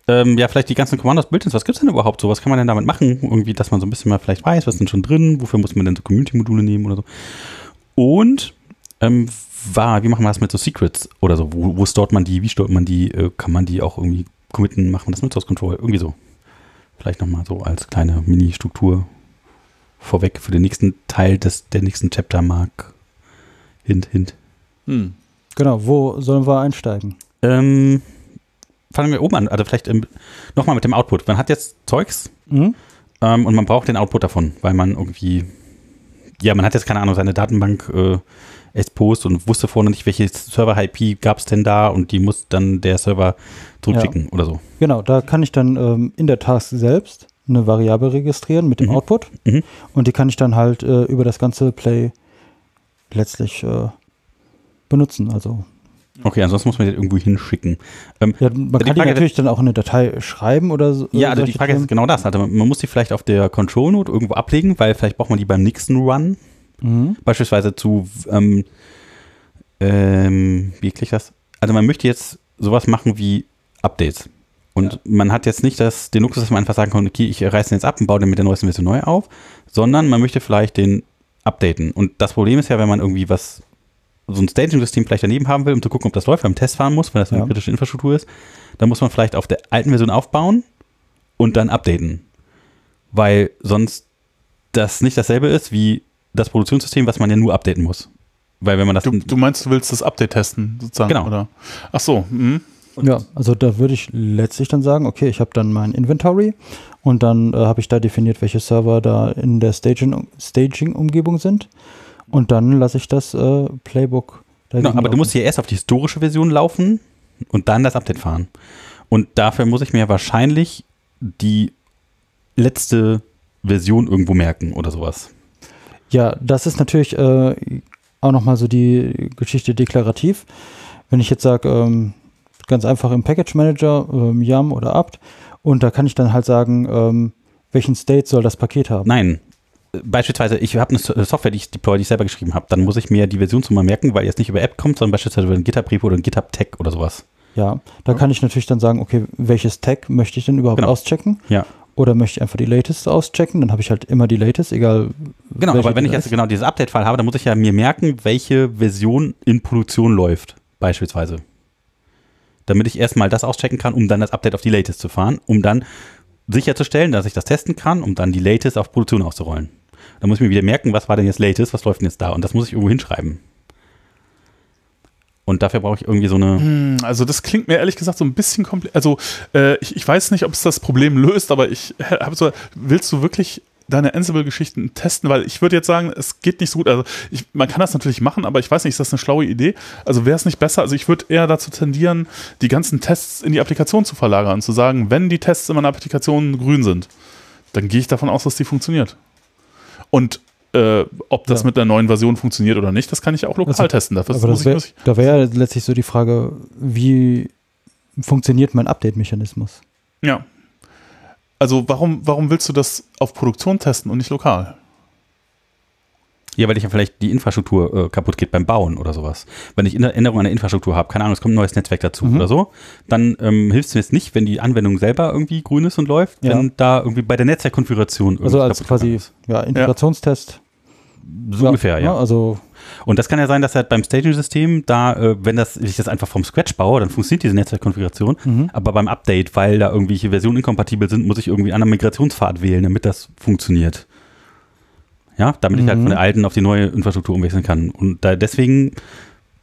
Ähm, ja, vielleicht die ganzen Commandos, Build-ins, was gibt's denn überhaupt so? Was kann man denn damit machen? Irgendwie, dass man so ein bisschen mal vielleicht weiß, was ist denn schon drin, wofür muss man denn so Community-Module nehmen oder so. Und ähm, war, wie machen wir das mit so Secrets oder so? Wo, wo stort man die, wie stort man die, äh, kann man die auch irgendwie committen, machen wir das mit Source Control, irgendwie so. Vielleicht nochmal so als kleine Mini-Struktur vorweg für den nächsten Teil des, der nächsten Chapter Mark. Hint, hint. hm. Genau, wo sollen wir einsteigen? Ähm, fangen wir oben an, also vielleicht ähm, nochmal mit dem Output. Man hat jetzt Zeugs Mhm. ähm, und man braucht den Output davon, weil man irgendwie, ja, man hat jetzt keine Ahnung, seine Datenbank äh, exposed und wusste vorne nicht, welche Server-IP gab es denn da und die muss dann der Server zurückschicken oder so. Genau, da kann ich dann ähm, in der Task selbst eine Variable registrieren mit dem Mhm. Output Mhm. und die kann ich dann halt äh, über das ganze Play letztlich äh, benutzen. Also Okay, ansonsten muss man den irgendwo hinschicken. Ähm, ja, man Die kann die Frage- natürlich dann auch in eine Datei schreiben oder so. Ja, äh, also die Frage ist Themen. genau das. Also man man muss die vielleicht auf der Control Note irgendwo ablegen, weil vielleicht braucht man die beim nächsten Run. Mhm. Beispielsweise zu, ähm, ähm, wie ich das? Also man möchte jetzt sowas machen wie Updates. Und man hat jetzt nicht das, den Luxus, dass man einfach sagen kann, okay, ich reiße den jetzt ab und baue den mit der neuesten Version neu auf, sondern man möchte vielleicht den updaten. Und das Problem ist ja, wenn man irgendwie was, so ein Staging-System vielleicht daneben haben will, um zu gucken, ob das läuft, beim Test fahren muss, weil das so eine Ja. kritische Infrastruktur ist, dann muss man vielleicht auf der alten Version aufbauen und dann updaten. Weil sonst das nicht dasselbe ist wie das Produktionssystem, was man ja nur updaten muss. Weil wenn man das Du, du meinst, du willst das Update testen, sozusagen, Genau. oder? Ach so, hm. Ja, also da würde ich letztlich dann sagen, okay, ich habe dann mein Inventory und dann äh, habe ich da definiert, welche Server da in der Staging- Staging-Umgebung sind und dann lasse ich das äh, Playbook Genau, aber du laufen. musst hier erst auf die historische Version laufen und dann das Update fahren. Und dafür muss ich mir wahrscheinlich die letzte Version irgendwo merken oder sowas. Ja, das ist natürlich äh, auch nochmal so die Geschichte deklarativ. Wenn ich jetzt sage, ähm, ganz einfach im Package Manager, ähm, YAM oder apt, und da kann ich dann halt sagen, ähm, welchen State soll das Paket haben. Nein. Beispielsweise, ich habe eine So- Software, die ich deploy, die ich selber geschrieben habe. Dann muss ich mir die Versionsnummer merken, weil jetzt nicht über App kommt, sondern beispielsweise über ein GitHub-Repo oder ein GitHub-Tag oder sowas. Ja, da kann ich natürlich dann sagen, okay, welches Tag möchte ich denn überhaupt Genau. auschecken? Ja. Oder möchte ich einfach die Latest auschecken? Dann habe ich halt immer die Latest, egal. Genau, aber wenn ich jetzt genau dieses Update-File habe, dann muss ich ja mir merken, welche Version in Produktion läuft, beispielsweise. Damit ich erstmal das auschecken kann, um dann das Update auf die Latest zu fahren, um dann sicherzustellen, dass ich das testen kann, um dann die Latest auf Produktion auszurollen. Dann muss ich mir wieder merken, was war denn jetzt Latest, was läuft denn jetzt da? Und das muss ich irgendwo hinschreiben. Und dafür brauche ich irgendwie so eine. Hm, Also das klingt mir ehrlich gesagt so ein bisschen kompliziert. Also äh, ich, ich weiß nicht, ob es das Problem löst, aber ich habe so, willst du wirklich deine Ansible-Geschichten testen? Weil ich würde jetzt sagen, es geht nicht so gut. Also ich, man kann das natürlich machen, aber ich weiß nicht, ist das eine schlaue Idee? Also wäre es nicht besser? Also ich würde eher dazu tendieren, die ganzen Tests in die Applikation zu verlagern, zu sagen, wenn die Tests in meiner Applikation grün sind, dann gehe ich davon aus, dass die funktioniert. Und äh, ob das Ja. mit der neuen Version funktioniert oder nicht, das kann ich auch lokal Also, testen. Dafür Aber das wär, ich, da wäre ja letztlich so die Frage, wie funktioniert mein Update-Mechanismus? Ja. Also warum, warum willst du das auf Produktion testen und nicht lokal? Ja, weil ich ja vielleicht die Infrastruktur äh, kaputt geht beim Bauen oder sowas. Wenn ich eine Änderung an der Infrastruktur habe, keine Ahnung, es kommt ein neues Netzwerk dazu Mhm. oder so, dann ähm, hilft es mir jetzt nicht, wenn die Anwendung selber irgendwie grün ist und läuft, Ja. wenn da irgendwie bei der Netzwerkkonfiguration Also irgendwas als kaputt quasi ist. ja, Integrationstest. So ungefähr, ja. ne, Also Und das kann ja sein, dass halt beim Staging-System, da, äh, wenn das, ich das einfach vom Scratch baue, dann funktioniert diese Netzwerkkonfiguration. Mhm. Aber beim Update, weil da irgendwelche Versionen inkompatibel sind, muss ich irgendwie einen anderen Migrationspfad wählen, damit das funktioniert. Ja, damit ich halt Mhm. von der alten auf die neue Infrastruktur umwechseln kann. Und da deswegen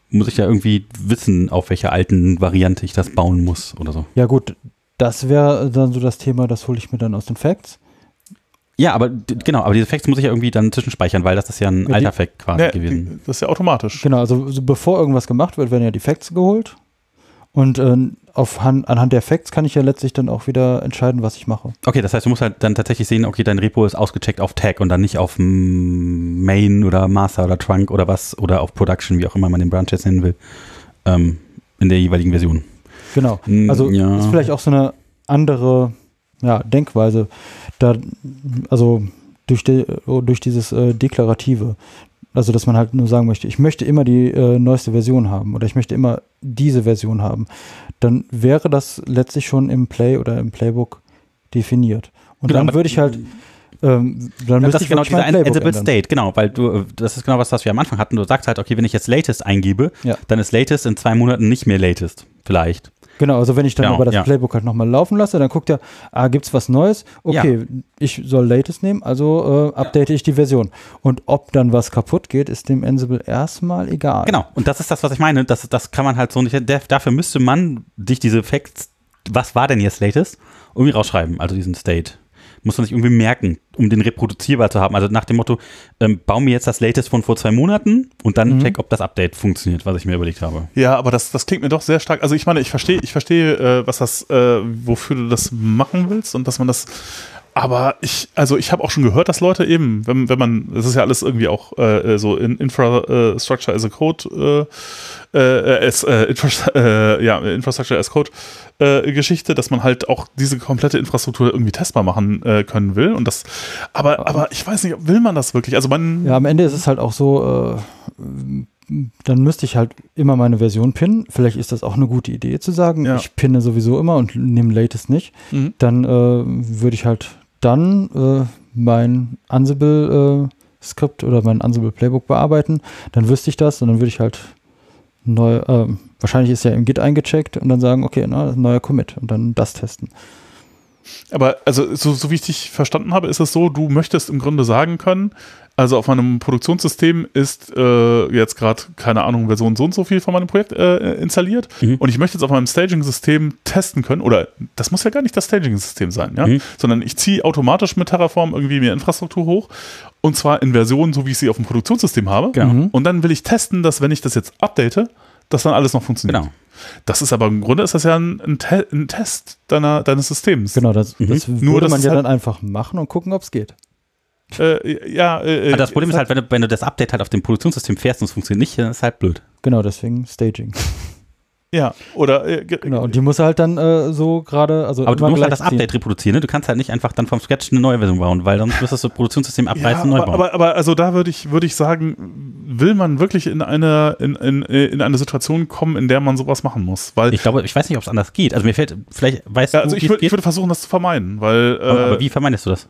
muss ich ja irgendwie wissen, auf welcher alten Variante ich das bauen muss oder so. ja gut, das wäre dann so das Thema, das hole ich mir dann aus den Facts. Ja, aber genau, aber diese Facts muss ich ja irgendwie dann zwischenspeichern, weil das ist ja ein Ja, die- alter Fact quasi Ja, gewesen. die- das ist ja automatisch. Genau, also so bevor irgendwas gemacht wird, werden ja die Facts geholt. Und äh, auf Han anhand der Facts kann ich ja letztlich dann auch wieder entscheiden, was ich mache. Okay, das heißt, du musst halt dann tatsächlich sehen, okay, dein Repo ist ausgecheckt auf Tag und dann nicht auf Main oder Master oder Trunk oder was oder auf Production, wie auch immer man den Branch jetzt nennen will, ähm, in der jeweiligen Version. Genau. Mm, Also ja. ist vielleicht auch so eine andere ja, Denkweise. Da, also durch, die, durch dieses äh, Deklarative. Also, dass man halt nur sagen möchte, ich möchte immer die äh, neueste Version haben oder ich möchte immer diese Version haben. Dann wäre das letztlich schon im Play oder im Playbook definiert. Und Genau, dann würde ich halt, ähm, dann Ja, das ich ist genau dieser ändern. State, genau, weil du, äh, das ist genau was, was wir am Anfang hatten. Du sagst halt, okay, wenn ich jetzt Latest eingebe, Ja. dann ist Latest in zwei Monaten nicht mehr Latest, vielleicht. Genau, also wenn ich dann Genau, aber das ja. Playbook halt nochmal laufen lasse, dann guckt er, ah, gibt's was Neues? Okay, ich soll Latest nehmen, also äh, update ich die Version. Und ob dann was kaputt geht, ist dem Ansible erstmal egal. Genau, und das ist das, was ich meine. Das, das kann man halt so nicht. Dafür müsste man sich diese Facts, was war denn jetzt Latest, irgendwie rausschreiben, also diesen State. Muss man sich irgendwie merken, um den reproduzierbar zu haben. Also nach dem Motto, ähm, bau mir jetzt das Latest von vor zwei Monaten und dann Mhm. check, ob das Update funktioniert, was ich mir überlegt habe. Ja, aber das, das klingt mir doch sehr stark. Also ich meine, ich verstehe, ich verstehe, äh, was das, äh, wofür du das machen willst und dass man das. Aber ich, also ich habe auch schon gehört, dass Leute eben, wenn, wenn man, das ist ja alles irgendwie auch äh, so in Infrastructure as a Code, äh, äh, as, äh, Infra äh, ja, Infrastructure as Code äh, Geschichte, dass man halt auch diese komplette Infrastruktur irgendwie testbar machen können will. Und das, aber, aber ich weiß nicht, will man das wirklich? Also man, Ja, am Ende ist es halt auch so, äh, dann müsste ich halt immer meine Version pinnen. Vielleicht ist das auch eine gute Idee zu sagen, Ja. ich pinne sowieso immer und nehme Latest nicht. Mhm. Dann äh, würde ich halt dann äh, mein Ansible-Skript oder mein Ansible-Playbook bearbeiten. Dann wüsste ich das und dann würde ich halt neu, äh, wahrscheinlich ist ja im Git eingecheckt und dann sagen, okay, na, neuer Commit und dann das testen. Aber also so, so wie ich dich verstanden habe, ist es so, du möchtest im Grunde sagen können, also auf meinem Produktionssystem ist äh, jetzt gerade, keine Ahnung, Version so und so viel von meinem Projekt äh, installiert Mhm. und ich möchte jetzt auf meinem Staging-System testen können, oder das muss ja gar nicht das Staging-System sein, ja, Mhm. sondern ich ziehe automatisch mit Terraform irgendwie mir Infrastruktur hoch und zwar in Versionen, so wie ich sie auf dem Produktionssystem habe. Genau. Und dann will ich testen, dass wenn ich das jetzt update, dass dann alles noch funktioniert. Genau. Das ist aber im Grunde ist das ja ein, ein, Te ein Test deiner, deines Systems. Genau, das, Mhm. das Nur, würde dass man es ja halt- dann einfach machen und gucken, ob es geht. Äh, ja, äh, Aber das Problem ist halt, wenn du, wenn du das Update halt auf dem Produktionssystem fährst und es funktioniert nicht, dann ist halt blöd. Genau, deswegen Staging. Ja, oder äh, ge- Genau, und die muss halt dann äh, so gerade, also Aber du musst halt das. Update reproduzieren. Ne? Du kannst halt nicht einfach dann vom Scratch eine neue Version bauen, weil sonst wirst du das Produktionssystem ja, abreißen und neu aber, bauen. aber, aber also da würde ich, würde ich sagen, will man wirklich in eine, in, in, in eine Situation kommen, in der man sowas machen muss? Weil, ich glaube, ich weiß nicht, ob es anders geht. Also mir fällt, vielleicht weißt ja, du, also wie ich, würd, ich würde versuchen, das zu vermeiden, weil aber, aber äh, wie vermeidest du das?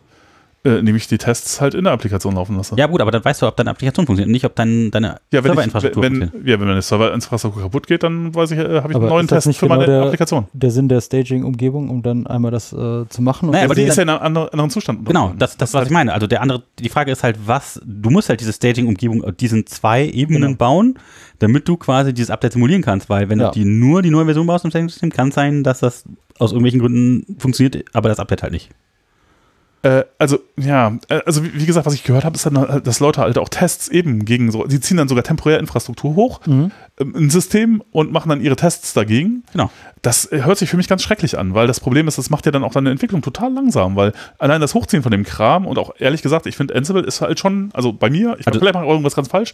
Äh, nämlich die Tests halt in der Applikation laufen lasse. Ja gut, aber dann weißt du, ob deine Applikation funktioniert, nicht ob dein, deine Ja, Serverinfrastruktur wenn, funktioniert. ja, wenn meine Serverinfrastruktur kaputt geht, dann weiß ich, äh, habe ich Aber einen neuen das Test nicht für meine genau der- Applikation. Der Sinn der Staging-Umgebung, um dann einmal das äh, zu machen. und Naja, das Aber die ist ja in einem anderen, anderen Zustand. Genau, das, das was ich meine. Also der andere, die Frage ist halt, was, du musst halt diese Staging-Umgebung, äh, diesen zwei Ebenen Genau. bauen, damit du quasi dieses Update simulieren kannst, weil wenn Ja. du die nur die neue Version baust im Staging-System, kann es sein, dass das aus irgendwelchen Gründen funktioniert, aber das Update halt nicht. Äh, also, ja, äh, also wie, wie gesagt, was ich gehört habe, ist dann, halt, dass Leute halt auch Tests eben gegen so, die ziehen dann sogar temporär Infrastruktur hoch, Mhm. ähm, ein System und machen dann ihre Tests dagegen. Genau. Das äh, hört sich für mich ganz schrecklich an, weil das Problem ist, das macht ja dann auch deine Entwicklung total langsam, weil allein das Hochziehen von dem Kram und auch ehrlich gesagt, ich finde Ansible ist halt schon, also bei mir, ich Also- vielleicht mache ich irgendwas ganz falsch,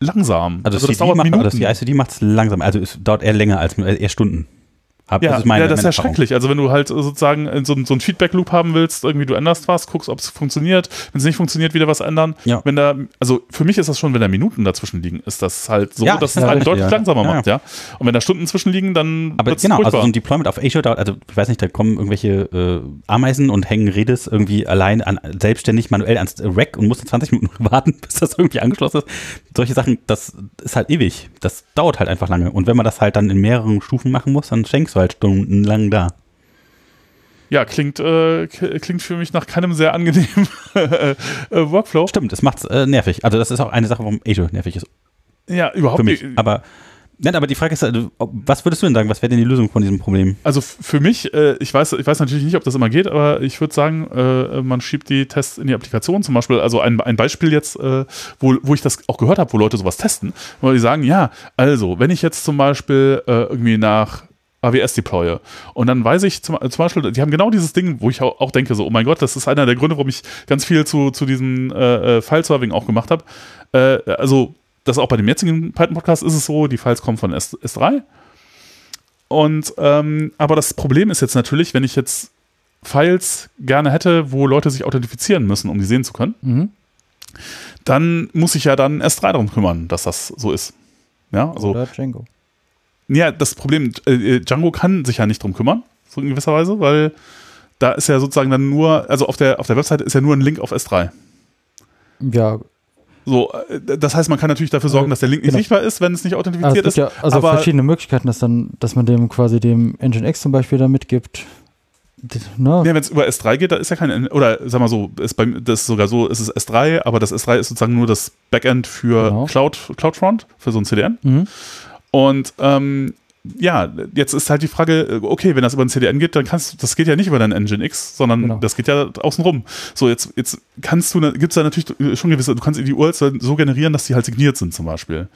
langsam. Also, das CD dauert macht, Minuten. das CICD macht es langsam, also es dauert eher länger als eher Stunden. Hab, Ja, ist meine- ja, das ist ja Erfahrung. schrecklich. Also wenn du halt sozusagen äh, so, ein- so ein Feedback-Loop haben willst, irgendwie du änderst was, guckst, ob es funktioniert. Wenn es nicht funktioniert, wieder was ändern. Ja. Wenn da, also für mich ist das schon, wenn da Minuten dazwischen liegen, ist das halt so, Ja, dass es ja, halt richtig, deutlich langsamer macht, ja. Und wenn da Stunden zwischenliegen, dann Aber genau, also furchtbar. so ein Deployment auf Azure dauert, also ich weiß nicht, da kommen irgendwelche äh, Ameisen und hängen Redis irgendwie allein an, selbstständig manuell ans Rack und mussten 20 Minuten warten, bis das irgendwie angeschlossen ist. Solche Sachen, das ist halt ewig. Das dauert halt einfach lange. Und wenn man das halt dann in mehreren Stufen machen muss, dann schenkst du halt stundenlang da. ja, klingt, äh, klingt für mich nach keinem sehr angenehmen äh, Workflow. Stimmt, das macht's äh, nervig. Also das ist auch eine Sache, warum Azure nervig ist Ja, überhaupt für mich. nicht. Aber, nein, aber die Frage ist, ob- was würdest du denn sagen, was wäre denn die Lösung von diesem Problem? Also für mich, äh, ich weiß, ich weiß natürlich nicht, ob das immer geht, aber ich würde sagen, äh, man schiebt die Tests in die Applikation. Zum Beispiel, also ein, ein Beispiel jetzt, äh, wo, wo ich das auch gehört habe, wo Leute sowas testen, wo die sagen, ja, also, wenn ich jetzt zum Beispiel äh, irgendwie nach AWS deploye und dann weiß ich zum, zum Beispiel, die haben genau dieses Ding, wo ich auch, auch denke, so, oh mein Gott, das ist einer der Gründe, warum ich ganz viel zu, zu diesem äh, äh, File-Serving auch gemacht habe. Äh, also, das auch bei dem jetzigen Python-Podcast ist es so, die Files kommen von S, S3 und ähm, aber das Problem ist jetzt natürlich, wenn ich jetzt Files gerne hätte, wo Leute sich authentifizieren müssen, um die sehen zu können, Mhm. dann muss ich ja dann S3 darum kümmern, dass das so ist. Ja, also Oder Django. Ja, das Problem, äh, Django kann sich ja nicht drum kümmern, so in gewisser Weise, weil da ist ja sozusagen dann nur, also auf der auf der Webseite ist ja nur ein Link auf S3. Ja, So, äh, das heißt, man kann natürlich dafür sorgen, dass der Link nicht Genau. sichtbar ist, wenn es nicht also es authentifiziert ist. ja also aber verschiedene Möglichkeiten, dass dann, dass man dem quasi dem Nginx zum Beispiel da mitgibt. Ne? Ja, wenn es über S3 geht, da ist ja kein, oder sag mal so, ist bei, das ist sogar so, ist es S3, aber das S3 ist sozusagen nur das Backend für Genau. Cloud, CloudFront, für so ein CDN. Mhm. Und ähm, ja, jetzt ist halt die Frage, okay, wenn das über ein CDN geht, dann kannst du, das geht ja nicht über dein Nginx, sondern Genau. das geht ja außenrum. So, jetzt, jetzt kannst du, gibt es da natürlich schon gewisse, du kannst die URLs so generieren, dass die halt signiert sind zum Beispiel.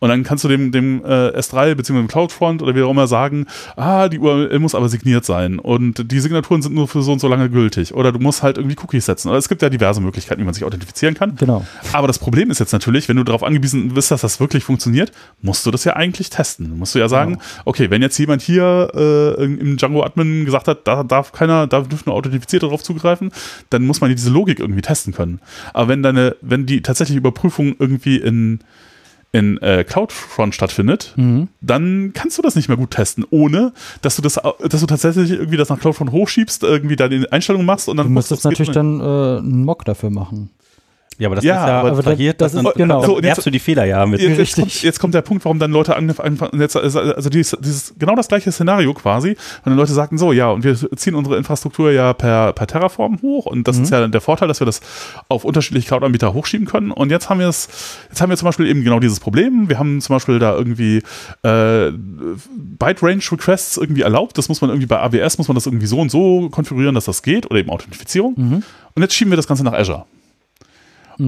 Und dann kannst du dem, dem äh, S3 bzw. dem CloudFront oder wie auch immer sagen, ah, die URL muss aber signiert sein und die Signaturen sind nur für so und so lange gültig. Oder du musst halt irgendwie Cookies setzen. Oder es gibt ja diverse Möglichkeiten, wie man sich authentifizieren kann. Genau. Aber das Problem ist jetzt natürlich, wenn du darauf angewiesen bist, dass das wirklich funktioniert, musst du das ja eigentlich testen. Musst du ja sagen, okay, wenn jetzt jemand hier äh, im Django-Admin gesagt hat, da darf keiner, da dürfen nur Authentifizierte drauf zugreifen, dann muss man ja diese Logik irgendwie testen können. Aber wenn deine, wenn die tatsächliche Überprüfung irgendwie in in äh, CloudFront stattfindet, Mhm. dann kannst du das nicht mehr gut testen, ohne dass du das, dass du tatsächlich irgendwie das nach CloudFront hochschiebst, irgendwie da die Einstellungen machst und dann Du müsstest ob's geht natürlich dann äh, einen Mock dafür machen. Ja, aber das Ja, ist ja aber variiert, das dass ist- genau. So, jetzt- du die Fehler ja mit. Jetzt, jetzt, Richtig. kommt, jetzt kommt der Punkt, warum dann Leute angef- einfach, jetzt, also dieses, dieses, genau das gleiche Szenario quasi, und dann Leute sagten so, ja, und wir ziehen unsere Infrastruktur ja per, per Terraform hoch und das ist ja der Vorteil, dass wir das auf unterschiedliche Cloud-Anbieter hochschieben können und jetzt haben wir es, jetzt haben wir zum Beispiel eben genau dieses Problem, wir haben zum Beispiel da irgendwie äh, Byte-Range-Requests irgendwie erlaubt, das muss man irgendwie bei AWS, muss man das irgendwie so und so konfigurieren, dass das geht oder eben Authentifizierung und jetzt schieben wir das Ganze nach Azure.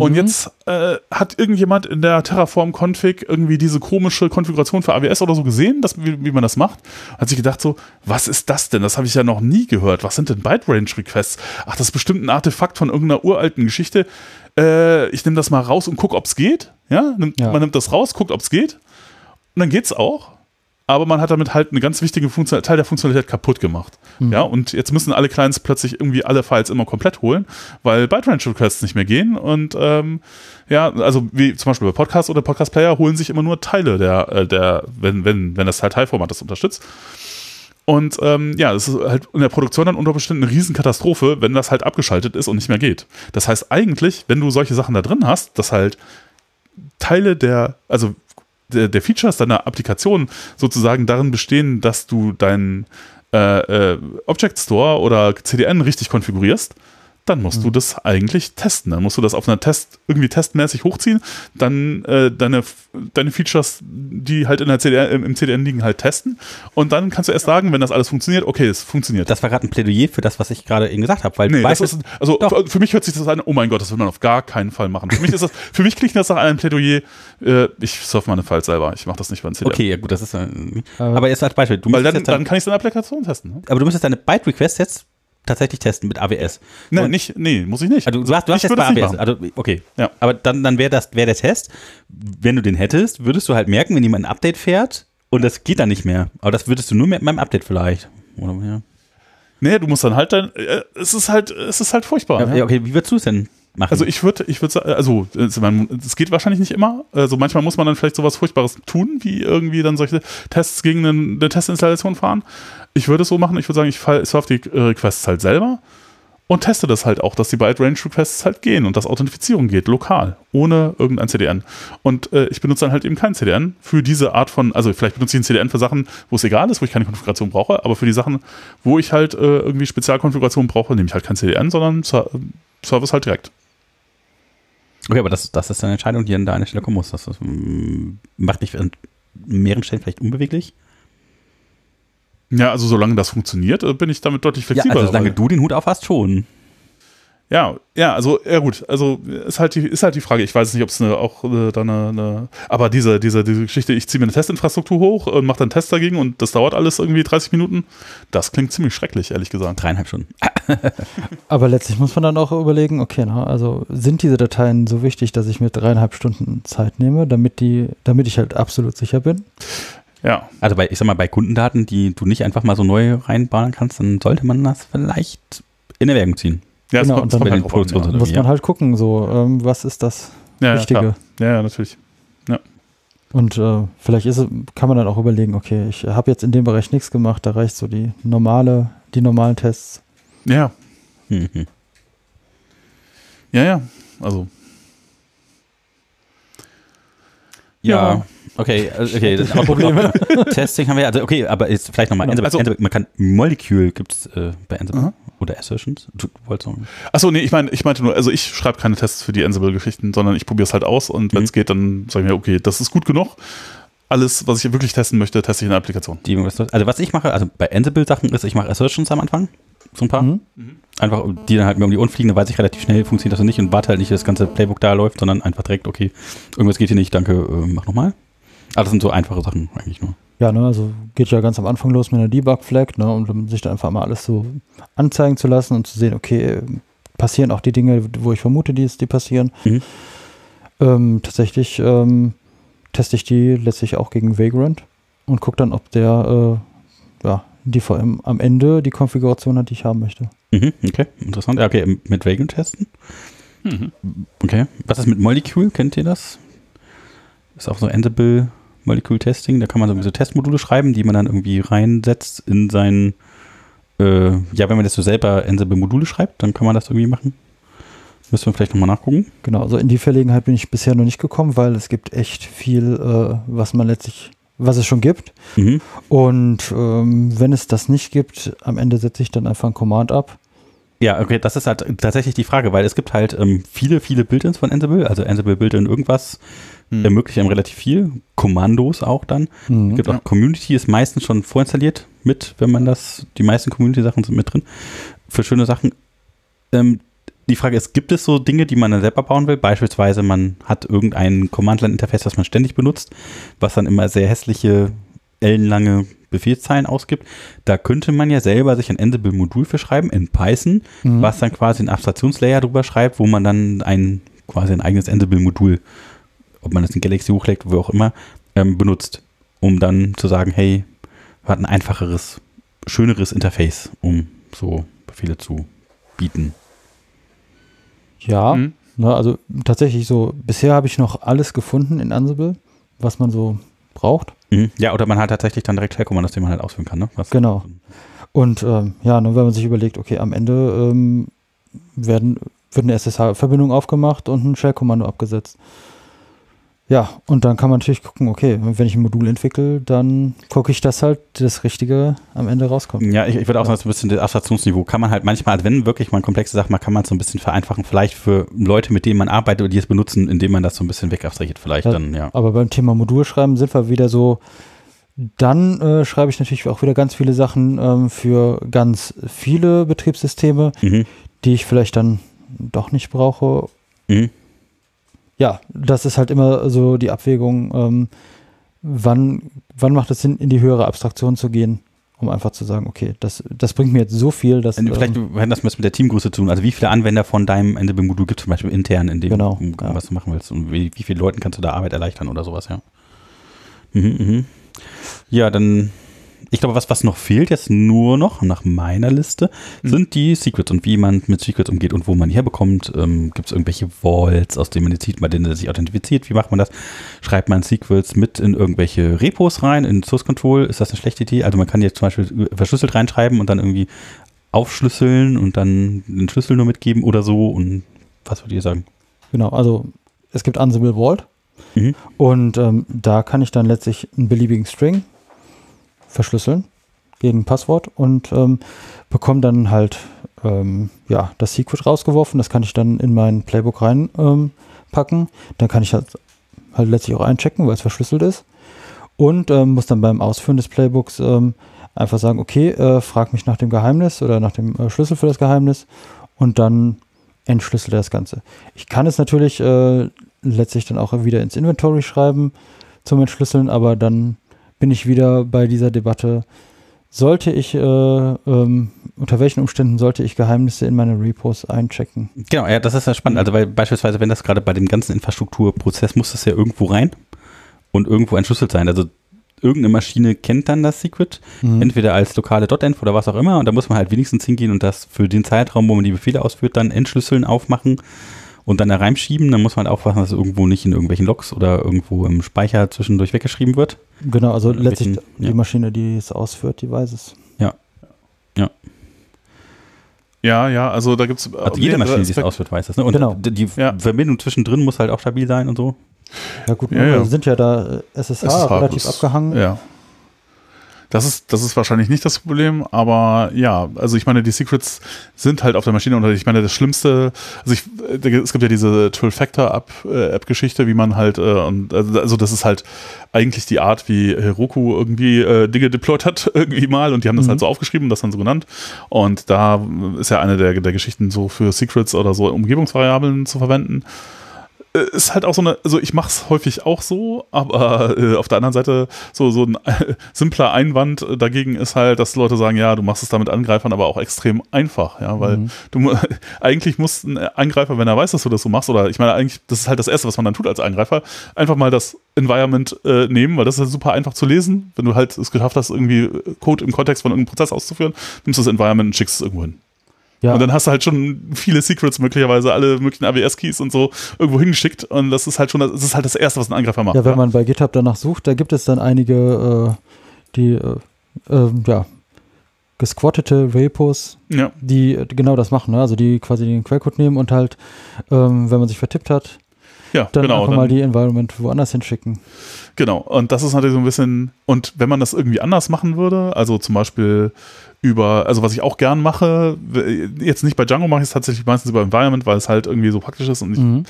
Und jetzt äh, hat irgendjemand in der Terraform-Config irgendwie diese komische Konfiguration für AWS oder so gesehen, dass, wie, wie man das macht. Hat sich gedacht so, was ist das denn? Das habe ich ja noch nie gehört. Was sind denn Byte-Range-Requests? Ach, das ist bestimmt ein Artefakt von irgendeiner uralten Geschichte. Äh, ich nehme das mal raus und gucke, ob es geht. Ja? Nimmt, Ja. Man nimmt das raus, guckt, ob es geht. Und dann geht's auch. Aber man hat damit halt eine ganz wichtige Funktion Teil der Funktionalität kaputt gemacht. Ja, und jetzt müssen alle Clients plötzlich irgendwie alle Files immer komplett holen, weil Byte-Range-Requests nicht mehr gehen. Und ähm, ja, also wie zum Beispiel bei Podcast oder Podcast-Player holen sich immer nur Teile der, äh, der wenn, wenn, wenn das Dateiformat das unterstützt. Und ähm, ja, es ist halt in der Produktion dann unter Umständen eine Riesenkatastrophe, wenn das halt abgeschaltet ist und nicht mehr geht. Das heißt eigentlich, wenn du solche Sachen da drin hast, dass halt Teile der, also der, der Features deiner Applikation sozusagen darin bestehen, dass du deinen äh, äh, Object Store oder CDN richtig konfigurierst, dann musst du das eigentlich testen. Dann musst du das auf einer Test, irgendwie testmäßig hochziehen, dann äh, deine, deine Features, die halt in der CDN, im CDN liegen, halt testen. Und dann kannst du erst sagen, wenn das alles funktioniert, okay, es funktioniert. Das war gerade ein Plädoyer für das, was ich gerade eben gesagt habe. Weil Nee, weißt, ist, also Doch. für, für mich hört sich das an, oh mein Gott, das will man auf gar keinen Fall machen. Für mich ist das, für mich klingt das nach einem Plädoyer, äh, ich surfe meine Files selber, ich mache das nicht beim CDN. okay, ja gut, das ist. Äh, Aber- jetzt als Beispiel, du Weil dann, jetzt dann, dann kann ich es in der Applikation testen. Ne? aber du müsstest deine Byte-Requests jetzt tatsächlich testen mit AWS. Nee, Und- nicht, nee, muss ich nicht. Also du hast, du hast jetzt bei AWS, also okay. Ja. Aber dann, dann wäre das wäre der Test, wenn du den hättest, würdest du halt merken, wenn jemand ein Update fährt und das geht dann nicht mehr. Aber das würdest du nur mit meinem Update vielleicht. Oder, ja. Nee, du musst dann halt dein, äh, es ist halt, es ist halt furchtbar. Ja, ne? ja, okay, wie würdest du es denn machen? Also ich würde, ich würde sagen, also es geht wahrscheinlich nicht immer. Also manchmal muss man dann vielleicht sowas Furchtbares tun, wie irgendwie dann solche Tests gegen eine Testinstallation fahren. Ich würde es so machen, ich würde sagen, ich surfe die äh, Requests halt selber und teste das halt auch, dass die Byte Range Requests halt gehen und dass Authentifizierung geht, lokal, ohne irgendein CDN. Und äh, ich benutze dann halt eben kein CDN für diese Art von, also vielleicht benutze ich ein CDN für Sachen, wo es egal ist, wo ich keine Konfiguration brauche, aber für die Sachen, wo ich halt äh, irgendwie Spezialkonfiguration brauche, nehme ich halt kein CDN, sondern ser- Service halt direkt. Okay, aber das, das ist eine Entscheidung, die an deiner Stelle kommen muss. Das, das mm, macht dich an mehreren Stellen vielleicht unbeweglich. Ja, also solange das funktioniert, äh, bin ich damit deutlich Ja, flexibler. also solange du den Hut auf hast, schon. Ja, ja, also ja gut, also ist halt die, ist halt die Frage. Ich weiß nicht, ob es eine, auch äh, da eine, eine, aber diese, diese, diese Geschichte, ich ziehe mir eine Testinfrastruktur hoch und mache dann Tests dagegen und das dauert alles irgendwie 30 Minuten. Das klingt ziemlich schrecklich, ehrlich gesagt. Dreieinhalb Stunden. Aber letztlich muss man dann auch überlegen, okay, na, also sind diese Dateien so wichtig, dass ich mir dreieinhalb Stunden Zeit nehme, damit die, damit ich halt absolut sicher bin? Ja, Also bei, ich sag mal, bei Kundendaten, die du nicht einfach mal so neu reinbauen kannst, dann sollte man das vielleicht in Erwägung ziehen. Ja, es Genau, kommt, und dann halt drauf an, ja. Muss ja. man halt gucken, so, ähm, was ist das Ja, ja, Wichtige? klar. ja, ja, natürlich. Und äh, vielleicht ist, kann man dann auch überlegen, okay, ich habe jetzt in dem Bereich nichts gemacht, da reicht so die normale, die normalen Tests. Ja, Mhm. ja, ja. Also, Ja, Ja. Okay, also, okay. Das auch Probleme. Testing haben wir, also okay, aber jetzt vielleicht nochmal Genau, also- man kann Molecule gibt es äh, bei Ansible oder Assertions. Du wolltest sagen. achso, nee, ich meine, ich meinte nur, also ich schreibe keine Tests für die Ansible-Geschichten, sondern ich probiere es halt aus und wenn Mhm. es geht, dann sage ich mir, okay, das ist gut genug. Alles, was ich wirklich testen möchte, teste ich in der Applikation. Also was ich mache, also bei Ansible-Sachen ist, ich mache Assertions am Anfang, so ein paar. Mhm. Einfach, die dann halt mir um die Ohren fliegen, dann weiß ich relativ schnell, funktioniert das nicht und warte halt nicht, dass das ganze Playbook da läuft, sondern einfach direkt, okay, irgendwas geht hier nicht, danke, äh, mach nochmal. Aber das sind so einfache Sachen eigentlich nur. Ja, ne, also geht ja ganz am Anfang los mit einer Debug-Flag, ne, um sich dann einfach mal alles so anzeigen zu lassen und zu sehen, okay, passieren auch die Dinge, wo ich vermute, die, die passieren. Mhm. Ähm, tatsächlich ähm, teste ich die letztlich auch gegen Vagrant und gucke dann, ob der äh, ja, die vor allem am Ende die Konfiguration hat, die ich haben möchte. Mhm, okay, interessant. Ja, okay, mit Vagrant testen. Mhm. Okay. Was ist mit Molecule? Kennt ihr das? Ist auch so Ansible Molecule Testing. Da kann man so diese Testmodule schreiben, die man dann irgendwie reinsetzt in sein, äh, ja, wenn man das so selber Ansible Module schreibt, dann kann man das irgendwie machen. Müssen wir vielleicht nochmal nachgucken. Genau, also in die Verlegenheit bin ich bisher noch nicht gekommen, weil es gibt echt viel, äh, was man letztlich, was es schon gibt. Mhm. Und ähm, wenn es das nicht gibt, am Ende setze ich dann einfach ein Command ab. Ja, okay, das ist halt tatsächlich die Frage, weil es gibt halt ähm, viele, viele Build-ins von Ansible, also Ansible Build-in irgendwas, Hm. ermöglicht einem relativ viel. Kommandos auch dann. Mhm. Es gibt Ja. auch Community, ist meistens schon vorinstalliert mit, wenn man das, die meisten Community-Sachen sind mit drin. Für schöne Sachen. Ähm, die Frage ist, gibt es so Dinge, die man dann selber bauen will? Beispielsweise, man hat irgendein Command-Line-Interface, das man ständig benutzt, was dann immer sehr hässliche, ellenlange Befehlszeilen ausgibt. Da könnte man ja selber sich ein Ansible-Modul für schreiben in Python, Mhm. was dann quasi einen Abstraktionslayer drüber schreibt, wo man dann ein quasi ein eigenes Ansible-Modul, ob man das in Galaxy hochlädt, wo auch immer, ähm, benutzt, um dann zu sagen, hey, wir hatten ein einfacheres, schöneres Interface, um so Befehle zu bieten. Ja, Mhm. ne, also tatsächlich so, bisher habe ich noch alles gefunden in Ansible, was man so braucht. Mhm. Ja, oder man hat tatsächlich dann direkt Shellkommandos, die man halt ausführen kann. Ne? Was, Genau. Und ähm, ja, ne, wenn man sich überlegt, okay, am Ende ähm, werden, wird eine SSH-Verbindung aufgemacht und ein Shell-Kommando abgesetzt. Ja, und dann kann man natürlich gucken, okay, wenn ich ein Modul entwickle, dann gucke ich, dass halt das Richtige am Ende rauskommt. Ja, ich, ich würde auch sagen, so ein bisschen das Abstraktionsniveau kann man halt manchmal, also wenn wirklich man komplexe Sachen macht, kann man es so ein bisschen vereinfachen, vielleicht für Leute, mit denen man arbeitet oder die es benutzen, indem man das so ein bisschen wegabstrahiert, vielleicht Ja. dann, ja. Aber beim Thema Modulschreiben sind wir wieder so, dann äh, schreibe ich natürlich auch wieder ganz viele Sachen ähm, für ganz viele Betriebssysteme, Mhm. die ich vielleicht dann doch nicht brauche. Mhm. Ja, das ist halt immer so die Abwägung, ähm, wann, wann macht es Sinn, in die höhere Abstraktion zu gehen, um einfach zu sagen, okay, das, das bringt mir jetzt so viel, dass Vielleicht ähm, hat das was mit der Teamgröße zu tun. Also wie viele Anwender von deinem Ansible-Modul gibt es zum Beispiel intern, in dem Genau, du ja. was du machen willst? Und wie, wie vielen Leuten kannst du da Arbeit erleichtern oder sowas, ja. Mhm, mhm. Ja, dann, ich glaube, was, was noch fehlt jetzt nur noch nach meiner Liste, Mhm. sind die Secrets und wie man mit Secrets umgeht und wo man die herbekommt. Ähm, Gibt es irgendwelche Vaults, aus denen man die zieht, bei denen er sich authentifiziert? Wie macht man das? Schreibt man Secrets mit in irgendwelche Repos rein, in Source Control? Ist das eine schlechte Idee? Also man kann jetzt zum Beispiel verschlüsselt reinschreiben und dann irgendwie aufschlüsseln und dann den Schlüssel nur mitgeben oder so und was würdet ihr sagen? Genau, also es gibt Ansible Vault Mhm. und ähm, da kann ich dann letztlich einen beliebigen String verschlüsseln gegen Passwort und ähm, bekomme dann halt ähm, ja, das Secret rausgeworfen. Das kann ich dann in mein Playbook reinpacken. Ähm, dann kann ich halt, halt letztlich auch einchecken, weil es verschlüsselt ist. Und ähm, muss dann beim Ausführen des Playbooks ähm, einfach sagen, okay, äh, frag mich nach dem Geheimnis oder nach dem äh, Schlüssel für das Geheimnis und dann entschlüsselt er das Ganze. Ich kann es natürlich äh, letztlich dann auch wieder ins Inventory schreiben zum Entschlüsseln, aber dann bin ich wieder bei dieser Debatte, sollte ich, äh, ähm, unter welchen Umständen sollte ich Geheimnisse in meine Repos einchecken? Genau, ja, das ist ja spannend. Also weil beispielsweise, wenn das gerade bei dem ganzen Infrastrukturprozess muss das ja irgendwo rein und irgendwo entschlüsselt sein. Also irgendeine Maschine kennt dann das Secret, Mhm. entweder als lokale .env oder was auch immer und da muss man halt wenigstens hingehen und das für den Zeitraum, wo man die Befehle ausführt, dann entschlüsseln, aufmachen und dann da reinschieben. Dann muss man halt aufpassen, dass es irgendwo nicht in irgendwelchen Logs oder irgendwo im Speicher zwischendurch weggeschrieben wird. Genau, also letztlich die ja. Maschine, die es ausführt, die weiß es. Ja, ja, also da gibt's Also jede Maschine, die es ausführt, weiß das. Ne? Und Genau. die, Ja. Verbindung zwischendrin muss halt auch stabil sein und so. Ja gut, Ja, ja. wir sind ja da äh, SSH, SSH relativ ist- abgehangen. Ja. Das ist, das ist wahrscheinlich nicht das Problem, aber ja, also ich meine, die Secrets sind halt auf der Maschine und ich meine, das Schlimmste, also ich, es gibt ja diese Trill-Factor-App-Geschichte, wie man halt, äh, und, also also das ist halt eigentlich die Art, wie Heroku irgendwie äh, Dinge deployed hat, irgendwie mal, und die haben das Mhm. halt so aufgeschrieben, das dann so genannt. Und da ist ja eine der, der Geschichten so für Secrets oder so Umgebungsvariablen zu verwenden ist halt auch so eine, also ich mache es häufig auch so, aber äh, auf der anderen Seite so, so ein äh, simpler Einwand äh, dagegen ist halt, dass Leute sagen, ja, du machst es damit Angreifern, aber auch extrem einfach, ja, weil Mhm. du mu- eigentlich muss ein Angreifer, wenn er weiß, dass du das so machst, oder ich meine eigentlich, das ist halt das Erste, was man dann tut als Angreifer, einfach mal das Environment äh, nehmen, weil das ist super einfach zu lesen, wenn du halt es geschafft hast, irgendwie Code im Kontext von irgendeinem Prozess auszuführen, nimmst du das Environment und schickst es irgendwo hin. Ja, Und dann hast du halt schon viele Secrets möglicherweise, alle möglichen AWS-Keys und so irgendwo hingeschickt. Und das ist halt schon, das ist halt das Erste, was ein Angreifer macht. ja, wenn man bei GitHub danach sucht, da gibt es dann einige, äh, die, äh, ähm, ja, gesquattete Repos, ja. die äh, genau das machen, ne? also die quasi den Quellcode nehmen und halt, ähm, wenn man sich vertippt hat, ja, dann genau. einfach Dann, mal die Environment woanders hinschicken. Genau. Und das ist natürlich so ein bisschen, und wenn man das irgendwie anders machen würde, also zum Beispiel über, also was ich auch gern mache, jetzt nicht bei Django mache ich es tatsächlich meistens über Environment, weil es halt irgendwie so praktisch ist und ich Mhm.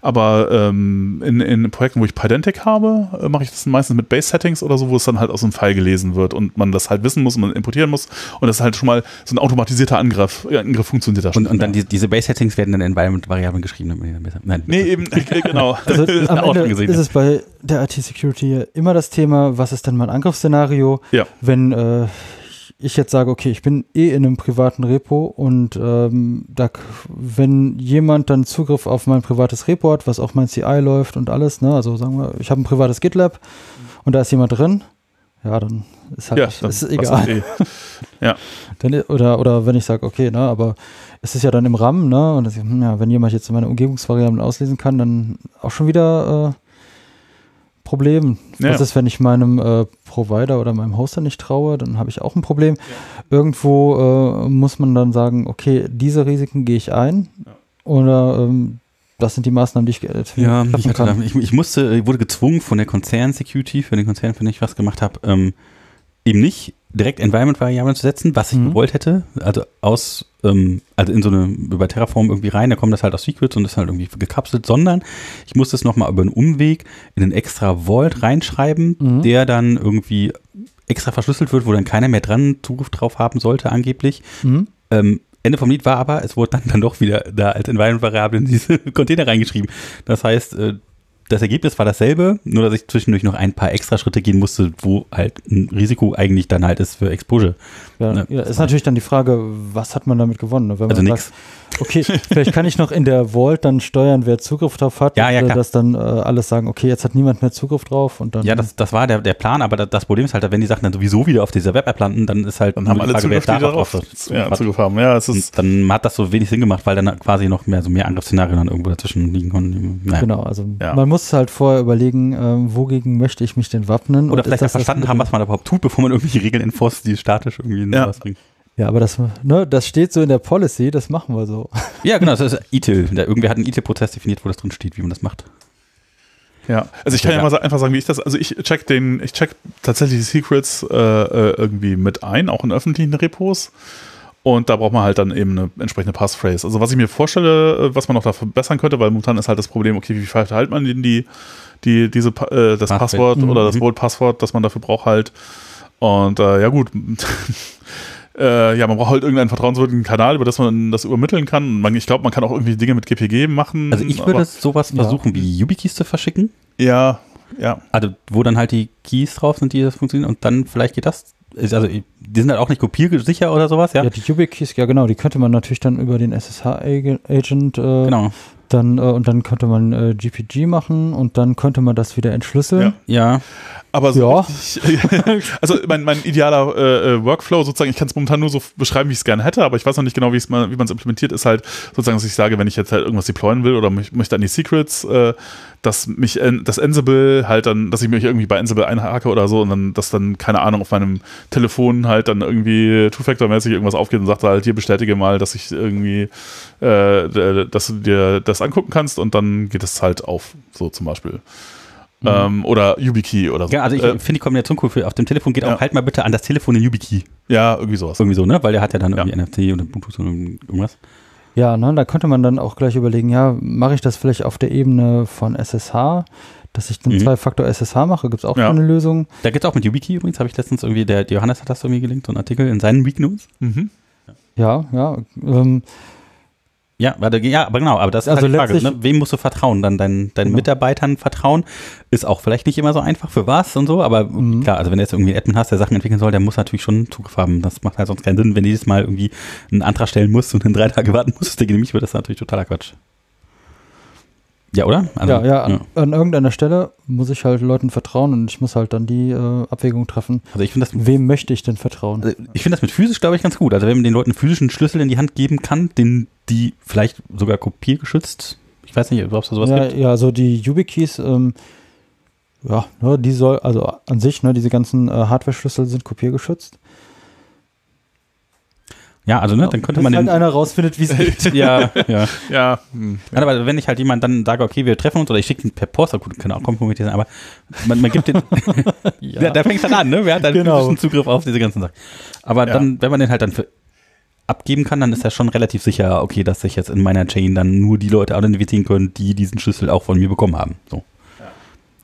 Aber ähm, in, in Projekten, wo ich Pydantic habe, äh, mache ich das meistens mit Base-Settings oder so, wo es dann halt aus einem File gelesen wird und man das halt wissen muss und man importieren muss. Und das ist halt schon mal so ein automatisierter Angriff. Ja, Angriff funktioniert da schon. Und, und dann die, diese Base-Settings werden dann in Environment-Variablen geschrieben. Nein, Nee, eben, äh, genau. Also am Ende ist es bei der IT-Security immer das Thema, was ist denn mein Angriffsszenario, Ja. wenn äh, ich jetzt sage, okay, ich bin eh in einem privaten Repo und ähm, da, wenn jemand dann Zugriff auf mein privates Repo hat, was auch mein CI läuft und alles, ne, also sagen wir, ich habe ein privates GitLab und da ist jemand drin, ja, dann ist halt Ja, dann ist egal. eh. Dann, oder, oder wenn ich sage, okay, ne, aber es ist ja dann im RAM, ne, und das, hm, ja, wenn jemand jetzt meine Umgebungsvariablen auslesen kann, dann auch schon wieder äh, Problem. Ja. Was ist, wenn ich meinem äh, Provider oder meinem Hoster nicht traue, dann habe ich auch ein Problem. Irgendwo äh, muss man dann sagen, okay, diese Risiken gehe ich ein Ja. oder ähm, das sind die Maßnahmen, die ich äh, Ja, ich, hatte kann. da, ich, ich musste, ich wurde gezwungen von der Konzern-Security, für den Konzern, für den ich was gemacht habe, ähm, eben nicht direkt Environment-Variablen zu setzen, was ich Mhm. gewollt hätte. Also aus, ähm, also in so eine, über Terraform irgendwie rein, da kommt das halt aus Secrets und ist halt irgendwie gekapselt, sondern ich musste es nochmal über einen Umweg in einen extra Vault reinschreiben, Mhm. der dann irgendwie extra verschlüsselt wird, wo dann keiner mehr dran Zugriff drauf haben sollte, angeblich. Mhm. Ähm, Ende vom Lied war aber, es wurde dann, dann doch wieder da als Environment-Variable in diese Container reingeschrieben. Das heißt, äh, das Ergebnis war dasselbe, nur dass ich zwischendurch noch ein paar extra Schritte gehen musste, wo halt ein Risiko eigentlich dann halt ist für Exposure. Ja, Ne, ja, ist natürlich dann die Frage, was hat man damit gewonnen? ne? Wenn man Also sagt, nix. okay, vielleicht kann ich noch in der Vault dann steuern, wer Zugriff drauf hat. Ja, ja, äh, klar. Dass dann äh, alles sagen, okay, jetzt hat niemand mehr Zugriff drauf und dann. Ja, das, das war der, der Plan, aber das, Problem ist halt, wenn die Sachen dann sowieso wieder auf dieser Web-App landen, dann ist halt Dann haben alle Frage, wer Zugriff, die darauf hat. ja, Zugriff haben. Ja, es ist, dann hat das so wenig Sinn gemacht, weil dann quasi noch mehr so mehr Angriffsszenarien dann irgendwo dazwischen liegen konnten. Naja. Genau, also Ja. man muss halt vorher überlegen, ähm, wogegen möchte ich mich denn wappnen. Oder und vielleicht das verstanden haben, was man überhaupt tut, bevor man irgendwelche Regeln enforced, die statisch irgendwie in Ja. sowas bringen. Ja, aber das, ne, das steht so in der Policy, das machen wir so. Ja, genau, das ist ITIL. Da, irgendwer hat einen ITIL-Prozess definiert, wo das drin steht, wie man das macht. Ja, also ich kann ja, Ja. mal einfach sagen, wie ich das, also ich check den, ich check tatsächlich die Secrets äh, äh, irgendwie mit ein, auch in öffentlichen Repos. Und da braucht man halt dann eben eine entsprechende Passphrase. Also was ich mir vorstelle, äh, was man noch da verbessern könnte, weil momentan ist halt das Problem, okay, wie verteilt man denn die, die, diese, äh, das Passwort. Passwort oder das Mhm. Vault-Passwort, das man dafür braucht halt. Und äh, ja gut, äh, ja, man braucht halt irgendeinen vertrauenswürdigen Kanal, über das man das übermitteln kann. Man, ich glaube, man kann auch irgendwie Dinge mit GPG machen. Also ich würde aber- sowas Ja. versuchen, wie YubiKeys zu verschicken. Ja, ja. Also wo dann halt die Keys drauf sind, die das funktionieren und dann vielleicht geht das. Ist Also die sind halt auch nicht kopiersicher oder sowas, ja? Ja, die YubiKeys, ja genau, die könnte man natürlich dann über den SSH-Agent äh, Genau. dann äh, und dann könnte man äh, GPG machen und dann könnte man das wieder entschlüsseln. Ja. Aber so Ja. richtig, also mein, mein idealer äh, äh, Workflow sozusagen, ich kann es momentan nur so beschreiben, wie ich es gerne hätte, aber ich weiß noch nicht genau, wie es mal, wie man es implementiert, ist halt sozusagen, dass ich sage, wenn ich jetzt halt irgendwas deployen will oder mich, möchte an die Secrets, äh, dass mich das Ansible halt dann, dass ich mich irgendwie bei Ansible einhake oder so und dann, dass dann, keine Ahnung, auf meinem Telefon halt dann irgendwie Two-Factor-mäßig irgendwas aufgeht und sagt halt, hier bestätige mal, dass ich irgendwie, äh, dass du dir das angucken kannst und dann geht es halt auf, so zum Beispiel. Ähm, oder YubiKey oder so. Ja, also ich äh, finde die Kombination cool. Für, auf dem Telefon geht Ja. auch, halt mal bitte an das Telefon den YubiKey. ja, irgendwie sowas. Irgendwie so, ne? Weil der hat ja dann Ja. irgendwie NFC oder Bluetooth oder irgendwas. Ja, ne, da könnte man dann auch gleich überlegen, ja, mache ich das vielleicht auf der Ebene von SSH, dass ich den Mhm. Zwei-Faktor SSH mache, gibt es auch Ja. schon eine Lösung. Da geht's auch mit YubiKey übrigens, habe ich letztens irgendwie, der Johannes hat das irgendwie gelinkt, so einen Artikel in seinen Week Notes. Mhm. Ja, ja. Ähm, Ja, warte, ja, aber genau, aber das ist Also halt die Frage, ne? wem musst du vertrauen? Dann deinen, deinen Genau. Mitarbeitern vertrauen, ist auch vielleicht nicht immer so einfach für was und so, aber Mhm. klar, also wenn du jetzt irgendwie einen Admin hast, der Sachen entwickeln soll, der muss natürlich schon Zugriff haben. Das macht halt sonst keinen Sinn, wenn du jedes Mal irgendwie einen Antrag stellen musst und in drei Tage warten musst, der genehmigt wird, das ist natürlich totaler Quatsch. Ja, oder? Also, ja, ja, an, an irgendeiner Stelle muss ich halt Leuten vertrauen und ich muss halt dann die äh, Abwägung treffen, Also ich finde das wem möchte ich denn vertrauen? Also ich finde das mit physisch, glaube ich, ganz gut. Also wenn man den Leuten physischen Schlüssel in die Hand geben kann, den die vielleicht sogar kopiergeschützt, ich weiß nicht, ob es da sowas ja, gibt. ja, also die YubiKeys, ähm, ja, ne, die soll, also an sich, ne, diese ganzen äh, Hardware-Schlüssel sind kopiergeschützt. Ja, also ne, dann könnte Bis man halt den. einer rausfindet, wie es geht. Ja, ja. Ja, hm. Nein, aber wenn ich halt jemand dann sage, okay, wir treffen uns oder ich schicke ihn per Post, gut, kann auch kompromittiert sein, aber man, man gibt den, ja. da fängt es dann an, ne? Wer hat dann Genau. Zugriff auf diese ganzen Sachen. Aber Ja. dann, wenn man den halt dann für abgeben kann, dann ist er schon relativ sicher, okay, dass sich jetzt in meiner Chain dann nur die Leute identifizieren können, die diesen Schlüssel auch von mir bekommen haben. So.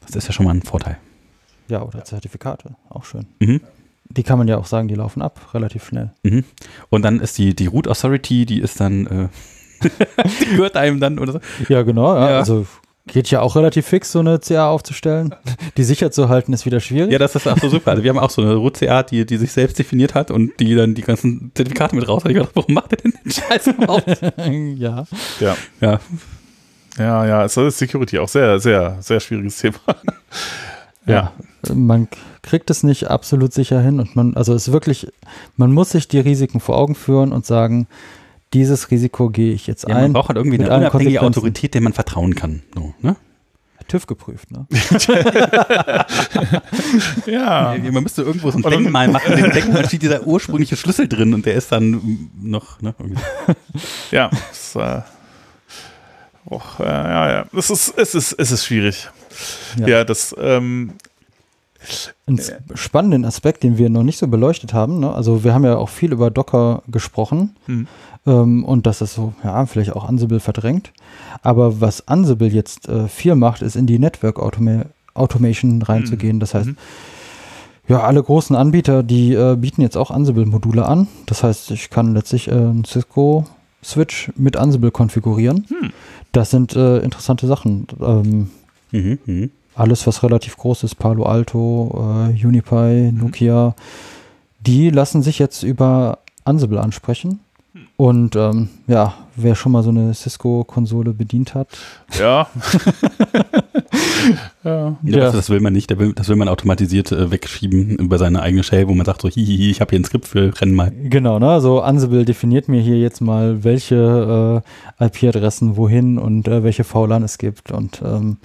Das ist ja schon mal ein Vorteil. Ja, oder Zertifikate, auch schön. Mhm. Die kann man ja auch sagen, die laufen ab, relativ schnell. Mhm. Und dann ist die, die Root Authority, die ist dann, äh, die gehört einem dann oder so. Ja, genau. Ja. Ja. Also geht ja auch relativ fix, so eine CA aufzustellen. Die sicher zu halten, ist wieder schwierig. Ja, das ist auch so super. Also wir haben auch so eine Root CA, die, die sich selbst definiert hat und die dann die ganzen Zertifikate mit raus hat. Ich gedacht, warum macht ihr denn den Scheiß überhaupt? ja. ja. ja. Ja, ja, es ist Security auch sehr, sehr, sehr schwieriges Thema. ja. Man kriegt es nicht absolut sicher hin und man, also es ist wirklich, man muss sich die Risiken vor Augen führen und sagen, dieses Risiko gehe ich jetzt ja man ein. braucht halt irgendwie eine unabhängige. Autorität, der man vertrauen kann. So, ne? TÜV geprüft, ne? Ja. Man müsste irgendwo so ein Denkmal machen. Dem Denkmal steht dieser ursprüngliche Schlüssel drin und der ist dann noch, ne? irgendwie. Ja. Es, äh, och, äh, ja, ja. Es ist, es ist, es ist schwierig. Ja. Ja, das, ähm, Einen spannenden Aspekt, den wir noch nicht so beleuchtet haben. Ne? Also wir haben ja auch viel über Docker gesprochen hm. ähm, und dass das so, ja, vielleicht auch Ansible verdrängt. Aber was Ansible jetzt äh, viel macht, ist in die Network Automa Automation reinzugehen. Das heißt, Mhm. ja, alle großen Anbieter, die äh, bieten jetzt auch Ansible-Module an. Das heißt, ich kann letztlich äh, einen Cisco-Switch mit Ansible konfigurieren. Hm. Das sind äh, interessante Sachen. Ähm, Mhm, mhm. Alles, was relativ groß ist, Palo Alto, äh, Unipy, Nokia, die lassen sich jetzt über Ansible ansprechen. Und ähm, ja, wer schon mal so eine Cisco-Konsole bedient hat. Ja. ja. ja das, das, will man nicht, das will man automatisiert äh, wegschieben über seine eigene Shell, wo man sagt so, hihihi, ich habe hier ein Skript für Rennen mal. Genau, ne? So Ansible definiert mir hier jetzt mal, welche äh, IP-Adressen wohin und äh, welche VLAN es gibt. Und ähm,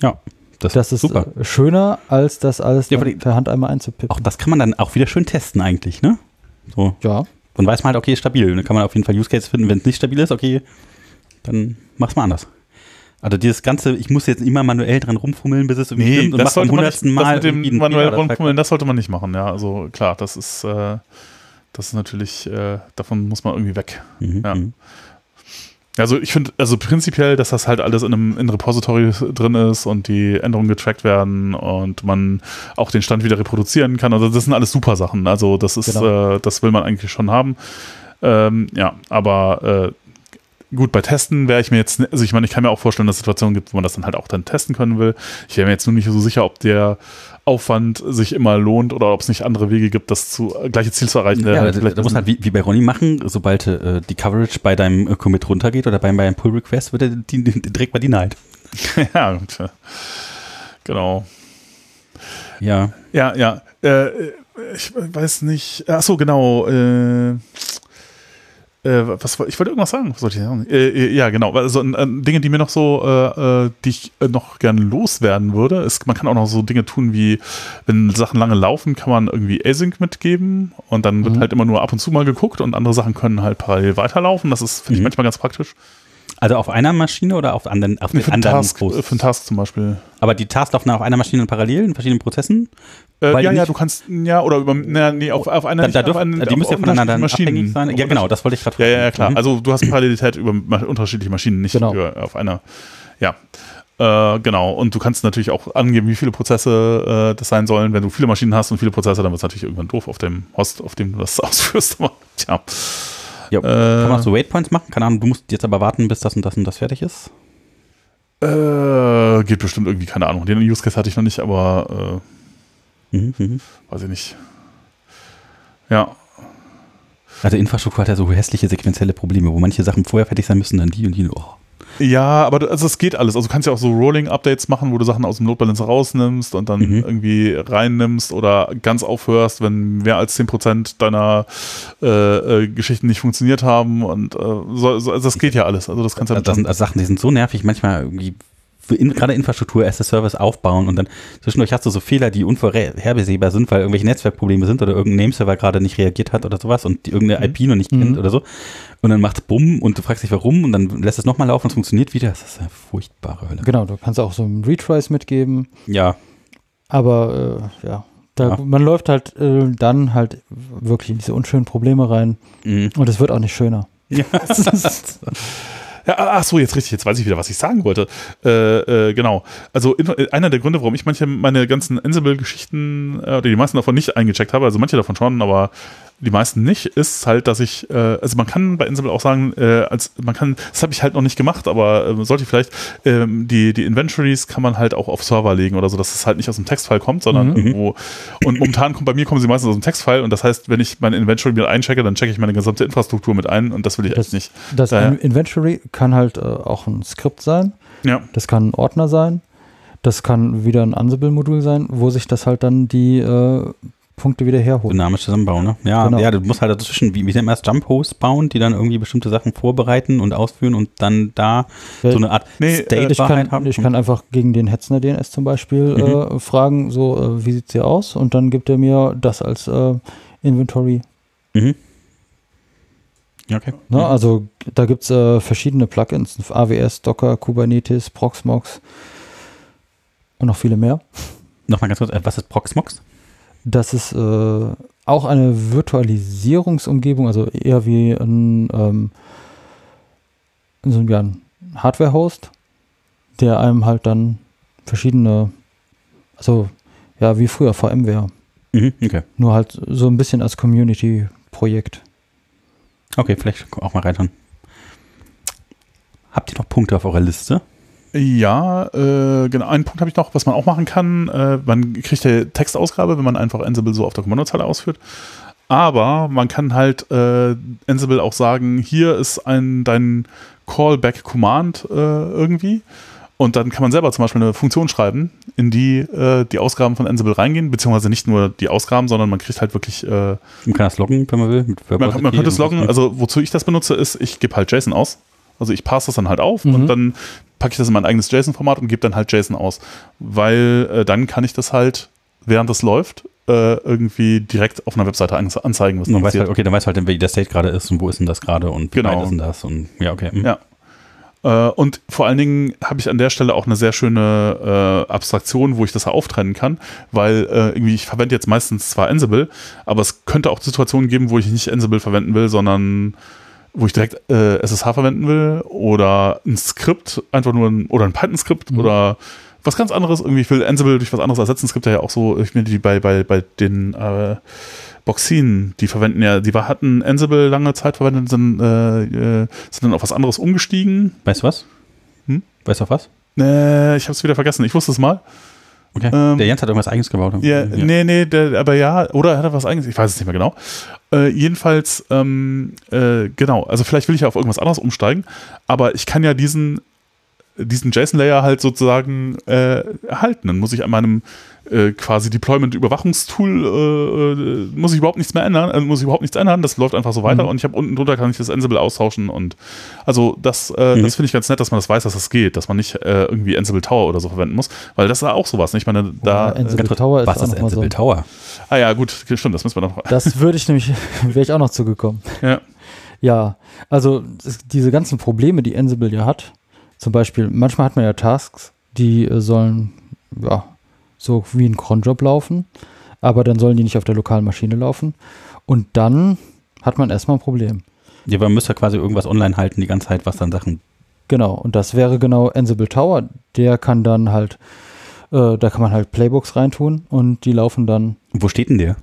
ja. Das, das ist super. Äh, schöner, als das alles ja, per Hand einmal einzupippen. Auch das kann man dann auch wieder schön testen eigentlich, ne? So. Ja. Dann weiß man halt, okay, ist stabil. Dann kann man auf jeden Fall Use Case finden. Wenn es nicht stabil ist, okay, dann mach's mal anders. Also dieses ganze, ich muss jetzt immer manuell dran rumfummeln, bis es irgendwie nee, stimmt und das sollte man nicht, Mal das mit dem manuell rumfummeln, das sollte man nicht machen, ja. Also klar, das ist, äh, das ist natürlich, äh, davon muss man irgendwie weg. Mhm. Ja. Also ich finde, also prinzipiell, dass das halt alles in einem in Repository drin ist und die Änderungen getrackt werden und man auch den Stand wieder reproduzieren kann. Also das sind alles super Sachen. Also das ist, genau. äh, das will man eigentlich schon haben. Ähm, ja, aber äh, gut, bei Testen wäre ich mir jetzt, also ich meine, ich kann mir auch vorstellen, dass es Situationen gibt, wo man das dann halt auch dann testen können will. Ich wäre mir jetzt nur nicht so sicher, ob der Aufwand sich immer lohnt oder ob es nicht andere Wege gibt, das zu, gleiche Ziel zu erreichen. Ja, da, da muss halt wie, wie bei Ronny machen, sobald äh, die Coverage bei deinem äh, Commit runtergeht oder bei, bei einem Pull Request, wird er die, die, direkt mal denied. ja, äh, genau. Ja. Ja, ja. Äh, ich weiß nicht. Ach so, genau. Äh, äh, was, ich wollte irgendwas sagen. Was sollte ich sagen? Äh, äh, ja, genau. Also äh, Dinge, die mir noch so, äh, äh, die ich noch gerne loswerden würde, ist, man kann auch noch so Dinge tun wie, wenn Sachen lange laufen, kann man irgendwie Async mitgeben und dann wird mhm. halt immer nur ab und zu mal geguckt und andere Sachen können halt parallel weiterlaufen. Das ist, finde ich, mhm. manchmal ganz praktisch. Also auf einer Maschine oder auf anderen auf nee, für anderen Task, Für einen Task zum Beispiel. Aber die Tasks laufen auf einer Maschine parallel in verschiedenen Prozessen? Äh, ja, ja, du kannst, ja, oder über, na, nee, auf, auf einer, da, da dürfen, einen, die müssen ja voneinander Maschinen sein. Ja, genau, das wollte ich gerade fragen. Ja, ja, klar. Mhm. Also du hast Parallelität über unterschiedliche Maschinen, nicht genau. über, auf einer. Ja. Äh, genau, und du kannst natürlich auch angeben, wie viele Prozesse äh, das sein sollen. Wenn du viele Maschinen hast und viele Prozesse, dann wird es natürlich irgendwann doof auf dem Host, auf dem du das ausführst. Aber, tja. Ja, kann man auch so Waypoints machen? Keine Ahnung, du musst jetzt aber warten, bis das und das und das fertig ist? Äh, geht bestimmt irgendwie, keine Ahnung. Den Use Case hatte ich noch nicht, aber äh, mhm, mhm. weiß ich nicht. Ja. Also Infrastruktur hat ja so hässliche sequenzielle Probleme, wo manche Sachen vorher fertig sein müssen, dann die und die. Oh. Ja, aber also es geht alles. Also du kannst ja auch so Rolling-Updates machen, wo du Sachen aus dem Load Balancer rausnimmst und dann mhm. irgendwie reinnimmst oder ganz aufhörst, wenn mehr als 10% deiner äh, äh, Geschichten nicht funktioniert haben. Und äh, so, so, also das geht ja alles. Also das kannst ja Das sind also Sachen, die sind so nervig, manchmal irgendwie in, gerade Infrastruktur as a Service aufbauen und dann zwischendurch hast du so Fehler, die unvorhersehbar sind, weil irgendwelche Netzwerkprobleme sind oder irgendein Nameserver gerade nicht reagiert hat oder sowas und die irgendeine mhm. IP noch nicht mhm. kennt oder so. Und dann macht es Bumm und du fragst dich warum und dann lässt es nochmal laufen und es funktioniert wieder. Das ist eine furchtbare Hölle. Genau, du kannst auch so Retries mitgeben. Ja. Aber äh, ja, da, ja. man läuft halt äh, dann halt wirklich in diese unschönen Probleme rein mhm. und es wird auch nicht schöner. Ja. Ja, ach so, jetzt richtig, jetzt weiß ich wieder, was ich sagen wollte. Äh, äh, genau. Also in, einer der Gründe, warum ich manche meine ganzen Ansible-Geschichten äh, oder die meisten davon nicht eingecheckt habe, also manche davon schon, aber die meisten nicht, ist halt, dass ich, äh, also man kann bei Ansible auch sagen, äh, als man kann, das habe ich halt noch nicht gemacht, aber äh, sollte ich vielleicht, ähm, die, die Inventories kann man halt auch auf Server legen oder so, dass es halt nicht aus dem Textfile kommt, sondern mhm. irgendwo. Und momentan kommt bei mir kommen sie meistens aus dem Textfile und das heißt, wenn ich meine Inventory mit einchecke, dann checke ich meine gesamte Infrastruktur mit ein und das will ich das, echt nicht. Das Daher, Inventory kann halt äh, auch ein Skript sein. Ja. Das kann ein Ordner sein. Das kann wieder ein Ansible-Modul sein, wo sich das halt dann die äh, Punkte wieder herholen. Dynamisch zusammenbauen, ne? Ja, genau. ja, du musst halt dazwischen, wie, wie nennt man das, Jump-Hosts bauen, die dann irgendwie bestimmte Sachen vorbereiten und ausführen und dann da ja, so eine Art nee, State äh, ich kann, haben. Ich kann einfach gegen den Hetzner DNS zum Beispiel mhm. äh, fragen, so, äh, wie sieht es hier aus? Und dann gibt er mir das als äh, Inventory. Mhm. Okay. Na, ne, also da gibt es äh, verschiedene Plugins, AWS, Docker, Kubernetes, Proxmox und noch viele mehr. Nochmal ganz kurz, äh, was ist Proxmox? Das ist äh, auch eine Virtualisierungsumgebung, also eher wie ein, ähm, so ein Hardware-Host, der einem halt dann verschiedene, also ja, wie früher VMware. Mhm, okay. Nur halt so ein bisschen als Community-Projekt. Okay, vielleicht auch mal reinschauen. Habt ihr noch Punkte auf eurer Liste? Ja, äh, genau. Einen Punkt habe ich noch, was man auch machen kann. Äh, man kriegt ja Textausgabe, wenn man einfach Ansible so auf der Kommandozeile ausführt. Aber man kann halt äh, Ansible auch sagen, hier ist ein dein Callback-Command äh, irgendwie. Und dann kann man selber zum Beispiel eine Funktion schreiben, in die äh, die Ausgaben von Ansible reingehen, beziehungsweise nicht nur die Ausgaben, sondern man kriegt halt wirklich. Äh, Man kann das loggen, wenn man will. Man, man könnte es loggen. Also wozu ich das benutze, ist, ich gebe halt JSON aus. Also ich passe das dann halt auf Mhm. und dann packe ich das in mein eigenes JSON-Format und gebe dann halt JSON aus. Weil äh, dann kann ich das halt, während das läuft, äh, irgendwie direkt auf einer Webseite anze anzeigen, was Man weiß passiert. halt, okay, dann weiß halt, wie der State gerade ist und wo ist denn das gerade und wie Genau. weit ist denn das und ja, okay. hm. Ja. Äh, und vor allen Dingen habe ich an der Stelle auch eine sehr schöne äh, Abstraktion, wo ich das auftrennen kann, weil äh, irgendwie ich verwende jetzt meistens zwar Ansible, aber es könnte auch Situationen geben, wo ich nicht Ansible verwenden will, sondern wo ich direkt äh, SSH verwenden will oder ein Skript, einfach nur ein, oder ein Python-Skript Mhm. oder was ganz anderes. Irgendwie, ich will Ansible durch was anderes ersetzen. Es gibt ja auch so, ich meine, die bei, bei, bei den äh, Boxin, die verwenden ja, die hatten Ansible lange Zeit verwendet, sind, äh, äh, sind dann auf was anderes umgestiegen. Weißt du was? Hm? Weißt du auf was? Äh, ich habe es wieder vergessen. Ich wusste es mal. Okay. Ähm, der Jens hat irgendwas eigenes gebaut. Ja, nee, nee, der, aber ja, oder hat er was eigenes? Ich weiß es nicht mehr genau. Äh, jedenfalls, ähm, äh, genau, also vielleicht will ich ja auf irgendwas anderes umsteigen, aber ich kann ja diesen, diesen JSON-Layer halt sozusagen äh, erhalten. Dann muss ich an meinem äh, quasi Deployment-Überwachungstool, äh, äh, muss ich überhaupt nichts mehr ändern, äh, muss ich überhaupt nichts ändern, das läuft einfach so weiter Mhm. und ich habe unten drunter kann ich das Ansible austauschen und also das, äh, Mhm. das finde ich ganz nett, dass man das weiß, dass das geht, dass man nicht äh, irgendwie Ansible Tower oder so verwenden muss, weil das ist ja auch sowas. ne? Ich meine, da, Oder Ansible äh, Tower ist Was auch ist noch mal so. Ansible Tower? ah ja, gut, stimmt, das müssen wir noch. Das würde ich nämlich, wäre ich auch noch zugekommen. Ja. Ja, also es, diese ganzen Probleme, die Ansible ja hat, zum Beispiel, manchmal hat man ja Tasks, die äh, sollen, ja, so wie ein Cronjob laufen, aber dann sollen die nicht auf der lokalen Maschine laufen. Und dann hat man erstmal ein Problem. Ja, man müsste quasi irgendwas online halten die ganze Zeit, was dann Sachen. Genau, und das wäre genau Ansible Tower. Der kann dann halt, äh, da kann man halt Playbooks reintun und die laufen dann, Wo steht denn der?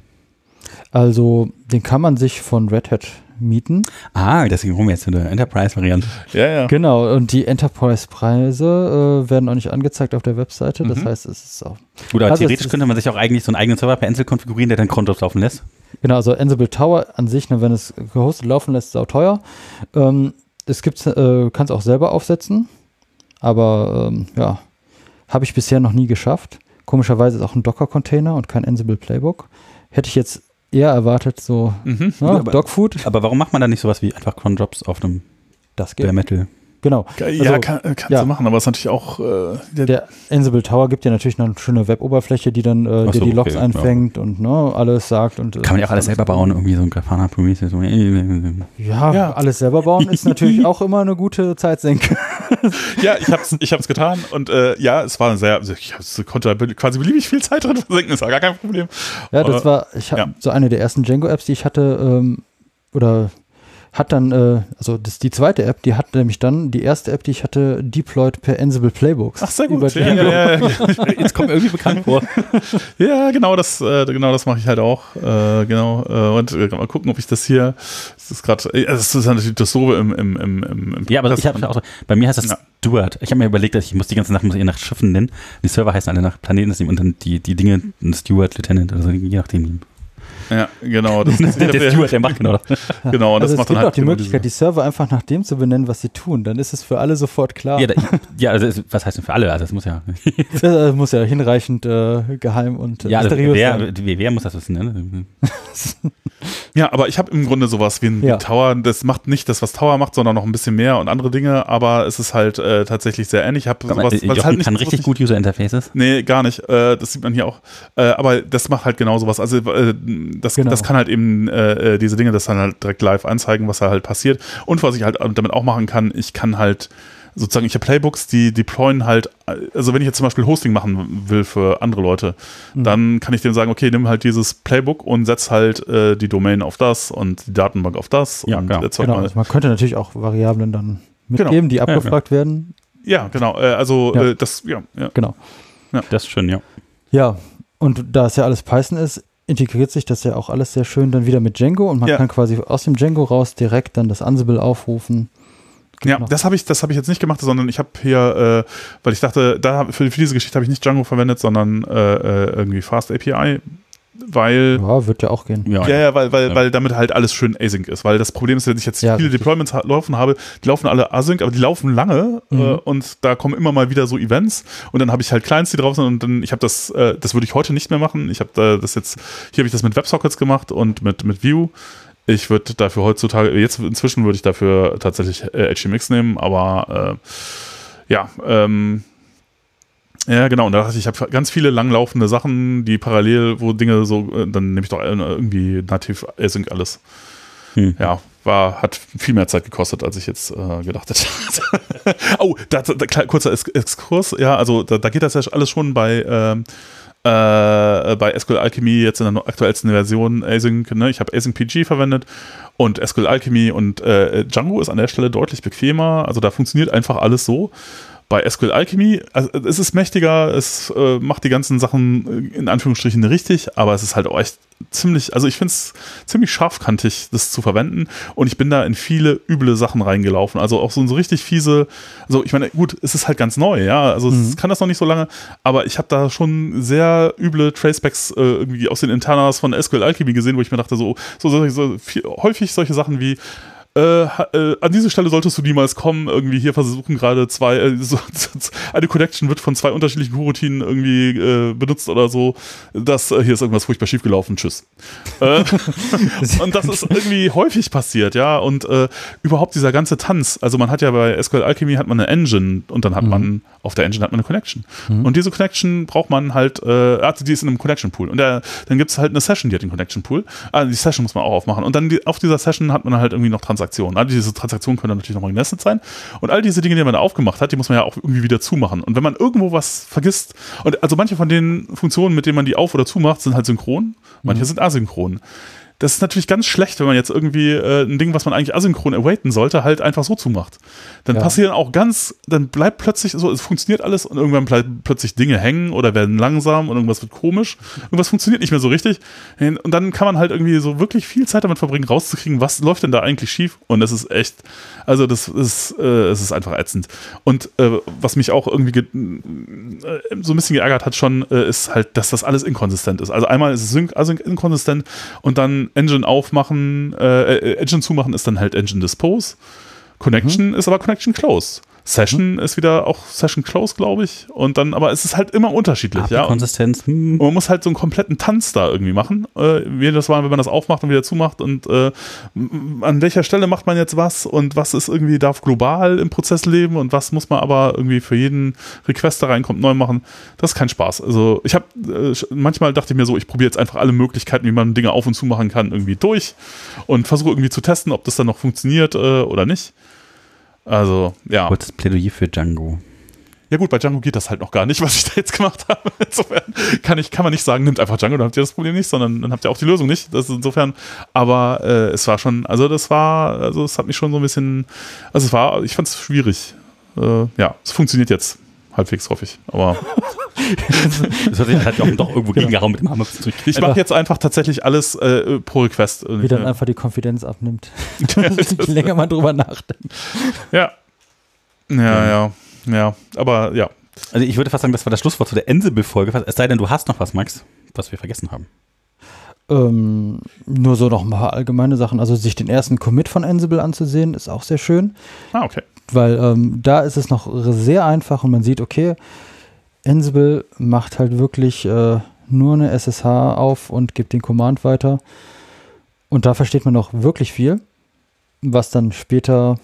also den kann man sich von Red Hat mieten. Ah, deswegen rum jetzt in der Enterprise-Variante. Ja, ja. Genau, und die Enterprise-Preise äh, werden auch nicht angezeigt auf der Webseite. Das Mhm. heißt, es ist auch. Gut, aber Also theoretisch könnte man sich auch eigentlich so einen eigenen Server per Insel konfigurieren, der dann Cronjobs laufen lässt. Genau, also Ansible Tower an sich, ne, wenn es gehostet laufen lässt, ist auch teuer. Ähm, es gibt, äh, kann es auch selber aufsetzen, aber ähm, ja, habe ich bisher noch nie geschafft. Komischerweise ist auch ein Docker-Container und kein Ansible Playbook. Hätte ich jetzt eher erwartet, so Mhm. ja, aber- Dogfood. Aber warum macht man da nicht sowas wie einfach Cronjobs auf einem Das Bare geht. Metal? Genau. Ja, Also, kann, kannst ja. du machen, aber es ist natürlich auch. Äh, der, Der Ansible Tower gibt ja natürlich noch eine schöne Web-Oberfläche, die dann äh, Ach dir so, die Logs okay, einfängt und ne, alles sagt. Und, äh, Kann man ja auch alles selber bauen, irgendwie so ein Grafana Prometheus. So. Ja, Ja. alles selber bauen ist natürlich auch immer eine gute Zeitsenke. ja, ich hab's, ich hab's getan und äh, ja, es war sehr. Also ich hab's, konnte da quasi beliebig viel Zeit drin versenken, ist ja gar kein Problem. Ja, das war, ich habe ja. so eine der ersten Django-Apps, die ich hatte, ähm, oder hat dann, äh, also das die zweite App, die hat nämlich dann, die erste App, die ich hatte, deployed per Ansible Playbooks. Ach, sehr Über gut. Ja, ja, ja, Jetzt kommt mir irgendwie bekannt vor. ja, genau das, äh, genau das mache ich halt auch. Äh, genau. Äh, und äh, mal gucken, ob ich das hier. Das ist gerade. Äh, das ist natürlich das Doofe im, im, im, im, im Ja, aber ich habe auch so, bei mir heißt das Ja. Stuart. Ich habe mir überlegt, dass ich muss die ganze Nacht muss ich nach Schiffen nennen. Die Server heißen alle nach Planeten und dann die, die Dinge ein Stuart, Lieutenant oder so, je nachdem. Ja, genau. Das, der, der Stuart, der macht genau das. genau, das Also es macht gibt dann halt auch die Möglichkeit, die Server einfach nach dem zu benennen, was sie tun. Dann ist es für alle sofort klar. Ja, da, ja also es- was heißt denn für alle? Also es muss ja. das muss ja hinreichend äh, geheim und äh, Ja, also mysteriös wer, sein. wer, wer muss das wissen? Ne? Ja, aber ich habe im Grunde sowas wie ein Ja. Tower. Das macht nicht das, was Tower macht, sondern noch ein bisschen mehr und andere Dinge. Aber es ist halt äh, tatsächlich sehr ähnlich. Ich habe sowas, was Jochen halt nicht kann richtig ich- gut User Interfaces. Nee, gar nicht. Äh, das sieht man hier auch. Äh, aber das macht halt genau sowas. Also äh, das, Genau. das kann halt eben äh, äh, diese Dinge, das dann halt direkt live anzeigen, was da halt passiert. Und was ich halt damit auch machen kann, ich kann halt sozusagen, ich habe Playbooks, die deployen halt, also wenn ich jetzt zum Beispiel Hosting machen will für andere Leute, Mhm. dann kann ich denen sagen, okay, nimm halt dieses Playbook und setz halt äh, die Domain auf das und die Datenbank auf das. Ja, und genau. Genau, mal- also man könnte natürlich auch Variablen dann Genau. mitgeben, die abgefragt werden. ja, genau. Äh, also Ja. Äh, das, ja, ja. Genau. Das ist schön, ja. Ja, und da es ja alles Python ist, integriert sich das ja auch alles sehr schön dann wieder mit Django und man Ja. kann quasi aus dem Django raus direkt dann das Ansible aufrufen. Ja, das habe ich, das habe ich jetzt nicht gemacht, sondern ich habe hier, äh, weil ich dachte, da hab- für, für diese Geschichte habe ich nicht Django verwendet, sondern äh, äh, irgendwie Fast API, weil Ja, wird ja auch gehen. Ja, ja, ja, weil, weil, Ja. weil damit halt alles schön async ist. Weil das Problem ist, wenn ich jetzt Ja, viele richtig. Deployments laufen habe, die laufen alle async, aber die laufen lange Mhm. äh, und da kommen immer mal wieder so Events und dann habe ich halt Clients, die drauf sind und dann, ich habe das, äh, das würde ich heute nicht mehr machen. Ich habe da das jetzt, hier habe ich das mit WebSockets gemacht und mit, mit Vue. Ich würde dafür heutzutage, jetzt inzwischen würde ich dafür tatsächlich äh, HTMX nehmen, aber äh, ja, ähm, ja, genau. Und da dachte ich, ich habe ganz viele langlaufende Sachen, die parallel, wo Dinge so, äh, dann nehme ich doch äh, irgendwie nativ async alles. Hm. Ja, war, hat viel mehr Zeit gekostet, als ich jetzt äh, gedacht hätte. oh, da, da, kurzer Ex- Exkurs. Ja, also da, da geht das ja alles schon bei, ähm, äh, bei SQL Alchemy jetzt in der aktuellsten Version Async. Ne? Ich habe Async PG verwendet und SQL Alchemy und äh, Django ist an der Stelle deutlich bequemer. Also da funktioniert einfach alles so. Bei SQL Alchemy, also es ist mächtiger, es äh, macht die ganzen Sachen äh, in Anführungsstrichen richtig, aber es ist halt auch echt ziemlich, also ich finde es ziemlich scharfkantig, das zu verwenden und ich bin da in viele üble Sachen reingelaufen. Also auch so, so richtig fiese, also ich meine, gut, es ist halt ganz neu, ja, also es kann das noch nicht so lange, aber ich habe da schon sehr üble Tracebacks äh, irgendwie aus den Internas von SQL Alchemy gesehen, wo ich mir dachte, so, so, so, so viel, häufig solche Sachen wie äh, äh, an diese Stelle solltest du niemals kommen. Irgendwie hier versuchen gerade zwei, äh, so, eine Connection wird von zwei unterschiedlichen Coroutinen irgendwie äh, benutzt oder so. Das äh, hier ist irgendwas furchtbar schiefgelaufen. Tschüss. Äh, und das ist irgendwie häufig passiert, ja. Und überhaupt dieser ganze Tanz. Also man hat ja bei SQL Alchemy hat man eine Engine und dann hat man auf der Engine hat man eine Connection. Und diese Connection braucht man halt, äh, also die ist in einem Connection Pool. Und der, dann gibt es halt eine Session, die hat den Connection Pool. Ah, die Session muss man auch aufmachen. Und dann die, auf dieser Session hat man halt irgendwie noch Transaktionen. All diese Transaktionen können dann natürlich nochmal genestet sein. Und all diese Dinge, die man da aufgemacht hat, die muss man ja auch irgendwie wieder zumachen. Und wenn man irgendwo was vergisst, und also manche von den Funktionen, mit denen man die auf- oder zumacht, sind halt synchron, manche sind asynchron. Das ist natürlich ganz schlecht, wenn man jetzt irgendwie äh, ein Ding, was man eigentlich asynchron awaiten sollte, halt einfach so zumacht. Dann Ja. passieren auch ganz, dann bleibt plötzlich so, es funktioniert alles und irgendwann bleiben plötzlich Dinge hängen oder werden langsam und irgendwas wird komisch. Irgendwas funktioniert nicht mehr so richtig. Und dann kann man halt irgendwie so wirklich viel Zeit damit verbringen, rauszukriegen, was läuft denn da eigentlich schief. Und das ist echt, also das ist, äh, es ist einfach ätzend. Und äh, was mich auch irgendwie ge äh, so ein bisschen geärgert hat schon, äh, ist halt, dass das alles inkonsistent ist. Also einmal ist es Sync, Async inkonsistent und dann Engine aufmachen, äh, äh, Engine zumachen ist dann halt Engine Dispose. Connection ist aber Connection Close. Session ist wieder auch Session Close, glaube ich. Und dann, aber es ist halt immer unterschiedlich, ja. Und Konsistenz. Hm. und man muss halt so einen kompletten Tanz da irgendwie machen. Äh, jedes Mal, wenn man das aufmacht und wieder zumacht und äh, an welcher Stelle macht man jetzt was und was ist irgendwie, darf global im Prozess leben und was muss man aber irgendwie für jeden Request, der reinkommt, neu machen. Das ist kein Spaß. Also ich habe, äh, manchmal dachte ich mir so, ich probiere jetzt einfach alle Möglichkeiten, wie man Dinge auf und zu machen kann, irgendwie durch und versuche irgendwie zu testen, ob das dann noch funktioniert äh, oder nicht. Also, ja. Kurzes Plädoyer für Django. Ja gut, bei Django geht das halt noch gar nicht, was ich da jetzt gemacht habe. Insofern kann, ich, kann man nicht sagen, nimmt einfach Django, dann habt ihr das Problem nicht, sondern dann habt ihr auch die Lösung nicht. Das insofern, aber äh, es war schon, also das war, also es hat mich schon so ein bisschen, also es war, ich fand es schwierig. Äh, ja, es funktioniert jetzt halbwegs, hoffe ich. Aber Das hat sich halt auch doch irgendwo gegengehauen mit dem Hammer. ich mache jetzt einfach tatsächlich alles äh, pro Request. Wie dann einfach die Konfidenz abnimmt. Je länger man drüber nachdenkt. ja. Ja, ja, ja. Aber ja. Also ich würde fast sagen, das war das Schlusswort zu der Ansible-Folge. Es sei denn, du hast noch was, Max, was wir vergessen haben. Ähm, nur so noch ein paar allgemeine Sachen. Also sich den ersten Commit von Ansible anzusehen, ist auch sehr schön, Ah, okay. Weil ähm, da ist es noch sehr einfach und man sieht, okay, Ansible macht halt wirklich äh, nur eine SSH auf und gibt den Command weiter. Und da versteht man auch wirklich viel, was dann später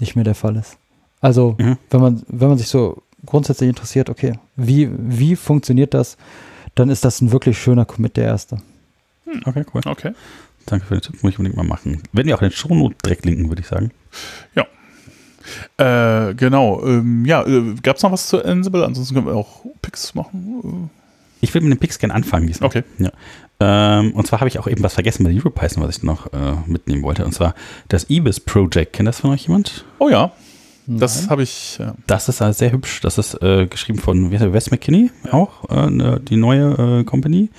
nicht mehr der Fall ist. Also, Mhm. wenn man, wenn man sich so grundsätzlich interessiert, okay, wie, wie funktioniert das, dann ist das ein wirklich schöner Commit, der erste. Okay, cool. Okay. Danke für den Tipp, muss ich unbedingt mal machen. Werden wir auch in den Shownote direkt linken, würde ich sagen. Äh, genau. Ähm, ja, äh, gab es noch was zu Ansible? Ansonsten können wir auch Picks machen. Ich will mit dem Pix gerne anfangen Äh, diesmal. Okay. Ähm, und zwar habe ich auch eben was vergessen bei EuroPython, was ich noch äh, mitnehmen wollte. Und zwar das Ibis Project. Kennt das von euch jemand? Oh ja, das habe ich. Ja. Das ist äh, sehr hübsch. Das ist äh, geschrieben von wie heißt Wes McKinney auch, äh, ne, die neue äh, Company.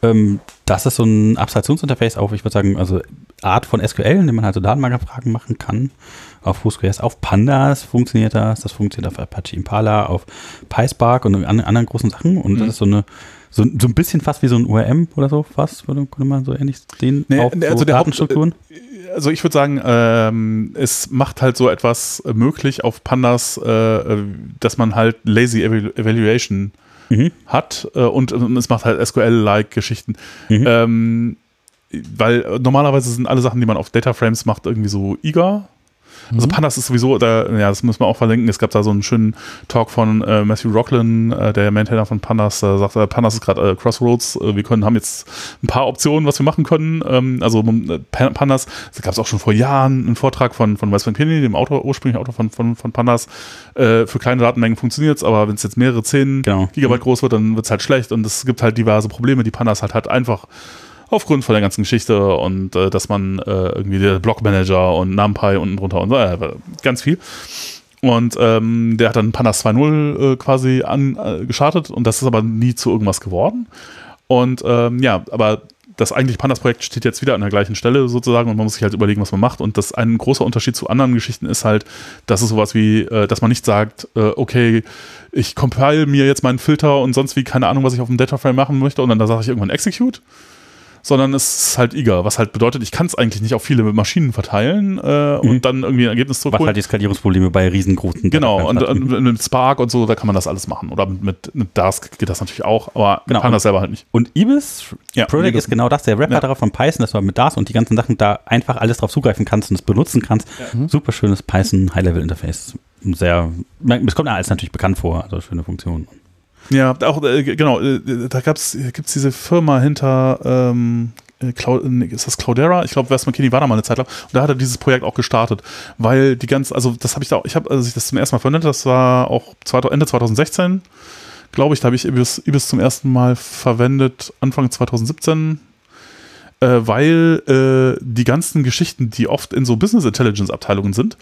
Ähm, das ist so ein Abstraktionsinterface auf, ich würde sagen, also Art von SQL, in dem man halt so Datenbankabfragen machen kann. Auf Postgres, auf Pandas funktioniert das, das funktioniert auf Apache Impala, auf PySpark und an, anderen großen Sachen und Mhm. das ist so eine so, so ein bisschen fast wie so ein ORM oder so, fast, würde könnte man so ähnlich sehen, Nee, auf also so der Haupt- Datenstrukturen. Also ich würde sagen, ähm, es macht halt so etwas möglich auf Pandas, äh, dass man halt Lazy Evalu- Evaluation Mhm. hat äh, und, und es macht halt SQL-like Geschichten. Mhm. Ähm, weil normalerweise sind alle Sachen, die man auf Data Frames macht, irgendwie so eager. Also Mhm. Pandas ist sowieso, da, ja, das müssen wir auch verlinken. Es gab da so einen schönen Talk von äh, Matthew Rocklin, äh, der Maintainer von Pandas. Da sagt er, Pandas ist gerade äh, Crossroads. Äh, wir können, haben jetzt ein paar Optionen, was wir machen können. Ähm, also äh, Pa- Pandas, da gab es auch schon vor Jahren einen Vortrag von, von Wes Van Kinney, dem Autor, ursprünglichen Autor von, von, von Pandas. Äh, für kleine Datenmengen funktioniert es, aber wenn es jetzt mehrere 10 Genau. Gigabyte groß wird, dann wird es halt schlecht. Und es gibt halt diverse Probleme, die Pandas halt hat einfach aufgrund von der ganzen Geschichte und äh, dass man äh, irgendwie der Blockmanager und NumPy unten drunter und so, äh, ganz viel. Und ähm, der hat dann Pandas 2.0 äh, quasi an, äh, gestartet und das ist aber nie zu irgendwas geworden. Und ähm, ja, aber das eigentliche Pandas-Projekt steht jetzt wieder an der gleichen Stelle sozusagen und man muss sich halt überlegen, was man macht. Und das ein großer Unterschied zu anderen Geschichten ist halt, dass es sowas wie, äh, dass man nicht sagt, äh, okay, ich compile mir jetzt meinen Filter und sonst wie keine Ahnung, was ich auf dem Dataframe machen möchte und dann da sage ich irgendwann Execute, sondern es ist halt eager, was halt bedeutet, ich kann es eigentlich nicht auf viele Maschinen verteilen äh, Mhm. und dann irgendwie ein Ergebnis Was zurückholen. halt die Skalierungsprobleme bei riesengroßen Genau, und, und mit Spark und so, da kann man das alles machen. Oder mit, mit, mit Dask geht das natürlich auch, aber Genau. mit Pandas selber halt nicht. Und Ibis Ja, Project Ibis. ist genau das, der Rapper Ja. darauf von Python, dass du mit DAS und die ganzen Sachen da einfach alles drauf zugreifen kannst und es benutzen kannst. Super schönes Python High-Level-Interface. Sehr, es kommt alles natürlich bekannt vor, also schöne Funktion. Ja, auch, äh, genau, äh, da gab's, gibt's diese Firma hinter, ähm, äh, Cloud, ist das Cloudera? Ich glaube, Wes McKinney war da mal eine Zeit lang. Und da hat er dieses Projekt auch gestartet, weil die ganz, also das habe ich da, auch- ich habe, als ich das zum ersten Mal verwendet, das war auch 2000, Ende 2016, glaube ich, da habe ich Ibis, Ibis zum ersten Mal verwendet, Anfang 2017, äh, weil äh, die ganzen Geschichten, die oft in so Business Intelligence Abteilungen sind,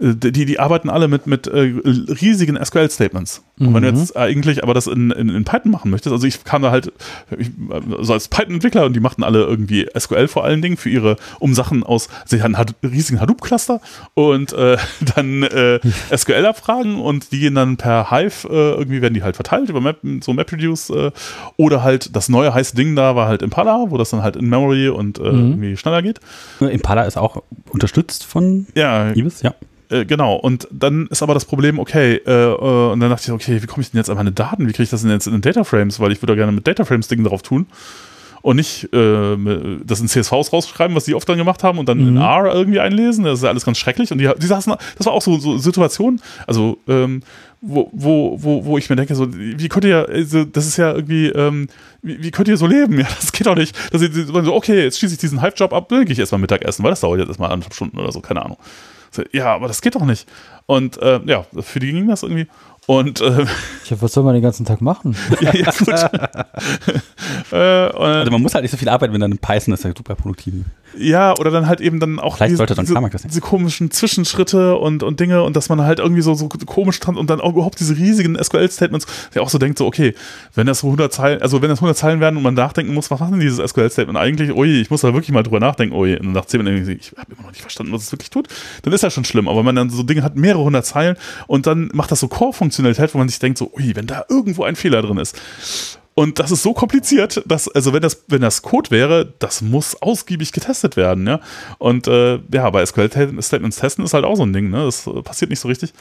die, die arbeiten alle mit, mit äh, riesigen SQL-Statements. Und wenn du Mhm. jetzt eigentlich aber das in, in, in Python machen möchtest, also ich kam da halt ich, also als Python-Entwickler und die machten alle irgendwie SQL vor allen Dingen für ihre, um Sachen aus, sie hatten einen riesigen Hadoop-Cluster und äh, dann äh, SQL abfragen und die gehen dann per Hive, äh, irgendwie werden die halt verteilt über Map, so MapReduce äh, oder halt das neue heiße Ding da war halt Impala, wo das dann halt in Memory und äh, Mhm. irgendwie schneller geht. Impala ist auch unterstützt von Ja, Ibis, ja. Äh, genau. Und dann ist aber das Problem, okay, äh, äh, und dann dachte ich, okay, wie komme ich denn jetzt an meine Daten? Wie kriege ich das denn jetzt in den Dataframes? Weil ich würde da gerne mit Dataframes-Dingen drauf tun und nicht äh, das in CSVs rausschreiben, was die oft dann gemacht haben und dann in Mhm. R irgendwie einlesen. Das ist ja alles ganz schrecklich. Und die, die saßen, das war auch so, so Situationen, also ähm, wo, wo, wo, wo ich mir denke, so, wie könnt ihr, also, das ist ja irgendwie, ähm, wie, wie könnt ihr so leben? Ja, das geht doch nicht. Dass ihr so, okay, jetzt schließe ich diesen Hype-Job ab, dann gehe ich erstmal Mittagessen, weil das dauert jetzt erstmal anderthalb Stunden oder so, keine Ahnung. So, Ja, aber das geht doch nicht. Und äh, ja, für die ging das irgendwie. Und äh, Tja, was soll man den ganzen Tag machen? ja, ja, gut. äh, Also man muss halt nicht so viel arbeiten, wenn dann in Python ist ja super produktiv. Ja, oder dann halt eben dann auch Vielleicht sollte dann diese, das diese komischen Zwischenschritte und, und Dinge und dass man halt irgendwie so, so komisch dran und dann auch überhaupt diese riesigen SQL-Statements, der auch so denkt, so, okay, wenn das so 100 Zeilen, also wenn das 100 Zeilen werden und man nachdenken muss, was macht denn dieses SQL-Statement eigentlich? Ui, ich muss da wirklich mal drüber nachdenken, ui, und nach 10 Minuten, ich habe immer noch nicht verstanden, was es wirklich tut, dann ist das schon schlimm, aber wenn man dann so Dinge hat, mehrere hundert Zeilen und dann macht das so Core-Funktionalität, wo man sich denkt, so, ui, wenn da irgendwo ein Fehler drin ist, und das ist so kompliziert, dass, also wenn das, wenn das Code wäre, das muss ausgiebig getestet werden, ja. Und äh, ja, bei SQL-Statements testen ist halt auch so ein Ding, ne? Das äh, passiert nicht so richtig.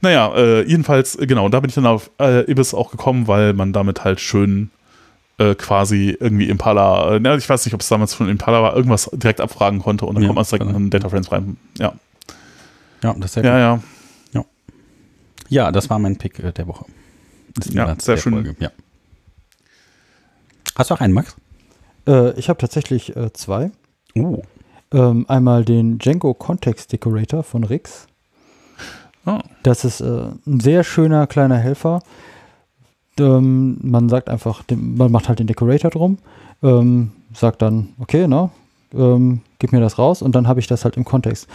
Naja, äh, jedenfalls, äh, genau, da bin ich dann auf äh, Ibis auch gekommen, weil man damit halt schön äh, quasi irgendwie Impala, na, ich weiß nicht, ob es damals schon Impala war, irgendwas direkt abfragen konnte und dann Ja, kommt man direkt genau. in Data Frames rein. Ja, Ja, das ist sehr ja, gut. ja. Ja, das war mein Pick der Woche. Ja, sehr schön. Folge, Ja. Hast du auch einen, Max? Äh, ich habe tatsächlich äh, zwei. Uh. Ähm, einmal den Django Context Decorator von Rix. Oh. Das ist äh, ein sehr schöner kleiner Helfer. Ähm, man sagt einfach, dem, man macht halt den Decorator drum, ähm, sagt dann, okay, ne, ähm, gib mir das raus und dann habe ich das halt im Kontext.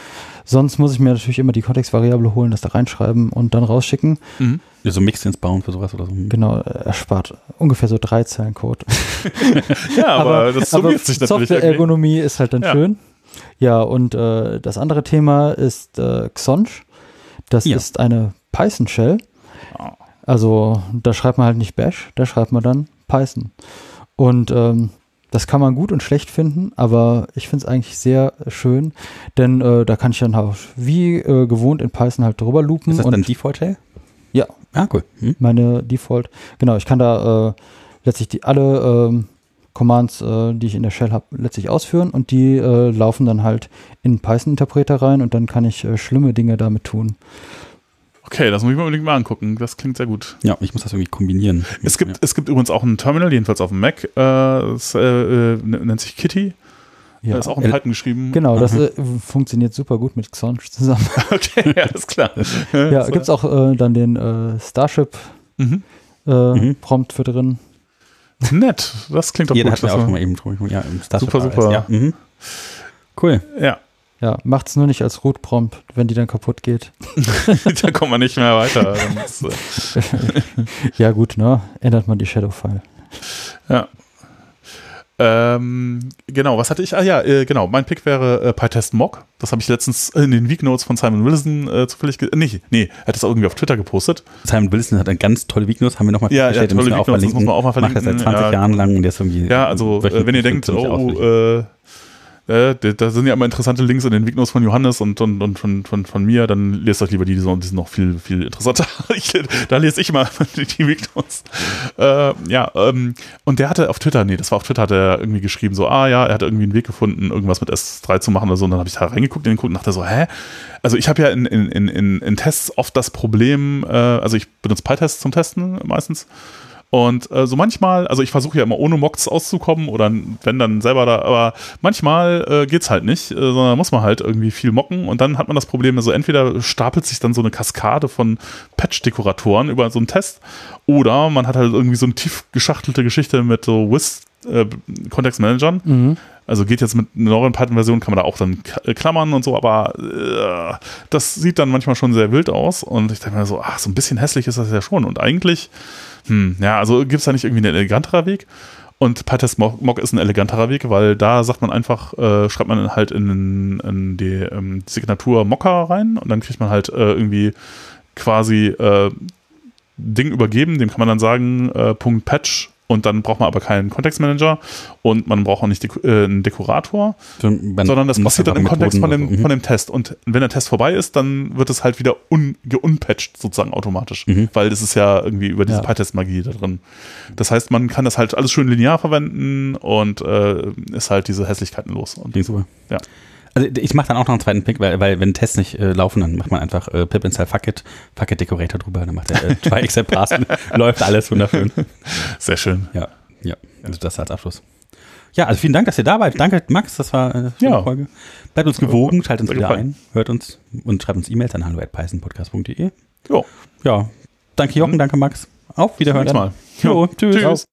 Sonst muss ich mir natürlich immer die Kontextvariable holen, das da reinschreiben und dann rausschicken. Mhm. So Mixed ins Bauen für sowas oder so. Genau, äh, erspart ungefähr so drei Zeilen Code. Ja, aber, das aber summiert sich natürlich. Software-Ergonomie ist halt dann Ja. schön. Ja, und äh, das andere Thema ist äh, Xonch. Das Ja. ist eine Python-Shell. Ah. Also da schreibt man halt nicht Bash, da schreibt man dann Python. Und ähm, das kann man gut und schlecht finden, aber ich finde es eigentlich sehr schön, denn äh, da kann ich dann halt wie äh, gewohnt in Python halt drüber loopen Ist das dann Default Shell? Ja. Ah, cool. Hm? meine Default. Genau, ich kann da äh, letztlich die alle ähm, Commands, äh, die ich in der Shell habe, letztlich ausführen und die äh, laufen dann halt in Python-Interpreter rein und dann kann ich äh, schlimme Dinge damit tun. Okay, das muss ich mir unbedingt mal angucken. Das klingt sehr gut. Ja, ich muss das irgendwie kombinieren. Es gibt, ja. es gibt übrigens auch ein Terminal, jedenfalls auf dem Mac. Äh, das äh, äh, nennt sich Kitty. Ja. Da ist auch in Äh, Python geschrieben. Genau, das äh, funktioniert super gut mit Xonch zusammen. Okay, ja, alles klar. ja, gibt es auch äh, dann den äh, Starship Mhm. äh, Mhm. Prompt für drin. Nett, das klingt doch Jeder gut. hat mir dass auch schon mal eben drum. Ja, im Starship Super, super. Ja. Mhm. Cool. ja, Ja, macht's nur nicht als Root-Prompt, wenn die dann kaputt geht. da kommt man nicht mehr weiter. Äh, Ja, gut, ne? Ändert man die Shadow-File. ja. Ähm, genau, was hatte ich? Ah ja, äh, genau, mein Pick wäre äh, PyTest Mock. Das habe ich letztens in den Week Notes von Simon Wilson äh, zufällig, ge nee, nee, er hat das irgendwie auf Twitter gepostet. Simon Wilson hat eine ganz tolle Weakness, haben wir nochmal Ja, ja, tolle Weaknotes, das muss man auch mal Macht das seit verlinken. 20 Ja. Jahren lang und der ist irgendwie. Ja, also äh, wenn ihr denkt, oh, äh, äh, da- sind ja immer interessante Links in den Weeknotes von Johannes und, und, und von, von, von mir, dann lest euch lieber die, die sind noch viel, viel interessanter. Ich, da lese ich immer die, die Weeknotes. Äh, ja, ähm, und der hatte auf Twitter, nee, das war auf Twitter, hat er irgendwie geschrieben, so, ah ja, er hat irgendwie einen Weg gefunden, irgendwas mit S3 zu machen oder so. Und dann habe ich da reingeguckt in den Code und dachte so, hä? Also ich habe ja in, in, in, in, in Tests oft das Problem, äh, also ich benutze PyTest zum Testen meistens. Und äh, so manchmal, also ich versuche ja immer ohne Mocks auszukommen oder wenn dann selber da, aber manchmal äh, geht's halt nicht, äh, sondern muss man halt irgendwie viel mocken und dann hat man das Problem, also entweder stapelt sich dann so eine Kaskade von Patch-Dekoratoren über so einen Test oder man hat halt irgendwie so eine tief geschachtelte Geschichte mit so äh, Kontextmanagern. Mhm. Also geht jetzt mit einer neuen Python-Version, kann man da auch dann äh, klammern und so, aber äh, das sieht dann manchmal schon sehr wild aus. Und ich denke mir so, ach, so ein bisschen hässlich ist das ja schon. Und eigentlich, hm, ja, also gibt es da nicht irgendwie einen eleganterer Weg? Und PyTest Mock ist ein eleganterer Weg, weil da sagt man einfach, äh, schreibt man halt in, in die ähm, Signatur Mocker rein und dann kriegt man halt äh, irgendwie quasi äh, Ding übergeben, dem kann man dann sagen, äh, Punkt Patch und dann braucht man aber keinen Kontextmanager und man braucht auch nicht Deko äh, einen Dekorator, sondern das passiert dann im Kontext von dem, von dem Test. Und wenn der Test vorbei ist, dann wird es halt wieder un geunpatcht sozusagen automatisch, Mhm. weil das ist ja irgendwie über diese Ja. PyTest-Magie da drin. Das heißt, man kann das halt alles schön linear verwenden und äh, ist halt diese Hässlichkeiten los. Und Klingt super. Ja. Also ich mache dann auch noch einen zweiten Pick, weil, weil wenn Tests nicht äh, laufen, dann macht man einfach äh, pip install fuck it, fuck it Decorator drüber, dann macht er äh, try except pass, läuft alles wunderschön. sehr schön. Ja, ja, also das als Abschluss. Ja, also vielen Dank, dass ihr da wart. Danke, Max, das war eine schöne Ja. Folge. Bleibt uns gewogen, schaltet uns Sehr wieder gefallen. ein, hört uns und schreibt uns E-Mails an hallo@pythonpodcast.de. Jo, Ja, danke Jochen, danke Max. Auf Wiederhören. nächstes Mal. Jo, tschüss. Tschüss.